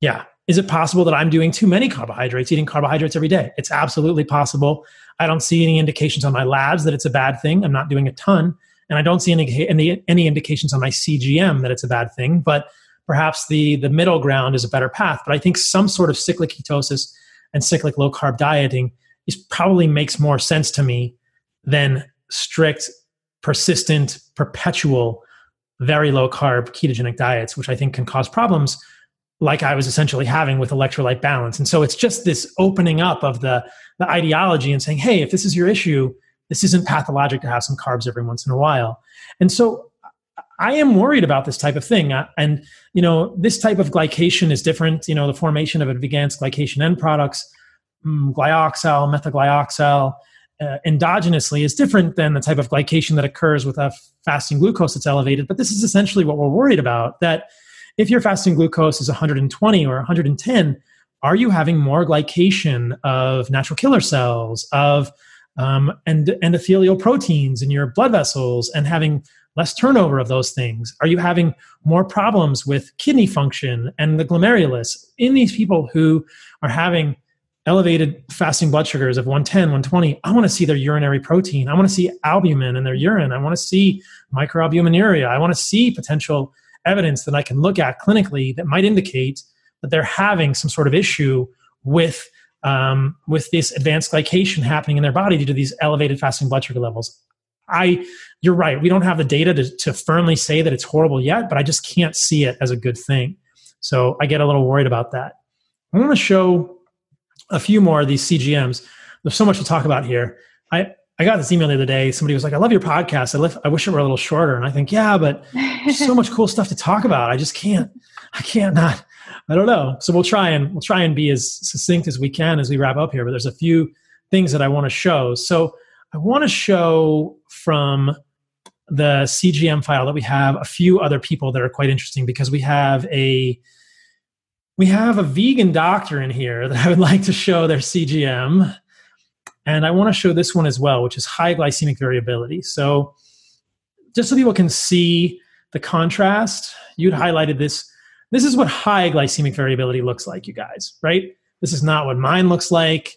S1: Yeah. Is it possible that I'm doing too many carbohydrates, eating carbohydrates every day? It's absolutely possible. I don't see any indications on my labs that it's a bad thing. I'm not doing a ton. And I don't see any, any, any indications on my CGM that it's a bad thing. But perhaps the, the middle ground is a better path. But I think some sort of cyclic ketosis and cyclic low carb dieting is probably makes more sense to me than strict, persistent, perpetual, very low carb ketogenic diets, which I think can cause problems like I was essentially having with electrolyte balance. And so it's just this opening up of the, the ideology and saying, hey, if this is your issue, this isn't pathologic to have some carbs every once in a while. And so I am worried about this type of thing. And, you know, this type of glycation is different. You know, the formation of advanced glycation end products, mm, glyoxal, methylglyoxal, uh, endogenously is different than the type of glycation that occurs with a fasting glucose that's elevated. But this is essentially what we're worried about that if your fasting glucose is 120 or 110, are you having more glycation of natural killer cells, of um, and endothelial proteins in your blood vessels, and having less turnover of those things? Are you having more problems with kidney function and the glomerulus in these people who are having elevated fasting blood sugars of 110, 120? I want to see their urinary protein. I want to see albumin in their urine. I want to see microalbuminuria. I want to see potential evidence that I can look at clinically that might indicate that they're having some sort of issue with um, with this advanced glycation happening in their body due to these elevated fasting blood sugar levels. I, you're right. We don't have the data to, to firmly say that it's horrible yet, but I just can't see it as a good thing. So I get a little worried about that. I want to show a few more of these CGMs. There's so much to talk about here. I, I got this email the other day. Somebody was like, I love your podcast. I, live, I wish it were a little shorter. And I think, yeah, but so much cool stuff to talk about. I just can't, I can't not, I don't know. So we'll try and we'll try and be as succinct as we can as we wrap up here. But there's a few things that I want to show. So I want to show from the CGM file that we have a few other people that are quite interesting because we have a we have a vegan doctor in here that I would like to show their CGM And I want to show this one as well, which is high glycemic variability. So, just so people can see the contrast, you'd highlighted this. This is what high glycemic variability looks like, you guys, right? This is not what mine looks like.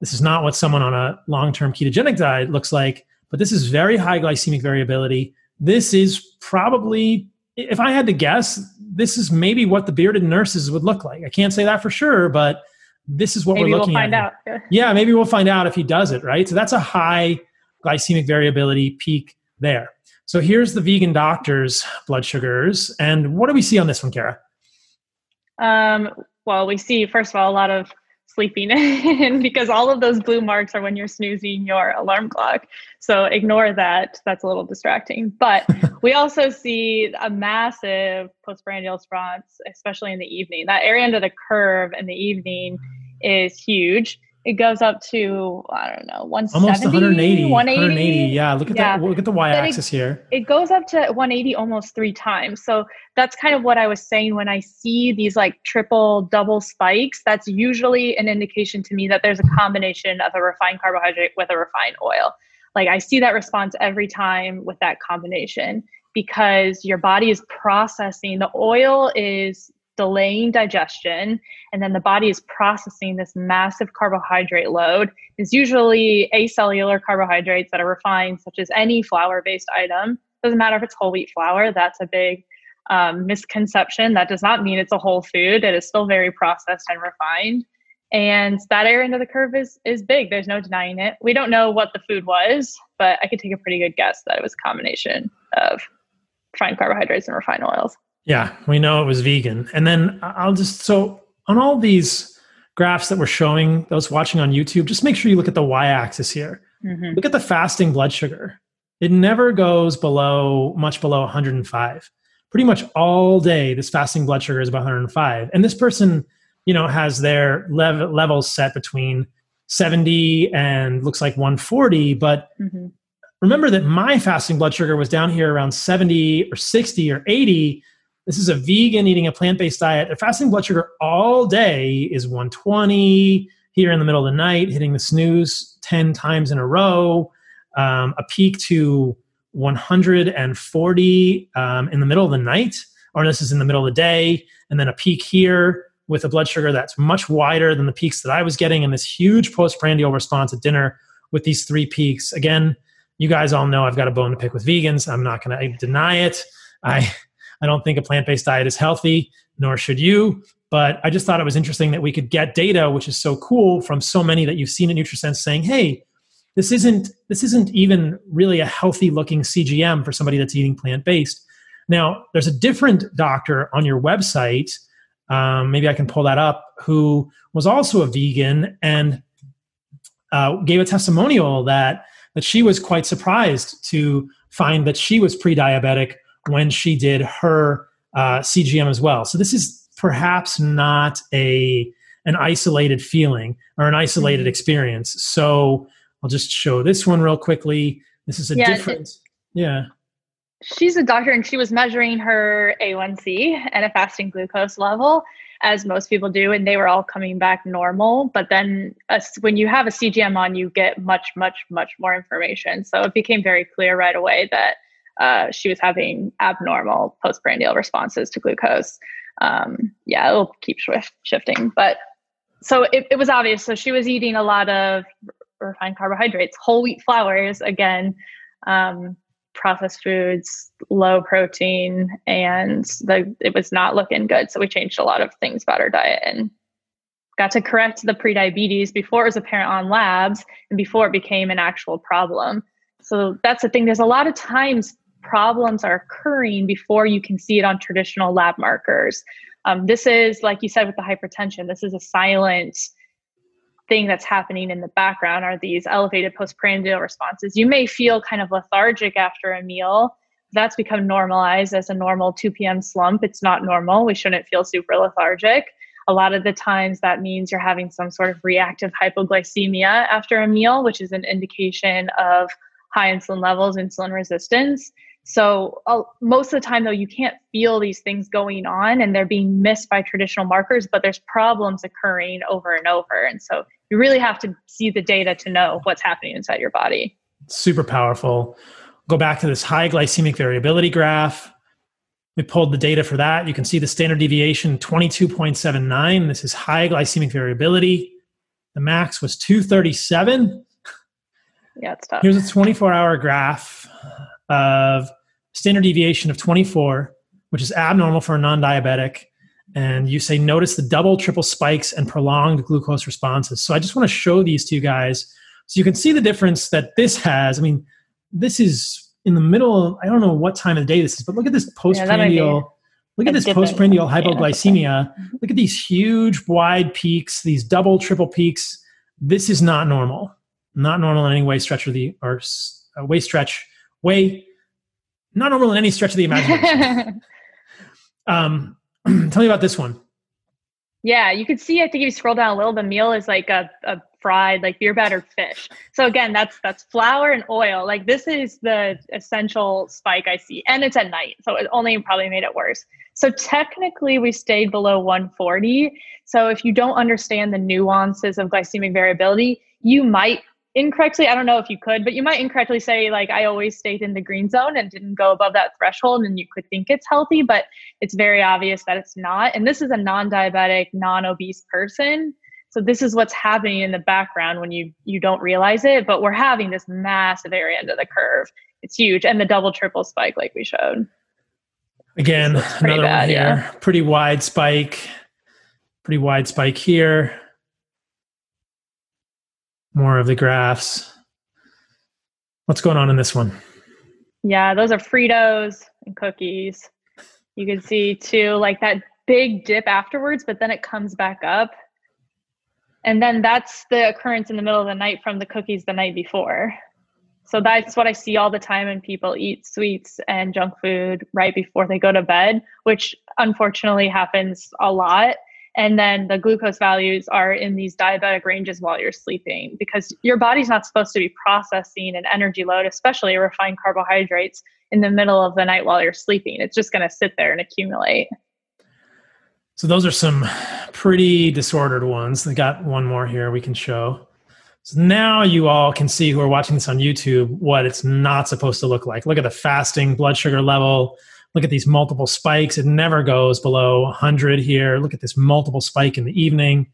S1: This is not what someone on a long term ketogenic diet looks like, but this is very high glycemic variability. This is probably, if I had to guess, this is maybe what the bearded nurses would look like. I can't say that for sure, but this is what
S2: maybe
S1: we're looking
S2: we'll find
S1: at.
S2: Out.
S1: Yeah, maybe we'll find out if he does it, right? So that's a high glycemic variability peak there. So here's the vegan doctor's blood sugars. And what do we see on this one, Kara?
S2: Um, well, we see, first of all, a lot of sleeping (laughs) in because all of those blue marks are when you're snoozing your alarm clock. So ignore that. That's a little distracting. But (laughs) we also see a massive postprandial response, especially in the evening. That area under the curve in the evening mm-hmm. is huge it goes up to I don't know 170,
S1: almost 180,
S2: 180.
S1: 180. Yeah, look at
S2: Yeah.
S1: the look at the y-axis
S2: it,
S1: here.
S2: It goes up to 180 almost three times. So that's kind of what I was saying when I see these like triple, double spikes. That's usually an indication to me that there's a combination of a refined carbohydrate with a refined oil. Like I see that response every time with that combination because your body is processing the oil is delaying digestion and then the body is processing this massive carbohydrate load. It's usually acellular carbohydrates that are refined such as any flour based item. Doesn't matter if it's whole wheat flour that's a big um, misconception. That does not mean it's a whole food. It is still very processed and refined. And that area under the curve is is big. There's no denying it. We don't know what the food was but i could take a pretty good guess that it was a combination of refined carbohydrates and refined oils
S1: Yeah, we know it was vegan. And then I'll just so on all these graphs that we're showing those watching on YouTube, just make sure you look at the y-axis here.
S2: Mhm.
S1: Look at the fasting blood sugar. It never goes below much below 105. Pretty much all day, this fasting blood sugar is about 105. And this person, you know, has their lev- levels set between 70 and looks like 140. But
S2: Mhm.
S1: remember that my fasting blood sugar was down here around 70 or 60 or 80. This is a vegan eating a plant based diet. Their fasting blood sugar all day is 120 here in the middle of the night, hitting the snooze 10 times in a row, um, a peak to 140 um, in the middle of the night, or this is in the middle of the day, and then a peak here with a blood sugar that's much wider than the peaks that I was getting, and this huge postprandial response at dinner with these three peaks. Again, you guys all know I've got a bone to pick with vegans. I'm not going to deny it. I I don't think a plant-based diet is healthy, nor should you. But I just thought it was interesting that we could get data, which is so cool, from so many that you've seen at NutriSense saying, "Hey, this isn't this isn't even really a healthy looking CGM for somebody that's eating plant-based." Now, there's a different doctor on your website. Um, maybe I can pull that up. Who was also a vegan and uh, gave a testimonial that that she was quite surprised to find that she was pre-diabetic when she did her uh, CGM as well. So this is perhaps not a an isolated feeling or an isolated
S2: Mhm.
S1: experience. So I'll just show this one real quickly. This is a
S2: Yeah, it-
S1: different. Yeah.
S2: she's a doctor and she was measuring her A1C and a fasting glucose level, as most people do, and they were all coming back normal. But then uh, when you have a CGM on, you get much, much, much more information. So it became very clear right away that uh, she was having abnormal postprandial responses to glucose. Um, yeah, it'll keep shift, shifting. But so it, it was obvious. So she was eating a lot of refined carbohydrates, whole wheat flours, again. Um, processed foods, low protein, and the it was not looking good. So we changed a lot of things about our diet and got to correct the prediabetes before it was apparent on labs and before it became an actual problem. So that's the thing. There's a lot of times problems are occurring before you can see it on traditional lab markers. Um, this is, like you said, with the hypertension, this is a silent thing that's happening in the background are these elevated postprandial responses. You may feel kind of lethargic after a meal. That's become normalized as a normal 2 p.m. slump. It's not normal. We shouldn't feel super lethargic. A lot of the times that means you're having some sort of reactive hypoglycemia after a meal, which is an indication of high insulin levels, insulin resistance. So, uh, most of the time, though, you can't feel these things going on and they're being missed by traditional markers, but there's problems occurring over and over. And so, you really have to see the data to know what's happening inside your body.
S1: Super powerful. Go back to this high glycemic variability graph. We pulled the data for that. You can see the standard deviation 22.79. This is high glycemic variability. The max was 237.
S2: Yeah, it's tough.
S1: Here's a 24 hour graph of standard deviation of 24, which is abnormal for a non diabetic. And you say, notice the double, triple spikes and prolonged glucose responses. So I just want to show these to you guys so you can see the difference that this has. I mean, this is in the middle I don't know what time of the day this is, but look at this postprandial. Yeah, look at this postprandial hypoglycemia. Yeah. Look at these huge, wide peaks, these double, triple peaks. This is not normal. Not normal in any way, stretch of the or uh, way stretch, way not normal in any stretch of the imagination. (laughs) um, (clears throat) tell me about this one.
S2: Yeah, you can see. I think if you scroll down a little, the meal is like a, a fried like beer battered fish. So again, that's that's flour and oil. Like this is the essential spike I see, and it's at night, so it only probably made it worse. So technically, we stayed below 140. So if you don't understand the nuances of glycemic variability, you might incorrectly i don't know if you could but you might incorrectly say like i always stayed in the green zone and didn't go above that threshold and you could think it's healthy but it's very obvious that it's not and this is a non-diabetic non-obese person. So this is what's happening in the background when you you don't realize it but we're having this massive area under the curve. It's huge and the double triple spike like we showed.
S1: Again another bad, one here. yeah. pretty wide spike. Pretty wide spike here more of the graphs. What's going on in this one?
S2: Yeah, those are Fritos and cookies. You can see too, like that big dip afterwards, but then it comes back up. And then that's the occurrence in the middle of the night from the cookies the night before. So that's what I see all the time when people eat sweets and junk food right before they go to bed, which unfortunately happens a lot and then the glucose values are in these diabetic ranges while you're sleeping because your body's not supposed to be processing an energy load especially refined carbohydrates in the middle of the night while you're sleeping. It's just going to sit there and accumulate.
S1: So those are some pretty disordered ones. They got one more here we can show. So now you all can see who are watching this on youtube what it's not supposed to look like. Look at the fasting blood sugar level Look at these multiple spikes. It never goes below 100 here. Look at this multiple spike in the evening.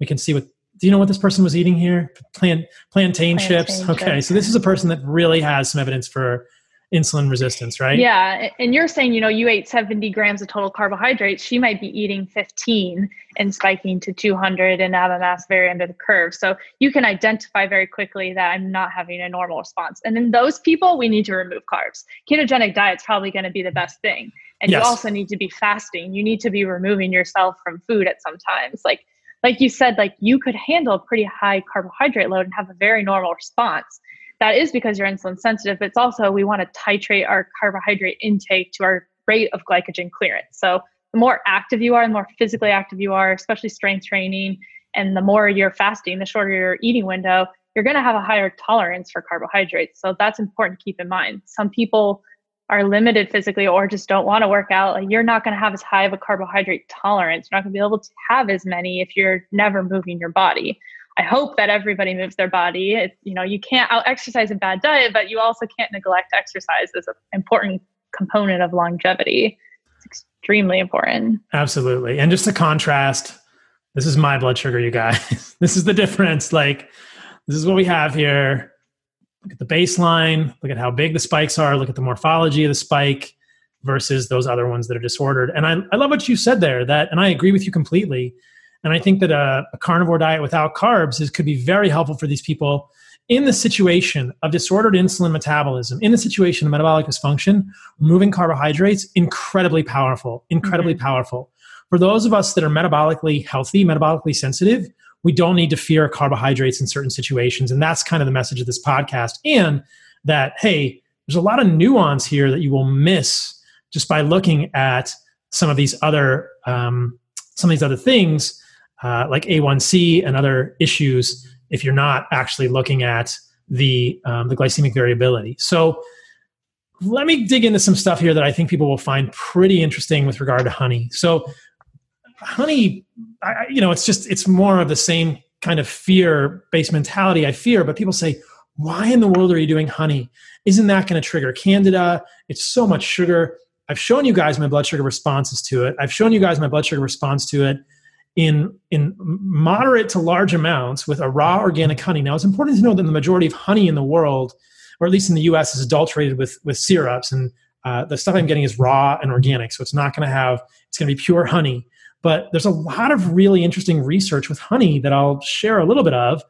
S1: We can see what do you know what this person was eating here? Plant, plantain, plantain chips. chips. Okay, so this is a person that really has some evidence for insulin resistance, right?
S2: Yeah. And you're saying, you know, you ate 70 grams of total carbohydrates. She might be eating 15 and spiking to 200 and have a mass very under the curve. So you can identify very quickly that I'm not having a normal response. And in those people, we need to remove carbs. Ketogenic diet's probably going to be the best thing. And yes. you also need to be fasting. You need to be removing yourself from food at some times. Like, like you said, like you could handle a pretty high carbohydrate load and have a very normal response that is because you're insulin sensitive, but it's also we want to titrate our carbohydrate intake to our rate of glycogen clearance. So the more active you are, the more physically active you are, especially strength training, and the more you're fasting, the shorter your eating window, you're going to have a higher tolerance for carbohydrates. So that's important to keep in mind. Some people are limited physically or just don't want to work out. Like you're not going to have as high of a carbohydrate tolerance. You're not going to be able to have as many if you're never moving your body. I hope that everybody moves their body. It, you know, you can't out exercise a bad diet, but you also can't neglect exercise as an important component of longevity. It's extremely important.
S1: Absolutely. And just to contrast, this is my blood sugar, you guys. (laughs) this is the difference. Like, this is what we have here. Look at the baseline, look at how big the spikes are, look at the morphology of the spike versus those other ones that are disordered. And I, I love what you said there that, and I agree with you completely and I think that a, a carnivore diet without carbs is, could be very helpful for these people in the situation of disordered insulin metabolism, in the situation of metabolic dysfunction, removing carbohydrates, incredibly powerful, incredibly mm-hmm. powerful. For those of us that are metabolically healthy, metabolically sensitive, we don't need to fear carbohydrates in certain situations. And that's kind of the message of this podcast. And that, hey, there's a lot of nuance here that you will miss just by looking at some of these other um, some of these other things uh, like A1C and other issues if you're not actually looking at the um, the glycemic variability. So let me dig into some stuff here that I think people will find pretty interesting with regard to honey. So honey, I, you know, it's just it's more of the same kind of fear based mentality. I fear, but people say, why in the world are you doing honey? Isn't that going to trigger candida? It's so much sugar. I've shown you guys my blood sugar responses to it. I've shown you guys my blood sugar response to it in in moderate to large amounts with a raw organic honey. Now, it's important to know that the majority of honey in the world, or at least in the U.S., is adulterated with with syrups, and uh, the stuff I'm getting is raw and organic, so it's not going to have it's going to be pure honey. But there's a lot of really interesting research with honey that I'll share a little bit of.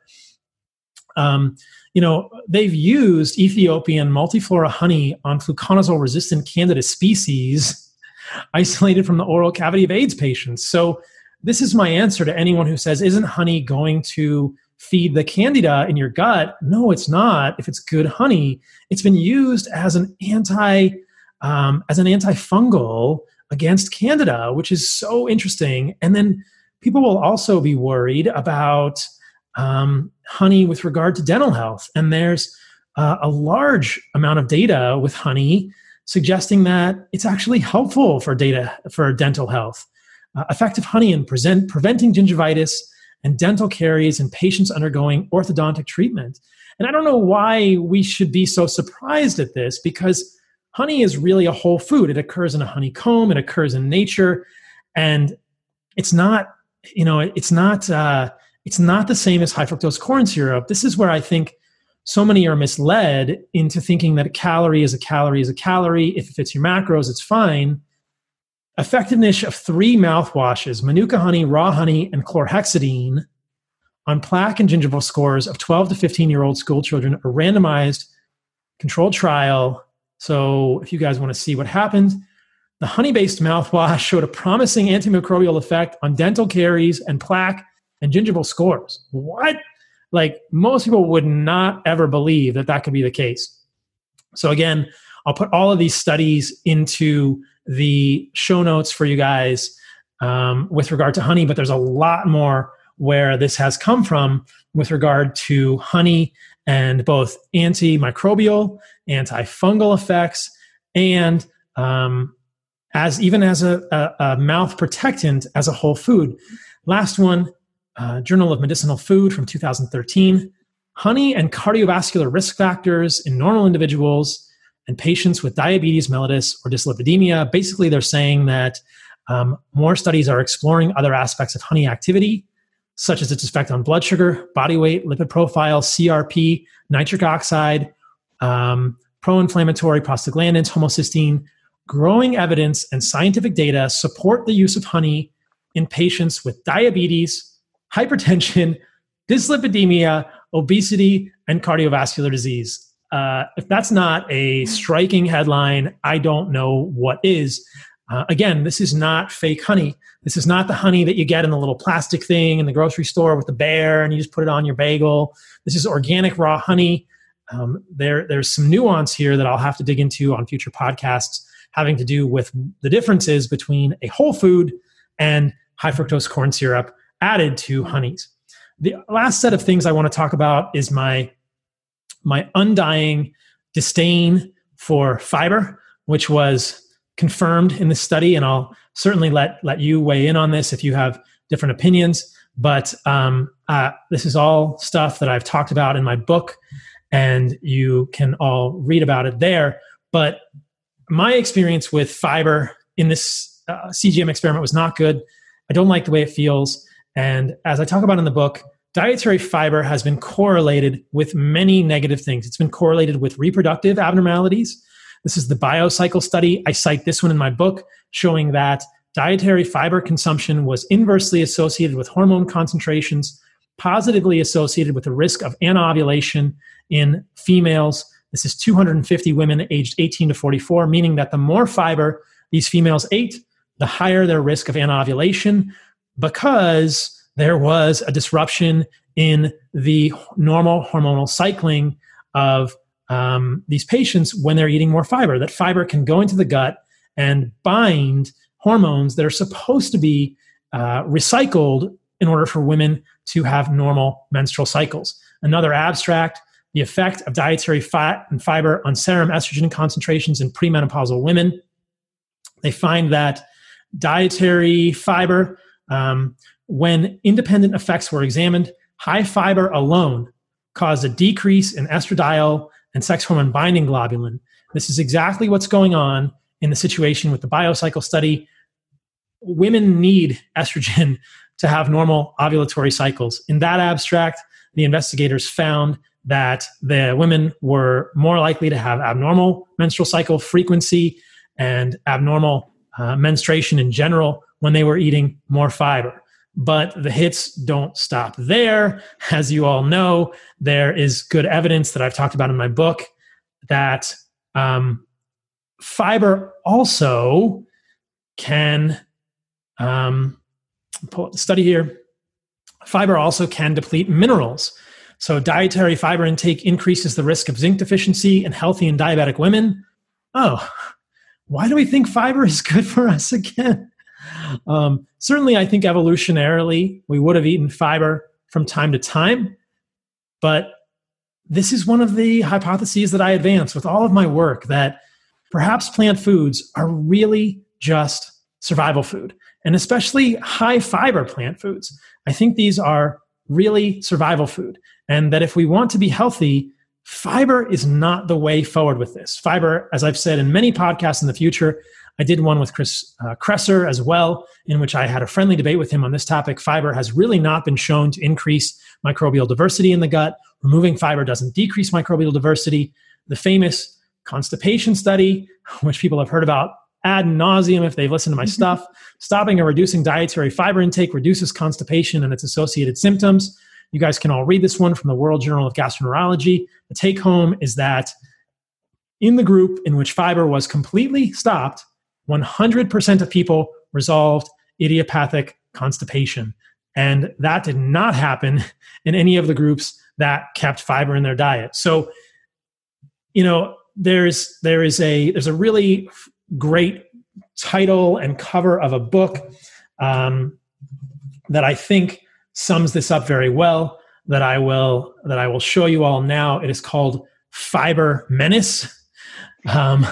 S1: Um, you know, they've used Ethiopian multiflora honey on fluconazole resistant candida species (laughs) isolated from the oral cavity of AIDS patients. So, this is my answer to anyone who says, Isn't honey going to feed the candida in your gut? No, it's not. If it's good honey, it's been used as an anti um, as an antifungal against candida, which is so interesting. And then people will also be worried about um, honey with regard to dental health. And there's uh, a large amount of data with honey suggesting that it's actually helpful for data for dental health. Uh, effective honey in present, preventing gingivitis and dental caries in patients undergoing orthodontic treatment. And I don't know why we should be so surprised at this because honey is really a whole food. It occurs in a honeycomb, it occurs in nature, and it's not, you know, it's not uh, it's not the same as high fructose corn syrup. This is where I think so many are misled into thinking that a calorie is a calorie is a calorie. If it fits your macros, it's fine. Effectiveness of three mouthwashes, Manuka honey, raw honey, and chlorhexidine on plaque and gingival scores of 12 to 15 year old school children, a randomized controlled trial. So if you guys want to see what happened, the honey based mouthwash showed a promising antimicrobial effect on dental caries and plaque and gingival scores. What? Like most people would not ever believe that that could be the case. So again, I'll put all of these studies into the show notes for you guys um, with regard to honey, but there's a lot more where this has come from with regard to honey and both antimicrobial, antifungal effects, and um, as even as a, a, a, mouth protectant as a whole food. Last one uh, Journal of Medicinal Food from 2013. Honey and cardiovascular risk factors in normal individuals and patients with diabetes mellitus or dyslipidemia. Basically, they're saying that um, more studies are exploring other aspects of honey activity, such as its effect on blood sugar, body weight, lipid profile, CRP, nitric oxide, um, pro inflammatory prostaglandins, homocysteine. Growing evidence and scientific data support the use of honey in patients with diabetes, hypertension, dyslipidemia, obesity, and cardiovascular disease. Uh, if that's not a striking headline, I don't know what is. Uh, again, this is not fake honey. This is not the honey that you get in the little plastic thing in the grocery store with the bear and you just put it on your bagel. This is organic raw honey. Um, there, there's some nuance here that I'll have to dig into on future podcasts having to do with the differences between a whole food and high fructose corn syrup added to honeys. The last set of things I want to talk about is my my undying disdain for fiber, which was confirmed in this study, and I'll certainly let let you weigh in on this if you have different opinions. But um, uh, this is all stuff that I've talked about in my book, and you can all read about it there. But my experience with fiber in this uh, CGM experiment was not good. I don't like the way it feels. And as I talk about in the book, dietary fiber has been correlated with many negative things. It's been correlated with reproductive abnormalities. This is the biocycle study. I cite this one in my book, showing that dietary fiber consumption was inversely associated with hormone concentrations, positively associated with the risk of anovulation in females. This is 250 women aged 18 to 44, meaning that the more fiber these females ate, the higher their risk of anovulation, because there was a disruption in the normal hormonal cycling of um, these patients when they're eating more fiber. That fiber can go into the gut and bind hormones that are supposed to be uh, recycled in order for women to have normal menstrual cycles. Another abstract the effect of dietary fat and fiber on serum estrogen concentrations in premenopausal women. They find that dietary fiber um, when independent effects were examined, high fiber alone caused a decrease in estradiol and sex hormone binding globulin. This is exactly what's going on in the situation with the biocycle study. Women need estrogen (laughs) to have normal ovulatory cycles. In that abstract, the investigators found that the women were more likely to have abnormal menstrual cycle frequency and abnormal uh, menstruation in general when they were eating more fiber. But the hits don't stop there. As you all know, there is good evidence that I've talked about in my book that um, fiber also can um, pull up the study here. Fiber also can deplete minerals. So, dietary fiber intake increases the risk of zinc deficiency in healthy and diabetic women. Oh, why do we think fiber is good for us again? Um, certainly, I think evolutionarily we would have eaten fiber from time to time, but this is one of the hypotheses that I advance with all of my work that perhaps plant foods are really just survival food, and especially high fiber plant foods. I think these are really survival food, and that if we want to be healthy, fiber is not the way forward with this. Fiber, as I've said in many podcasts in the future, I did one with Chris uh, Kresser as well, in which I had a friendly debate with him on this topic. Fiber has really not been shown to increase microbial diversity in the gut. Removing fiber doesn't decrease microbial diversity. The famous constipation study, (laughs) which people have heard about ad nauseum if they've listened to my (laughs) stuff, stopping or reducing dietary fiber intake reduces constipation and its associated symptoms. You guys can all read this one from the World Journal of Gastroenterology. The take home is that in the group in which fiber was completely stopped, 100% of people resolved idiopathic constipation. And that did not happen in any of the groups that kept fiber in their diet. So, you know, there's there is a there's a really great title and cover of a book um, that I think sums this up very well. That I will that I will show you all now. It is called Fiber Menace. Um,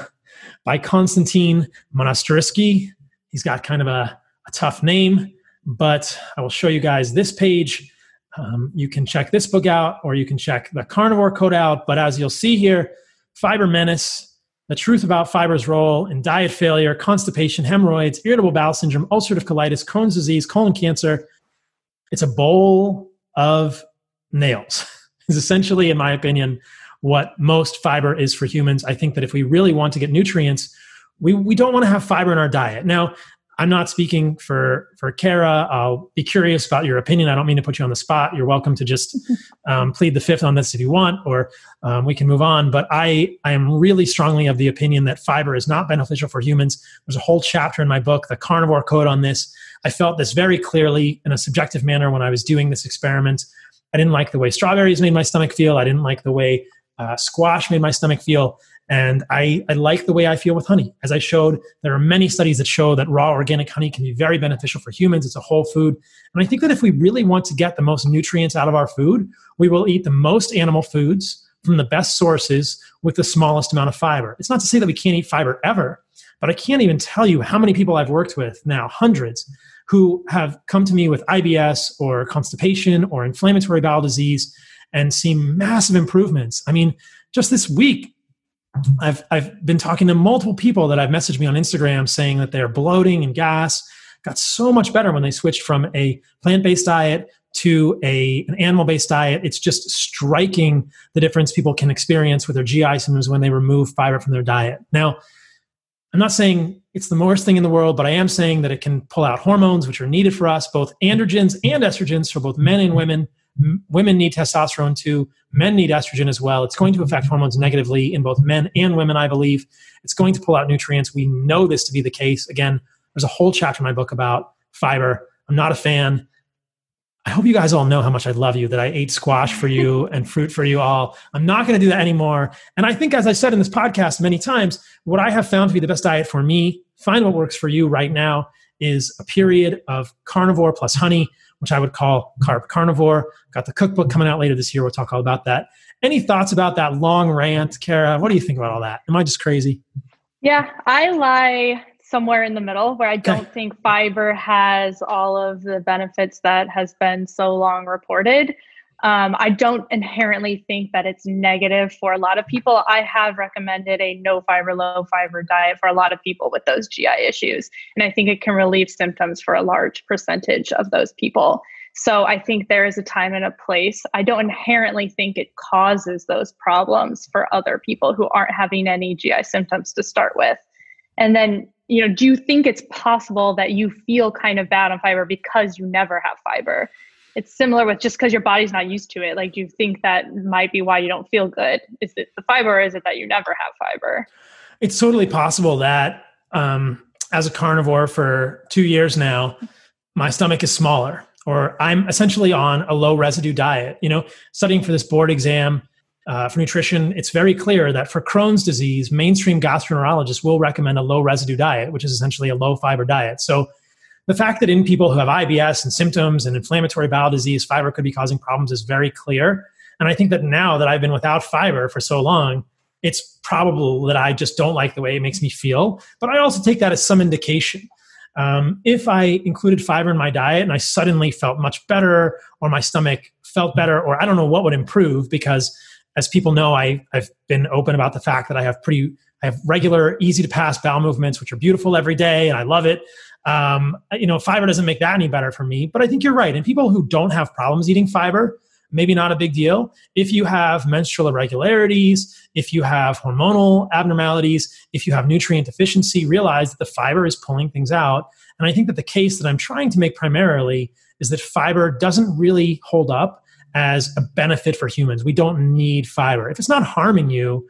S1: by Konstantin Monastyrsky. He's got kind of a, a, tough name, but I will show you guys this page. Um, you can check this book out or you can check the carnivore code out. But as you'll see here, Fiber Menace, the truth about fiber's role in diet failure, constipation, hemorrhoids, irritable bowel syndrome, ulcerative colitis, Crohn's disease, colon cancer. It's a bowl of nails. (laughs) is essentially, in my opinion, what most fiber is for humans. I think that if we really want to get nutrients, we, we don't want to have fiber in our diet. Now, I'm not speaking for for Kara. I'll be curious about your opinion. I don't mean to put you on the spot. You're welcome to just (laughs) um, plead the fifth on this if you want, or um, we can move on. But I I am really strongly of the opinion that fiber is not beneficial for humans. There's a whole chapter in my book, The Carnivore Code, on this. I felt this very clearly in a subjective manner when I was doing this experiment. I didn't like the way strawberries made my stomach feel. I didn't like the way uh, squash made my stomach feel. And I, I like the way I feel with honey. As I showed, there are many studies that show that raw organic honey can be very beneficial for humans. It's a whole food. And I think that if we really want to get the most nutrients out of our food, we will eat the most animal foods from the best sources with the smallest amount of fiber. It's not to say that we can't eat fiber ever, but I can't even tell you how many people I've worked with now, hundreds, who have come to me with IBS or constipation or inflammatory bowel disease and see massive improvements. I mean, just this week, I've I've been talking to multiple people that I've messaged me on Instagram saying that they're bloating and gas got so much better when they switched from a plant-based diet to a an animal-based diet. It's just striking the difference people can experience with their GI symptoms when they remove fiber from their diet. Now, I'm not saying it's the worst thing in the world, but I am saying that it can pull out hormones which are needed for us, both androgens and estrogens for both men and women women need testosterone too. Men need estrogen as well. It's going to affect hormones negatively in both men and women, I believe. It's going to pull out nutrients. We know this to be the case. Again, there's a whole chapter in my book about fiber. I'm not a fan. I hope you guys all know how much I love you, that I ate squash for you (laughs) and fruit for you all. I'm not going to do that anymore. And I think, as I said in this podcast many times, what I have found to be the best diet for me, find what works for you right now, is a period of carnivore plus honey which I would call carb carnivore. Got the cookbook coming out later this year. We'll talk all about that. Any thoughts about that long rant, Kara? What do you think about all that? Am I just crazy?
S2: Yeah, I lie somewhere in the middle where I don't think fiber has all of the benefits that has been so long reported. Um, I don't inherently think that it's negative for a lot of people. I have recommended a no fiber, low fiber diet for a lot of people with those GI issues. And I think it can relieve symptoms for a large percentage of those people. So I think there is a time and a place. I don't inherently think it causes those problems for other people who aren't having any GI symptoms to start with. And then, you know, do you think it's possible that you feel kind of bad on fiber because you never have fiber? It's similar with just because your body's not used to it. Like, you think that might be why you don't feel good? Is it the fiber, or is it that you never have fiber?
S1: It's totally possible that um, as a carnivore for two years now, my stomach is smaller, or I'm essentially on a low residue diet. You know, studying for this board exam uh, for nutrition, it's very clear that for Crohn's disease, mainstream gastroenterologists will recommend a low residue diet, which is essentially a low fiber diet. So the fact that in people who have IBS and symptoms and inflammatory bowel disease, fiber could be causing problems is very clear. And I think that now that I've been without fiber for so long, it's probable that I just don't like the way it makes me feel. But I also take that as some indication. Um, if I included fiber in my diet and I suddenly felt much better, or my stomach felt better, or I don't know what would improve, because as people know, I, I've been open about the fact that I have pretty, I have regular, easy to pass bowel movements, which are beautiful every day, and I love it. Um, you know, fiber doesn't make that any better for me, but I think you're right. And people who don't have problems eating fiber, maybe not a big deal. If you have menstrual irregularities, if you have hormonal abnormalities, if you have nutrient deficiency, realize that the fiber is pulling things out. And I think that the case that I'm trying to make primarily is that fiber doesn't really hold up as a benefit for humans. We don't need fiber. If it's not harming you,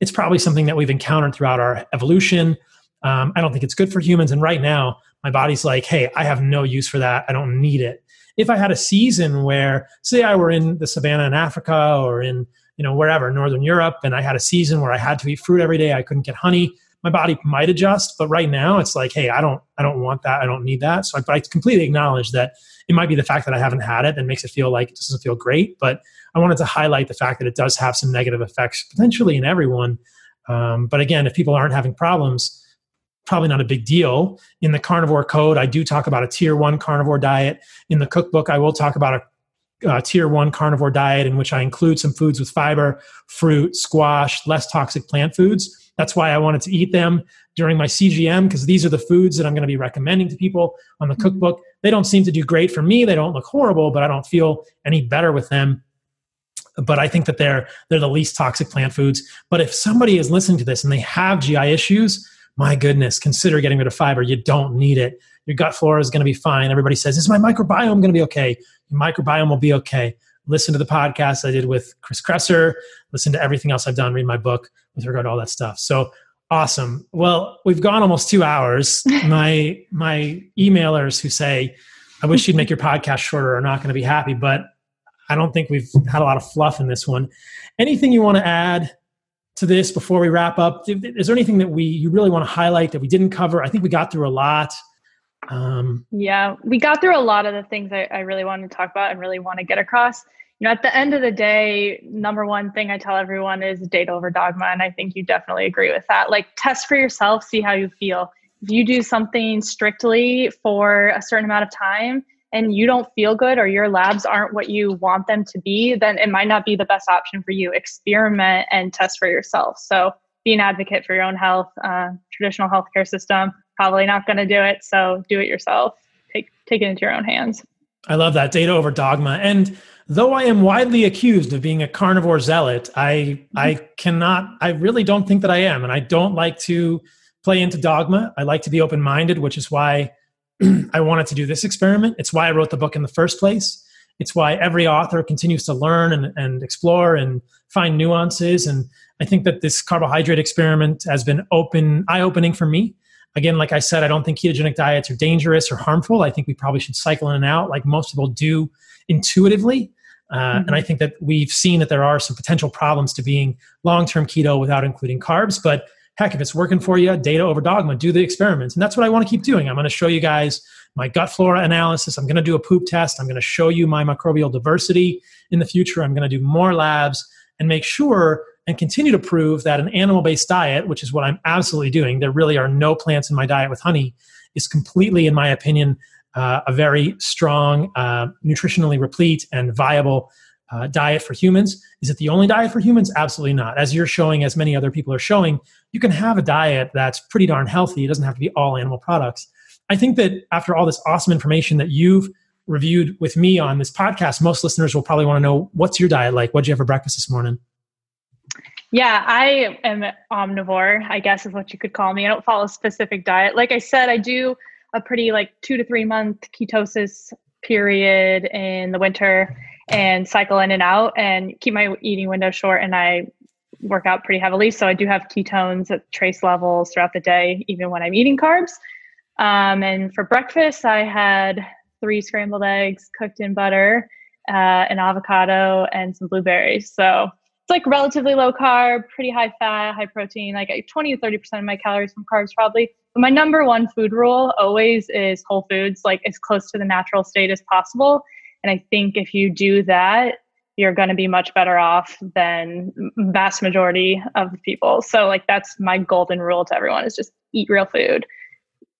S1: it's probably something that we've encountered throughout our evolution. Um, I don't think it's good for humans. And right now, my body's like, hey, I have no use for that. I don't need it. If I had a season where, say, I were in the savannah in Africa or in, you know, wherever, Northern Europe, and I had a season where I had to eat fruit every day, I couldn't get honey, my body might adjust. But right now, it's like, hey, I don't, I don't want that. I don't need that. So I, I completely acknowledge that it might be the fact that I haven't had it that makes it feel like it doesn't feel great. But I wanted to highlight the fact that it does have some negative effects potentially in everyone. Um, but again, if people aren't having problems, probably not a big deal. In the carnivore code, I do talk about a tier one carnivore diet. In the cookbook, I will talk about a uh, tier one carnivore diet in which I include some foods with fiber, fruit, squash, less toxic plant foods. That's why I wanted to eat them during my CGM because these are the foods that I'm going to be recommending to people on the mm-hmm. cookbook. They don't seem to do great for me. They don't look horrible, but I don't feel any better with them. But I think that they're they're the least toxic plant foods. But if somebody is listening to this and they have GI issues, my goodness, consider getting rid of fiber. You don't need it. Your gut flora is going to be fine. Everybody says, is my microbiome going to be okay? Your microbiome will be okay. Listen to the podcast I did with Chris Kresser. Listen to everything else I've done. Read my book with regard to all that stuff. So awesome. Well, we've gone almost two hours. (laughs) my my emailers who say, I wish you'd make your podcast shorter are not going to be happy, but I don't think we've had a lot of fluff in this one. Anything you want to add to this before we wrap up? Is there anything that we you really want to highlight that we didn't cover? I think we got through a lot.
S2: Um, yeah, we got through a lot of the things I, I really wanted to talk about and really want to get across. You know, at the end of the day, number one thing I tell everyone is data over dogma, and I think you definitely agree with that. Like, test for yourself, see how you feel. If you do something strictly for a certain amount of time, and you don't feel good or your labs aren't what you want them to be, then it might not be the best option for you. Experiment and test for yourself. So be an advocate for your own health. Uh, traditional healthcare system probably not going to do it. So do it yourself. Take take it into your own hands.
S1: I love that data over dogma. And though I am widely accused of being a carnivore zealot, I I mm-hmm. cannot. I really don't think that I am, and I don't like to play into dogma. I like to be open minded, which is why (clears throat) I wanted to do this experiment. It's why I wrote the book in the first place. It's why every author continues to learn and, and explore and find nuances. And I think that this carbohydrate experiment has been open, eye-opening for me. Again, like I said, I don't think ketogenic diets are dangerous or harmful. I think we probably should cycle in and out like most people do intuitively. Uh, mm-hmm. And I think that we've seen that there are some potential problems to being long-term keto without including carbs. But heck, if it's working for you, data over dogma, do the experiments. And that's what I want to keep doing. I'm going to show you guys my gut flora analysis. I'm going to do a poop test. I'm going to show you my microbial diversity in the future. I'm going to do more labs and make sure and continue to prove that an animal based diet, which is what I'm absolutely doing, there really are no plants in my diet with honey, is completely, in my opinion, uh, a very strong, uh, nutritionally replete, and viable uh, diet for humans. Is it the only diet for humans? Absolutely not. As you're showing, as many other people are showing, you can have a diet that's pretty darn healthy. It doesn't have to be all animal products. I think that after all this awesome information that you've reviewed with me on this podcast, most listeners will probably want to know what's your diet like? What'd you have for breakfast this morning?
S2: Yeah, I am omnivore, I guess is what you could call me. I don't follow a specific diet. Like I said, I do a pretty like two to three month ketosis period in the winter and cycle in and out and keep my eating window short and I work out pretty heavily. So I do have ketones at trace levels throughout the day, even when I'm eating carbs. Um, and for breakfast, I had three scrambled eggs cooked in butter, uh, an avocado, and some blueberries. So it's like relatively low carb, pretty high fat, high protein, like 20 to 30% of my calories from carbs probably. But my number one food rule always is whole foods, like as close to the natural state as possible. And I think if you do that, you're going to be much better off than vast majority of people. So like that's my golden rule to everyone is just eat real food.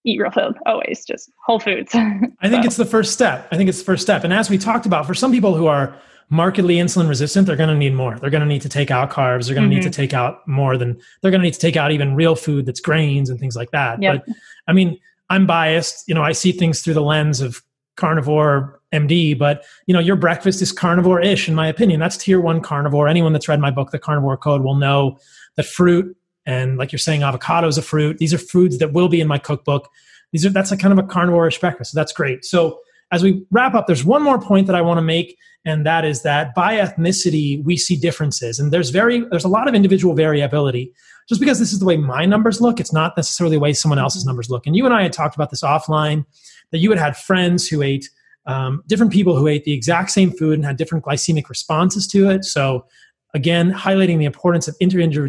S2: Eat real food always, just whole foods. (laughs)
S1: I think it's the first step. I think it's the first step. And as we talked about, for some people who are markedly insulin resistant, they're going to need more. They're going to need to take out carbs. They're going to mm-hmm. need to take out more than they're going to need to take out even real food that's grains and things like that. Yep. But I mean, I'm biased. You know, I see things through the lens of carnivore MD, but you know, your breakfast is carnivore-ish in my opinion. That's tier 1 carnivore. Anyone that's read my book The Carnivore Code will know that fruit and like you're saying avocado is a fruit. These are foods that will be in my cookbook. These are that's a kind of a carnivore-ish breakfast. So that's great. So as we wrap up, there's one more point that I want to make, and that is that by ethnicity we see differences, and there's very there's a lot of individual variability. Just because this is the way my numbers look, it's not necessarily the way someone else's numbers look. And you and I had talked about this offline that you had had friends who ate um, different people who ate the exact same food and had different glycemic responses to it. So, again, highlighting the importance of inter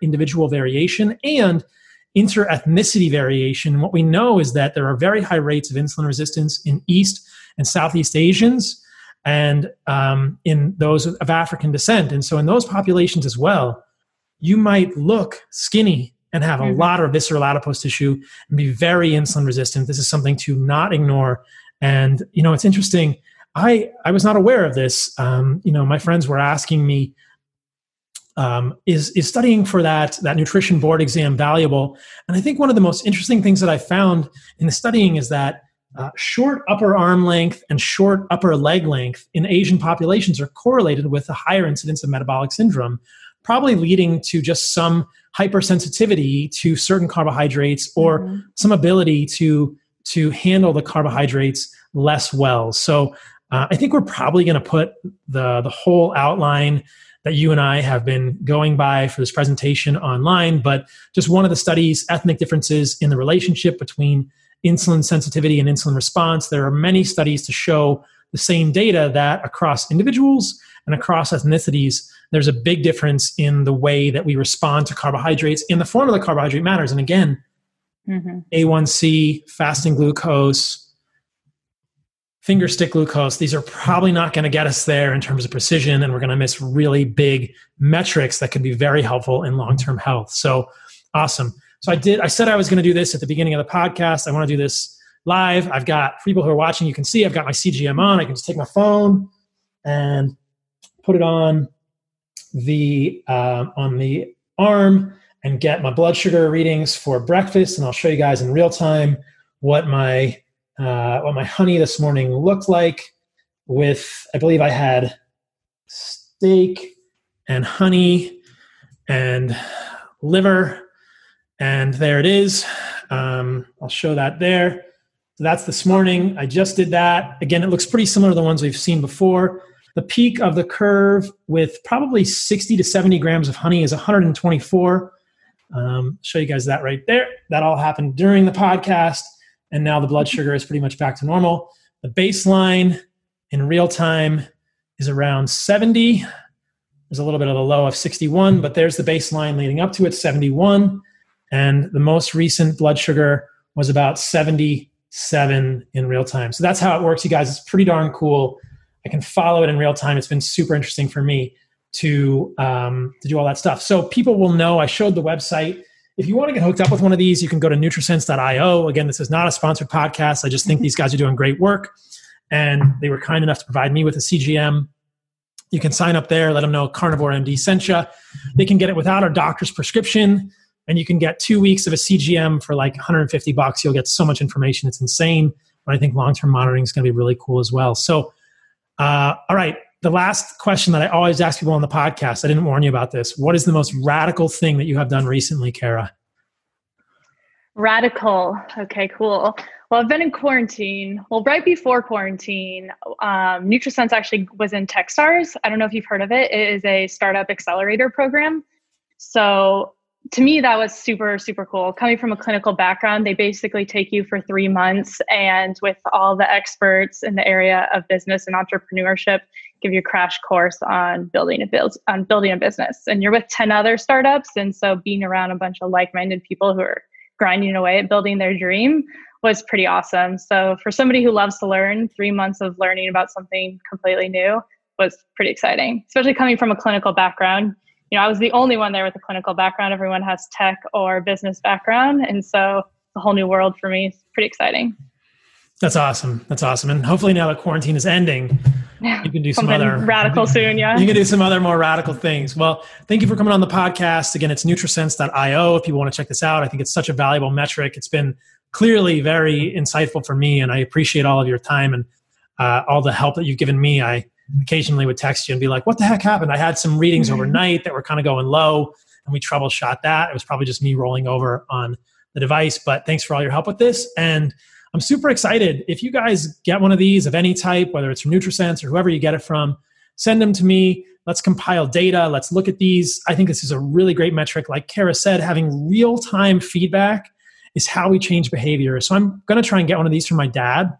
S1: individual variation and inter ethnicity variation. And what we know is that there are very high rates of insulin resistance in East and Southeast Asians and um, in those of African descent. And so, in those populations as well, you might look skinny and have a mm-hmm. lot of visceral adipose tissue and be very insulin resistant. This is something to not ignore. And you know, it's interesting. I I was not aware of this. Um, you know, my friends were asking me, um, is is studying for that that nutrition board exam valuable? And I think one of the most interesting things that I found in the studying is that uh, short upper arm length and short upper leg length in Asian populations are correlated with a higher incidence of metabolic syndrome, probably leading to just some hypersensitivity to certain carbohydrates or mm-hmm. some ability to to handle the carbohydrates less well. So uh, I think we're probably going to put the the whole outline that you and I have been going by for this presentation online. But just one of the studies, ethnic differences in the relationship between insulin sensitivity and insulin response. There are many studies to show the same data that across individuals and across ethnicities, there's a big difference in the way that we respond to carbohydrates. In the form of the carbohydrate matters. And again, mm-hmm. A1C, fasting glucose, finger stick glucose, these are probably not going to get us there in terms of precision. And we're going to miss really big metrics that could be very helpful in long term health. So awesome. So I did, I said I was going to do this at the beginning of the podcast. I want to do this live. I've got people who are watching, you can see I've got my CGM on. I can just take my phone and put it on the uh, on the arm and get my blood sugar readings for breakfast and i'll show you guys in real time what my uh, what my honey this morning looked like with i believe i had steak and honey and liver and there it is. Um, i'll show that there. So that's this morning. I just did that. Again it looks pretty similar to the ones we've seen before. The peak of the curve with probably 60 to 70 grams of honey is 124. Um, show you guys that right there. That all happened during the podcast. And now the blood (laughs) sugar is pretty much back to normal. The baseline in real time is around 70. There's a little bit of a low of 61, but there's the baseline leading up to it, 71. And the most recent blood sugar was about 77 in real time. So that's how it works, you guys. It's pretty darn cool. I can follow it in real time. It's been super interesting for me to um, to do all that stuff. So people will know. I showed the website. If you want to get hooked up with one of these, you can go to Nutrisense.io. Again, this is not a sponsored podcast. I just think these guys are doing great work, and they were kind enough to provide me with a CGM. You can sign up there, let them know Carnivore MD sent you. They can get it without a doctor's prescription, and you can get two weeks of a CGM for like 150 bucks. You'll get so much information; it's insane. But I think long-term monitoring is going to be really cool as well. So, uh, all right, the last question that I always ask people on the podcast. I didn't warn you about this. What is the most radical thing that you have done recently, Kara?
S2: Radical. Okay, cool. Well, I've been in quarantine. Well, right before quarantine, um, NutriSense actually was in TechStars. I don't know if you've heard of it. It is a startup accelerator program. So to me, that was super, super cool. Coming from a clinical background, they basically take you for three months and with all the experts in the area of business and entrepreneurship, give you a crash course on building a build on building a business. And you're with 10 other startups. And so being around a bunch of like-minded people who are grinding away at building their dream was pretty awesome. So for somebody who loves to learn, three months of learning about something completely new was pretty exciting, especially coming from a clinical background. You know, I was the only one there with a clinical background. Everyone has tech or business background. And so a whole new world for me. It's pretty exciting.
S1: That's awesome. That's awesome. And hopefully now that quarantine is ending, you can do some other
S2: radical soon. Yeah.
S1: You can do some other more radical things. Well, thank you for coming on the podcast. Again, it's nutrisense.io. If people want to check this out, I think it's such a valuable metric. It's been clearly very insightful for me, and I appreciate all of your time and uh, all the help that you've given me. I occasionally would text you and be like, what the heck happened? I had some readings mm-hmm. overnight that were kind of going low, and we troubleshot that. It was probably just me rolling over on the device, but thanks for all your help with this. And I'm super excited. If you guys get one of these of any type, whether it's from NutriSense or whoever you get it from, send them to me. Let's compile data. Let's look at these. I think this is a really great metric. Like Kara said, having real time feedback is how we change behavior. So I'm going to try and get one of these from my dad.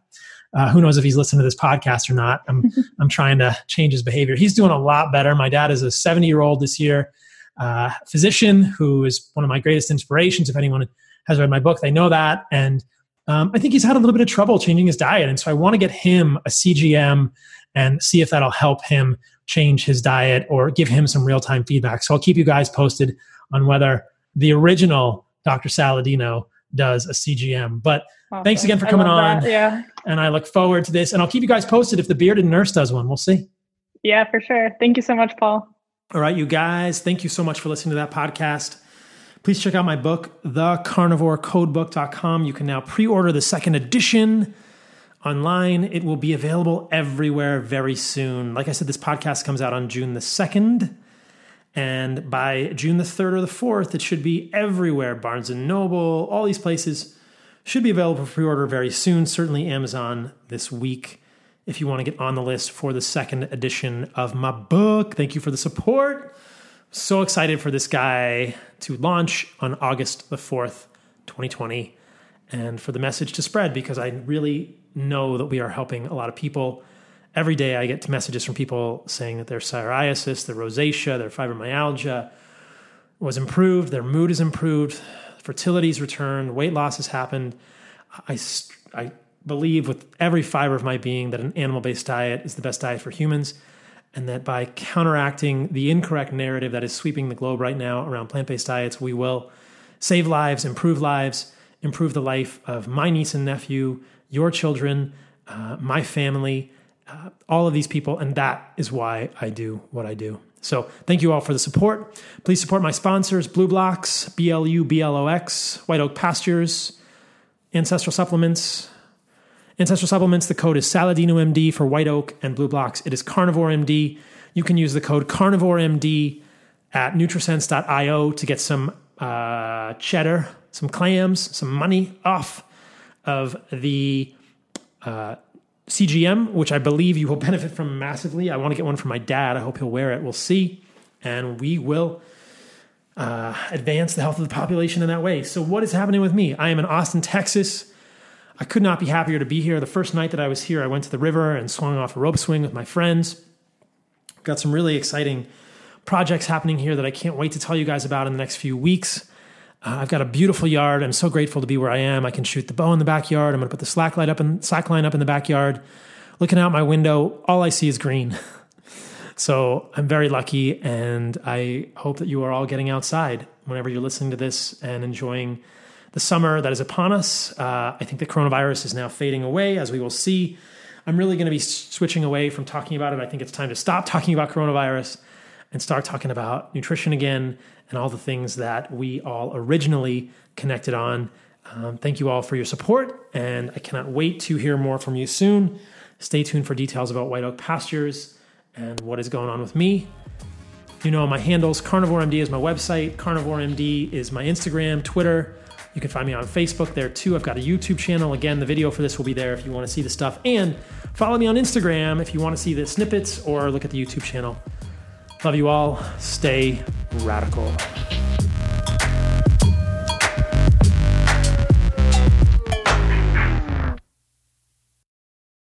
S1: Uh, who knows if he's listening to this podcast or not? I'm (laughs) I'm trying to change his behavior. He's doing a lot better. My dad is a 70 year old this year, uh, physician who is one of my greatest inspirations. If anyone has read my book, they know that. And um, I think he's had a little bit of trouble changing his diet. And so I want to get him a CGM and see if that'll help him change his diet or give him some real time feedback. So I'll keep you guys posted on whether the original Dr. Saladino does a CGM. But awesome. thanks again for coming on.
S2: That, yeah.
S1: And I look forward to this. And I'll keep you guys posted if the bearded nurse does one. We'll see.
S2: Yeah, for sure. Thank you so much, Paul.
S1: All right, you guys. Thank you so much for listening to that podcast. Please check out my book, the carnivore thecarnivorecodebook.com. You can now pre order the second edition online. It will be available everywhere very soon. Like I said, this podcast comes out on June the 2nd. And by June the 3rd or the 4th, it should be everywhere. Barnes and Noble, all these places should be available for pre order very soon. Certainly Amazon this week if you want to get on the list for the second edition of my book. Thank you for the support. So excited for this guy to launch on August the 4th, 2020, and for the message to spread because I really know that we are helping a lot of people. Every day I get messages from people saying that their psoriasis, their rosacea, their fibromyalgia was improved, their mood is improved, fertility's returned, weight loss has happened. I, I believe with every fiber of my being that an animal based diet is the best diet for humans and that by counteracting the incorrect narrative that is sweeping the globe right now around plant based diets, we will save lives, improve lives, improve the life of my niece and nephew, your children, uh, my family, uh, all of these people. And that is why I do what I do. So thank you all for the support. Please support my sponsors BLUblox, B L U B L O X, White Oak Pastures, Ancestral Supplements, Ancestral Supplements, the code is Saladino MD for White Oak and BLUblox. It is Carnivore MD. You can use the code Carnivore MD at Nutrisense.io to get some uh, cheddar, some clams, some money off of the uh, CGM, which I believe you will (laughs) benefit from massively. I want to get one for my dad. I hope he'll wear it. We'll see. And we will uh, advance the health of the population in that way. So, what is happening with me? I am in Austin, Texas. I could not be happier to be here. The first night that I was here, I went to the river and swung off a rope swing with my friends. Got some really exciting projects happening here that I can't wait to tell you guys about in the next few weeks. Uh, I've got a beautiful yard. I'm so grateful to be where I am. I can shoot the bow in the backyard. I'm going to put the slack light up slack line up in the backyard. Looking out my window, all I see is green. (laughs) so I'm very lucky, and I hope that you are all getting outside whenever you're listening to this and enjoying the summer that is upon us. Uh, I think the coronavirus is now fading away, as we will see. I'm really going to be switching away from talking about it. I think it's time to stop talking about coronavirus and start talking about nutrition again and all the things that we all originally connected on. Um, thank you all for your support, and I cannot wait to hear more from you soon. Stay tuned for details about White Oak Pastures and what is going on with me. You know my handles. Carnivore MD is my website. Carnivore MD is my Instagram, Twitter. You can find me on Facebook there too. I've got a YouTube channel. Again, the video for this will be there if you want to see the stuff. And follow me on Instagram if you want to see the snippets or look at the YouTube channel. Love you all. Stay radical.